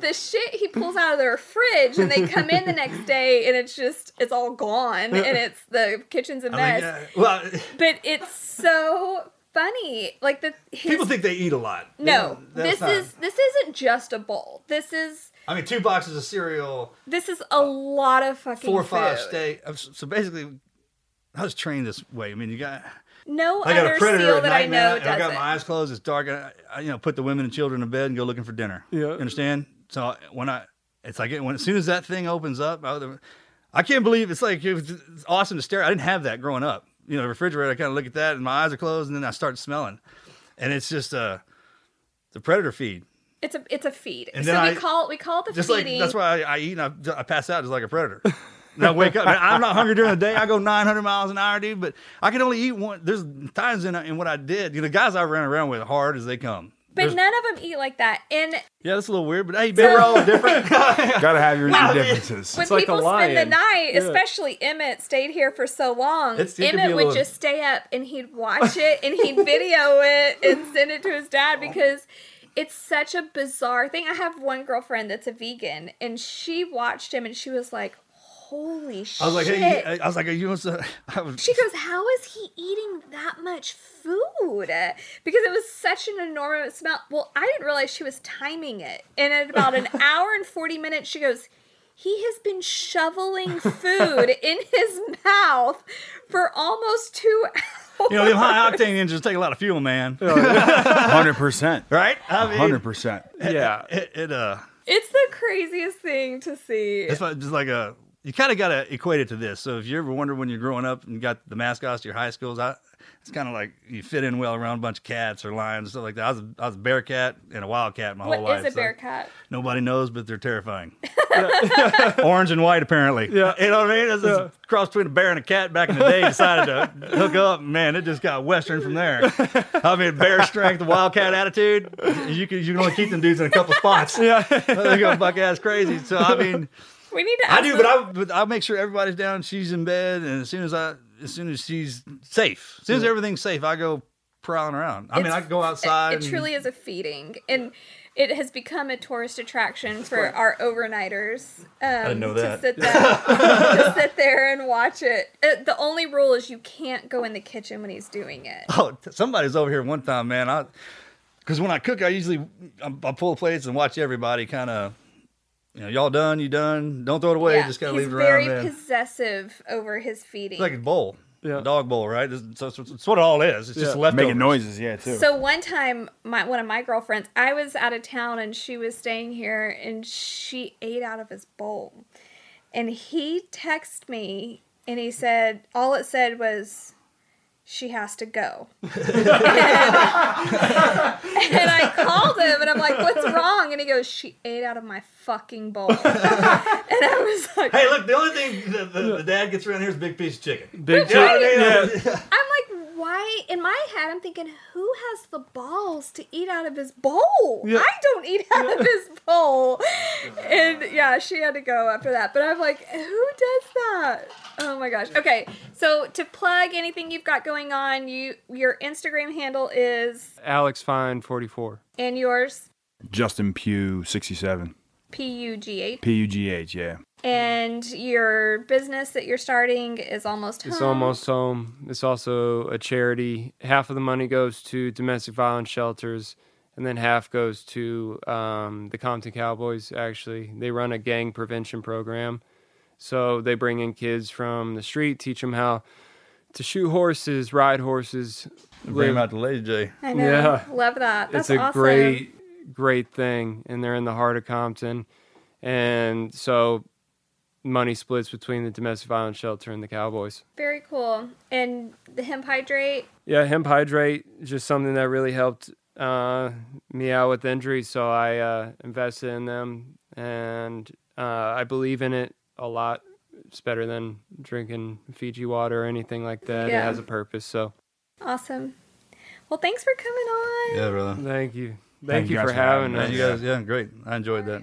the shit he pulls out of their fridge and they come in the next day and it's just it's all gone and it's the kitchen's a I mean, mess. yeah, well, But it's so funny. Like the his, people think they eat a lot. no, That's this not- is this isn't just a bowl. This is I mean, two boxes of cereal, this is a lot of fucking four or five food. steak. uh, So basically, I was trained this way. I mean, you got. No I got other a predator seal at that I know and does I got it. my eyes closed. It's dark. And I, I, you know, put the women and children to bed and go looking for dinner. Yeah. You understand? So when I, it's like when as soon as that thing opens up, I, I can't believe it's like it was it's awesome to stare. I didn't have that growing up. You know, refrigerator. I kind of look at that, and my eyes are closed, and then I start smelling, and it's just uh, the predator feed. It's a it's a feed. And so we I- call we call it the Just feeding. like that's why I, I eat and I, I pass out just like a predator. And I wake up. Man, I'm not hungry during the day. I go 900 miles an hour, dude. But I can only eat one. There's times in, in what I did. You know, the guys I ran around with hard as they come. But There's- none of them eat like that. And yeah, that's a little weird. But hey, we're all different. *laughs* Gotta have your, your Well, differences. when people spend the night, Yeah. especially Emmett stayed here for so long, It's- it Emmett would little- just stay up and he'd watch it and he'd video it and send it to his dad because it's such a bizarre thing. I have one girlfriend that's a vegan and she watched him and she was like, "Holy shit!" I was like, hey, I was like, you want some? *laughs* I was, She goes, How is he eating that much food? Because it was such an enormous amount. Well, I didn't realize she was timing it. And at about an *laughs* hour and 40 minutes, she goes, He has been shoveling food *laughs* in his mouth for almost two hours. you know, them high octane engines take a lot of fuel, man. Hundred percent. Right? Hundred percent. Yeah. It, it uh, It's the craziest thing to see. it's like, just like a. You kind of got to equate it to this. So if you ever wonder when you're growing up and you got the mascots to your high schools, I it's kind of like you fit in well around a bunch of cats or lions and stuff like that. I was a, I was a bear cat and a wild cat my What whole life. is a so bear cat? Nobody knows, but they're terrifying. *laughs* *laughs* Orange and white, apparently. Yeah. You know what I mean? It's a cross between a bear and a cat back in the day. Decided to hook up. Man, it just got Western from there. *laughs* I mean, bear strength, wildcat attitude. You can, you can only keep them dudes in a couple spots. Yeah. they go buck ass crazy. So, I mean, We need to. I do, them- but I but I make sure everybody's down. She's in bed, and as soon as I, as soon as she's safe, as soon as everything's safe, I go prowling around. I mean, I go outside. It, and- truly is a feeding, and it has become a tourist attraction for our overnighters. Um, didn't know To that. sit, there, *laughs* to sit there and watch it. Uh, The only rule is you can't go in the kitchen when he's doing it. Oh, t- somebody's over here one time, man. I because when I cook, I usually I, I pull plates and watch everybody kind of. You know, y'all done? You done? Don't throw it away. Yeah, Just gotta he's leave it around. He's very man. possessive over his feeding. It's like a bowl, a dog bowl, right? It's, so it's, it's what it all is. It's just Yeah. leftovers. Making noises, yeah, too. So one time, my one of my girlfriends, I was out of town and she was staying here, and she ate out of his bowl, and he texted me and he said, all it said was, "She has to go," *laughs* and I called him and I'm like, "What's wrong?" And he goes, "She ate out of my fucking bowl," *laughs* and I was like, Hey, look, the only thing the, the, the dad gets around here is a big piece of chicken. Big You know what I chicken, mean? yeah. I'm like, why? In my head, I'm thinking, who has the balls to eat out of his bowl? Yeah. I don't eat out of his bowl. *laughs* And yeah, she had to go after that. But I'm like, who does that? Oh my gosh. Okay, so to plug anything you've got going on, you your Instagram handle is Alex Fine, 44. and yours Justin Pugh, 67. P U G H, P U G H, yeah. And your business that you're starting is almost It's home. almost home. It's also a charity. Half of the money goes to domestic violence shelters, and then half goes to um, the Compton Cowboys. Actually, they run a gang prevention program. So they bring in kids from the street, teach them how to shoot horses, ride horses. Bring him live- out to Lady J. I know. Yeah. Love that. That's it's a awesome. great, great thing, and they're in the heart of Compton, and so money splits between the domestic violence shelter and the Cowboys. Very cool. And the hemp hydrate, Yeah, hemp hydrate just something that really helped uh, me out with injuries, so I uh, invested in them, and uh, I believe in it a lot. It's better than drinking Fiji water or anything like that. Yeah. It has a purpose. So awesome. Well, thanks for coming on. Yeah, brother. thank you, thank, you for having us. You guys, yeah, great. I enjoyed that.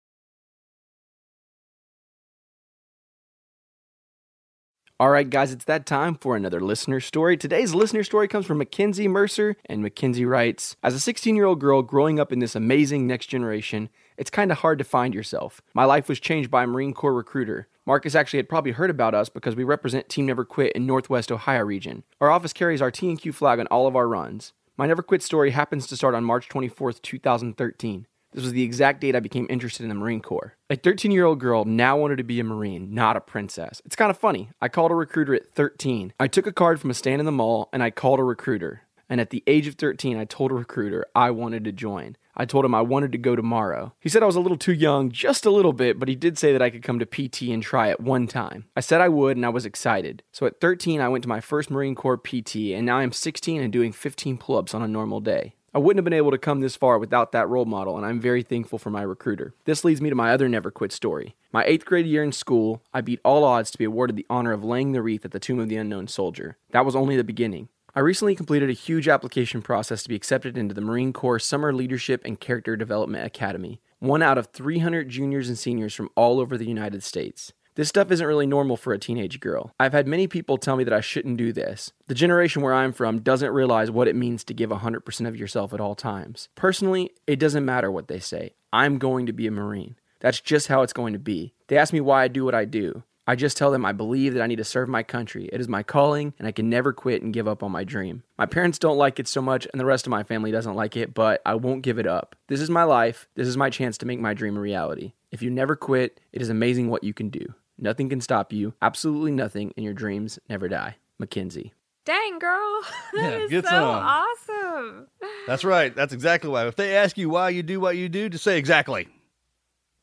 All right, guys, it's that time for another listener story. Today's listener story comes from Mackenzie Mercer, and Mackenzie writes As a 16 year old girl growing up in this amazing next generation, it's kind of hard to find yourself. My life was changed by a Marine Corps recruiter. Marcus actually had probably heard about us because we represent Team Never Quit in Northwest Ohio region. Our office carries our TNQ flag on all of our runs. My Never Quit story happens to start on March 24th, 2013. This was the exact date I became interested in the Marine Corps. A 13 year old girl now wanted to be a Marine, not a princess. It's kind of funny. I called a recruiter at 13. I took a card from a stand in the mall and I called a recruiter. And at the age of 13, I told a recruiter I wanted to join. I told him I wanted to go tomorrow. He said I was a little too young, just a little bit, but he did say that I could come to PT and try it one time. I said I would, and I was excited. So at 13, I went to my first Marine Corps PT, and now I'm 16 and doing 15 pull ups on a normal day. I wouldn't have been able to come this far without that role model, and I'm very thankful for my recruiter. This leads me to my other never quit story. My eighth grade year in school, I beat all odds to be awarded the honor of laying the wreath at the Tomb of the Unknown Soldier. That was only the beginning. I recently completed a huge application process to be accepted into the Marine Corps Summer Leadership and Character Development Academy, one out of 300 juniors and seniors from all over the United States. This stuff isn't really normal for a teenage girl. I've had many people tell me that I shouldn't do this. The generation where I'm from doesn't realize what it means to give 100% of yourself at all times. Personally, it doesn't matter what they say. I'm going to be a Marine. That's just how it's going to be. They ask me why I do what I do. I just tell them I believe that I need to serve my country. It is my calling, and I can never quit and give up on my dream. My parents don't like it so much, and the rest of my family doesn't like it, but I won't give it up. This is my life. This is my chance to make my dream a reality. If you never quit, it is amazing what you can do. Nothing can stop you, absolutely nothing, and your dreams never die. Mackenzie. Dang, girl. *laughs* Yeah, that is get so some. awesome. That's right. That's exactly why. If they ask you why you do what you do, just say exactly.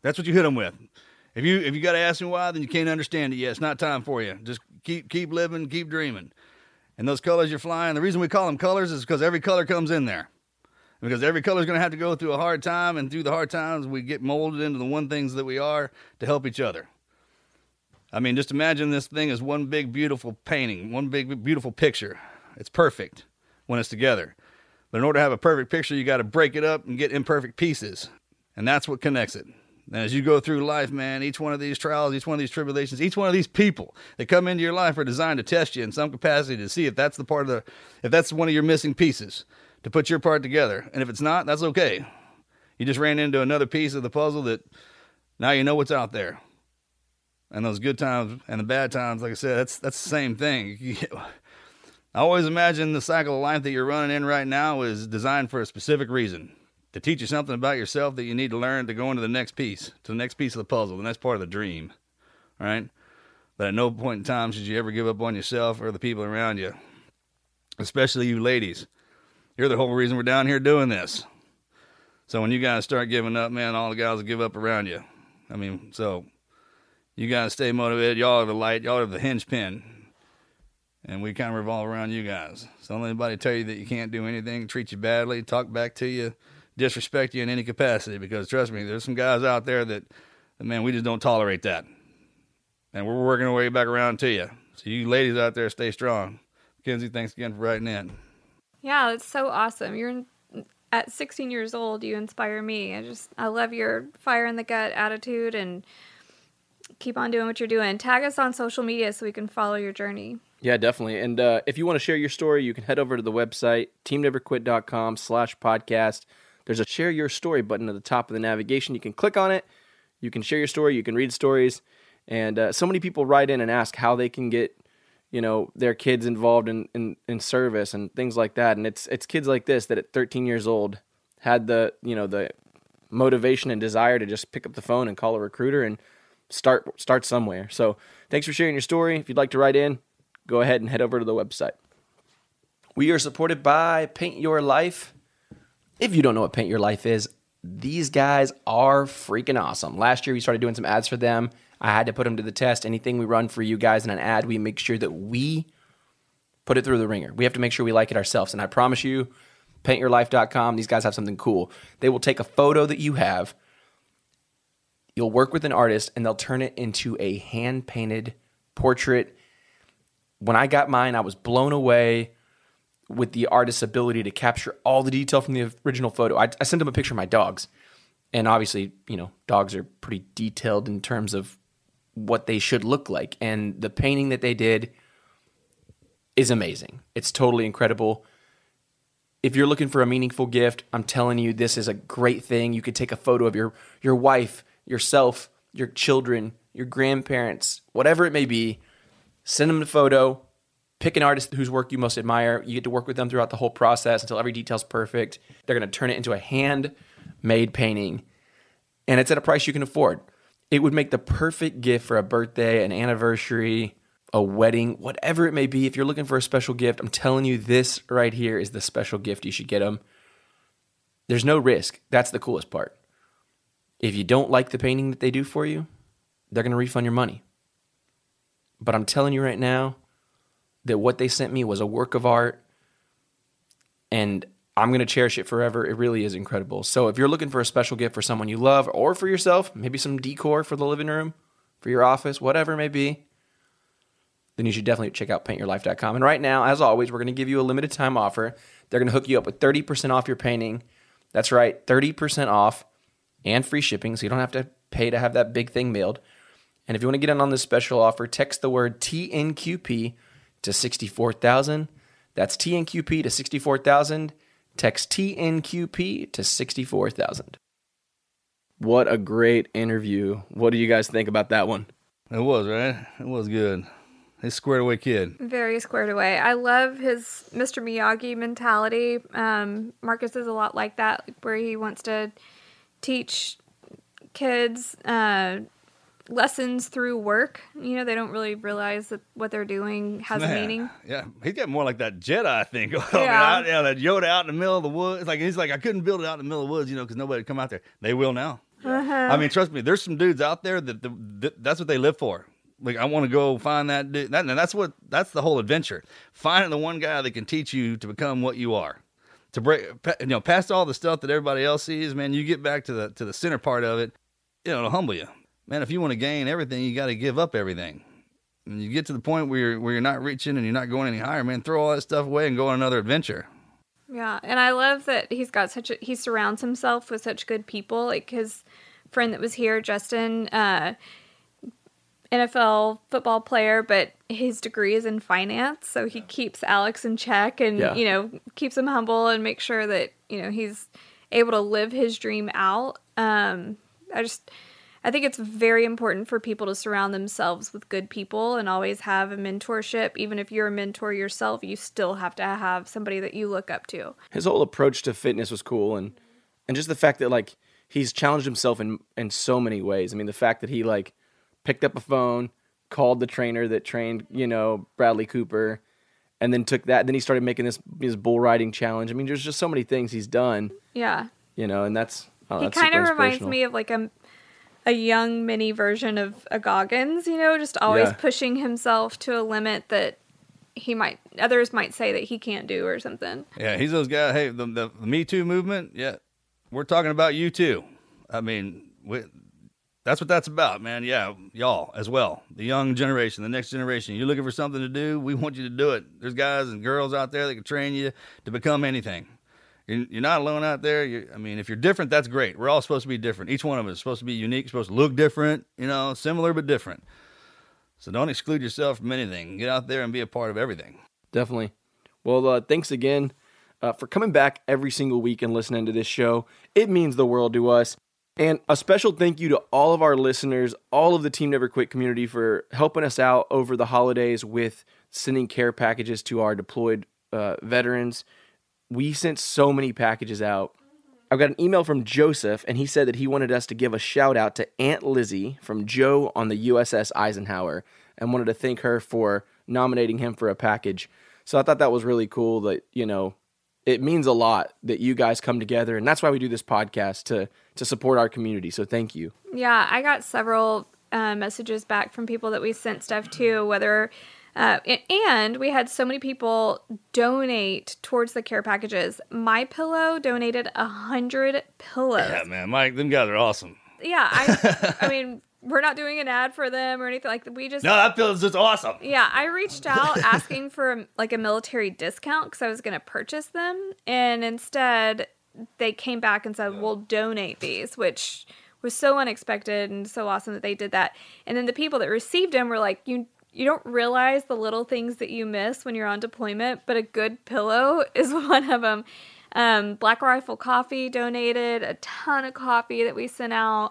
That's what you hit them with. If you if you got to ask me why, then you can't understand it yet. It's not time for you. Just keep keep living, keep dreaming. And those colors you're flying, the reason we call them colors is because every color comes in there. Because every color is going to have to go through a hard time, and through the hard times, we get molded into the one things that we are to help each other. I mean, just imagine this thing as one big, beautiful painting, one big, beautiful picture. It's perfect when it's together. But in order to have a perfect picture, you got to break it up and get imperfect pieces. And that's what connects it. And as you go through life, man, each one of these trials, each one of these tribulations, each one of these people that come into your life are designed to test you in some capacity to see if that's the part of the, if that's one of your missing pieces to put your part together. And if it's not, that's okay. You just ran into another piece of the puzzle that now you know what's out there. And those good times and the bad times, like I said, that's that's the same thing. *laughs* I always imagine the cycle of life that you're running in right now is designed for a specific reason to teach you something about yourself that you need to learn to go into the next piece, to the next piece of the puzzle, the next part of the dream. Right? But at no point in time should you ever give up on yourself or the people around you, especially you ladies. You're the whole reason we're down here doing this. So when you guys start giving up, man, all the guys will give up around you. I mean, so you guys stay motivated. Y'all are the light. Y'all are the hinge pin. And we kind of revolve around you guys. So don't let anybody tell you that you can't do anything, treat you badly, talk back to you, disrespect you in any capacity. Because trust me, there's some guys out there that, that man, we just don't tolerate that. And we're working our way back around to you. So you ladies out there, stay strong. Mackenzie, thanks again for writing in. Yeah, it's so awesome. You're at 16 years old, you inspire me. I just, I love your fire in the gut attitude and keep on doing what you're doing. Tag us on social media so we can follow your journey. Yeah, definitely. And uh, if you want to share your story, you can head over to the website, teamneverquit.com slash podcast. There's a share your story button at the top of the navigation. You can click on it. You can share your story. You can read stories. And uh, so many people write in and ask how they can get, you know, their kids involved in, in, in service and things like that. And it's it's kids like this that at 13 years old had the, you know, the motivation and desire to just pick up the phone and call a recruiter and start start somewhere. So thanks for sharing your story. If you'd like to write in, go ahead and head over to the website. We are supported by Paint Your Life. If you don't know what Paint Your Life is, these guys are freaking awesome. Last year we started doing some ads for them. I had to put them to the test. Anything we run for you guys in an ad, we make sure that we put it through the ringer. We have to make sure we like it ourselves. And I promise you, paintyourlife.com, these guys have something cool. They will take a photo that you have, you'll work with an artist, and they'll turn it into a hand painted portrait. When I got mine, I was blown away with the artist's ability to capture all the detail from the original photo. I, I sent them a picture of my dogs. And obviously, you know, dogs are pretty detailed in terms of what they should look like. And the painting that they did is amazing. It's totally incredible. If you're looking for a meaningful gift, I'm telling you this is a great thing. You could take a photo of your your wife, yourself, your children, your grandparents, whatever it may be. Send them the photo. Pick an artist whose work you most admire. You get to work with them throughout the whole process until every detail's perfect. They're going to turn it into a hand-made painting, and it's at a price you can afford. It would make the perfect gift for a birthday, an anniversary, a wedding, whatever it may be. If you're looking for a special gift, I'm telling you, this right here is the special gift you should get them. There's no risk. That's the coolest part. If you don't like the painting that they do for you, they're going to refund your money. But I'm telling you right now that what they sent me was a work of art and I'm going to cherish it forever. It really is incredible. So if you're looking for a special gift for someone you love or for yourself, maybe some decor for the living room, for your office, whatever it may be, then you should definitely check out paintyourlife.com. And right now, as always, we're going to give you a limited time offer. They're going to hook you up with 30% off your painting. That's right, 30% off and free shipping, so you don't have to pay to have that big thing mailed. And if you want to get in on this special offer, text the word TNQP to 64,000. That's TNQP to 64,000. Text TNQP to 64,000. What a great interview. What do you guys think about that one? It was, right? It was good. He's a squared away kid. Very squared away. I love his Mr. Miyagi mentality. Um, Marcus is a lot like that, where he wants to teach kids uh, lessons through work. You know, they don't really realize that what they're doing has a meaning. Yeah, he's got more like that Jedi, I think. *laughs* I mean, Yeah. out, yeah, that Yoda out in the middle of the woods. Like he's like, I couldn't build it out in the middle of the woods, you know, because nobody would come out there. They will now. Uh-huh. I mean, trust me, there's some dudes out there that, that that's what they live for. Like, I want to go find that dude. That, and that's what that's the whole adventure. Finding the one guy that can teach you to become what you are. To break, you know, past all the stuff that everybody else sees, man. You get back to the to the center part of it. You know, it'll humble you, man. If you want to gain everything, you got to give up everything. And you get to the point where you're where you're not reaching and you're not going any higher, man. Throw all that stuff away and go on another adventure. Yeah, and I love that he's got such a he surrounds himself with such good people. Like his friend that was here, Justin, uh, NFL football player, but his degree is in finance, so he keeps Alex in check and Yeah. you know keeps him humble and make sure that you know he's able to live his dream out. Um, I just I think it's very important for people to surround themselves with good people and always have a mentorship. Even if you're a mentor yourself, you still have to have somebody that you look up to. his whole approach to fitness was cool and and just the fact that like he's challenged himself in in so many ways. I mean, the fact that he like picked up a phone, called the trainer that trained, you know, Bradley Cooper, and then took that. Then he started making this his bull riding challenge. I mean, there's just so many things he's done, Yeah. you know, and that's oh, he kind of reminds me of like a a young mini version of a Goggins, you know, just always Yeah. pushing himself to a limit that he might others might say that he can't do or something. Yeah, he's those guys. Hey, the, the, Me Too movement. Yeah, we're talking about you too. I mean, we, that's what that's about, man. Yeah, y'all as well. The young generation, the next generation. You're looking for something to do. We want you to do it. There's guys and girls out there that can train you to become anything. You're, you're not alone out there. you I mean, if you're different, that's great. We're all supposed to be different. Each one of us is supposed to be unique. Supposed to look different. You know, similar but different. So don't exclude yourself from anything. Get out there and be a part of everything. Definitely. Well, uh, thanks again uh, for coming back every single week and listening to this show. It means the world to us. And a special thank you to all of our listeners, all of the Team Never Quit community for helping us out over the holidays with sending care packages to our deployed uh, veterans. We sent so many packages out. I've got an email from Joseph, and he said that he wanted us to give a shout out to Aunt Lizzie from Joe on the USS Eisenhower and wanted to thank her for nominating him for a package. So I thought that was really cool that, you know, it means a lot that you guys come together and that's why we do this podcast to to support our community. So thank you. Yeah, I got several uh, messages back from people that we sent stuff to, whether. Uh, and we had so many people donate towards the care packages. My Pillow donated a hundred pillows. Yeah, man, Mike, them guys are awesome. Yeah, I, *laughs* I mean, we're not doing an ad for them or anything like that. We just No, that feels just awesome. yeah, I reached out *laughs* asking for um, like a military discount because I was going to purchase them, and instead they came back and said, "We'll donate these," which was so unexpected and so awesome that they did that. And then the people that received them were like, "You." You don't realize the little things that you miss when you're on deployment, but a good pillow *laughs* is one of them. Um, Black Rifle Coffee donated a ton of coffee that we sent out.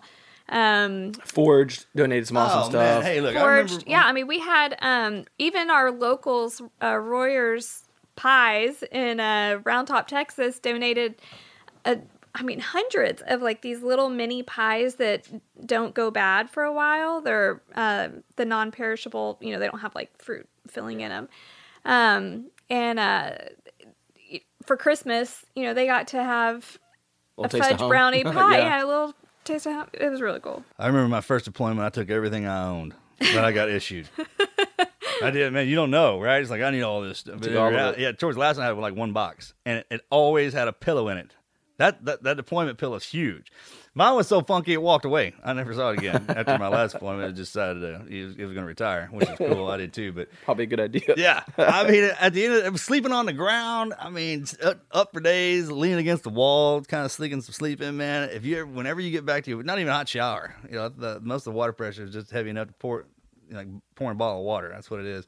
Um, Forged donated some awesome Oh, stuff. man. Hey, look, I forged. remember. yeah, I mean, we had um, even our locals, uh, Royers Pies in uh, Round Top, Texas, donated. A, I mean, hundreds of like these little mini pies that don't go bad for a while. They're uh, the non-perishable. You know, they don't have like fruit filling in them. Um, and uh, for Christmas, you know, they got to have a fudge brownie *laughs* pie. yeah. a little taste of home. It was really cool. I remember my first deployment. I took everything I owned that I got issued. *laughs* I did, man. You don't know, right? It's like I need all this stuff. But all yeah, it. yeah, towards the last night, I had like one box, and it, it always had a pillow in it. That, that that deployment pillow is huge. Mine was so funky it walked away. I never saw it again *laughs* after my last deployment. It just decided to, he was, was going to retire, which is cool. I did too, but *laughs* Probably a good idea. yeah. I mean, *laughs* at the end of it, sleeping on the ground. I mean, up, for days, leaning against the wall, kind of sneaking some sleep in, man. If you, ever- whenever you get back to your, not even a hot shower, you know, the, most of the water pressure is just heavy enough to pour, you know, like pouring a bottle of water. That's what it is.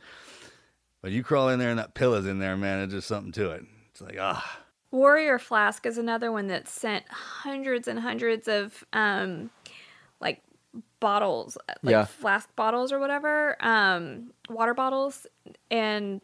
But you crawl in there and that pillow's in there, man. It's just something to it. It's like, ah. Warrior Flask is another one that sent hundreds and hundreds of um like bottles, like Yeah. flask bottles or whatever, um water bottles and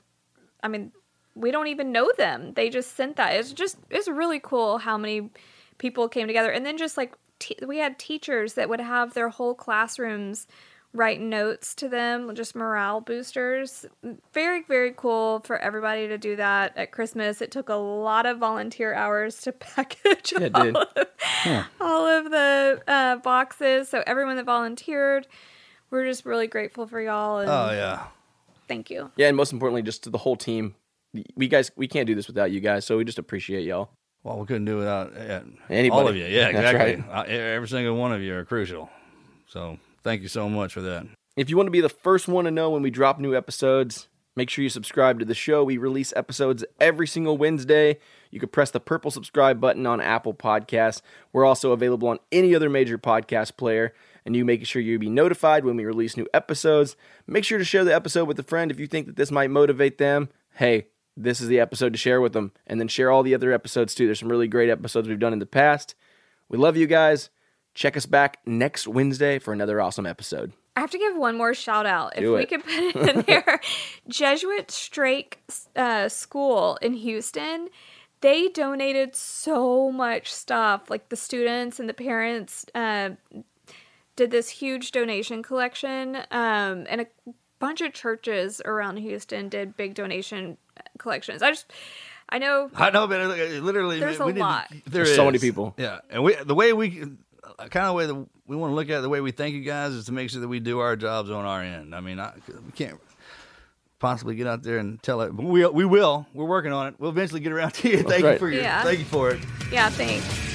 I mean we don't even know them. They just sent that. It's just it's really cool how many people came together and then just like te- we had teachers that would have their whole classrooms write notes to them, just morale boosters. Very, very cool for everybody to do that at Christmas. It took a lot of volunteer hours to *laughs* package Yeah, all, did. Of, all of the uh, boxes. So everyone that volunteered, we're just really grateful for y'all. And Oh, yeah. Thank you. Yeah, and most importantly, just to the whole team. We guys, we can't do this without you guys, so we just appreciate y'all. Well, we couldn't do it without yeah, Anybody. all of you. Yeah, *laughs* exactly. right. Uh, every single one of you are crucial. So thank you so much for that. If you want to be the first one to know when we drop new episodes, make sure you subscribe to the show. We release episodes every single Wednesday. You can press the purple subscribe button on Apple Podcasts. We're also available on any other major podcast player, and you make sure you be notified when we release new episodes. Make sure to share the episode with a friend if you think that this might motivate them. Hey, this is the episode to share with them, and then share all the other episodes too. There's some really great episodes we've done in the past. We love you guys. Check us back next Wednesday for another awesome episode. I have to give one more shout out. If Do we could put it in there, *laughs* Jesuit Strake uh, School in Houston, they donated so much stuff. Like the students and the parents uh, did this huge donation collection, um, and a bunch of churches around Houston did big donation collections. I just, I know. I know, but it- it literally, There's we a need to- lot. there There's so many people. Yeah, and we the way we kind of way that we want to look at it, the way we thank you guys is to make sure that we do our jobs on our end. I mean, I, we can't possibly get out there and tell it, but we we will. We're working on it. We'll eventually get around to you. That's *laughs* Thank you for your, Yeah. thank you for it. Yeah, thanks.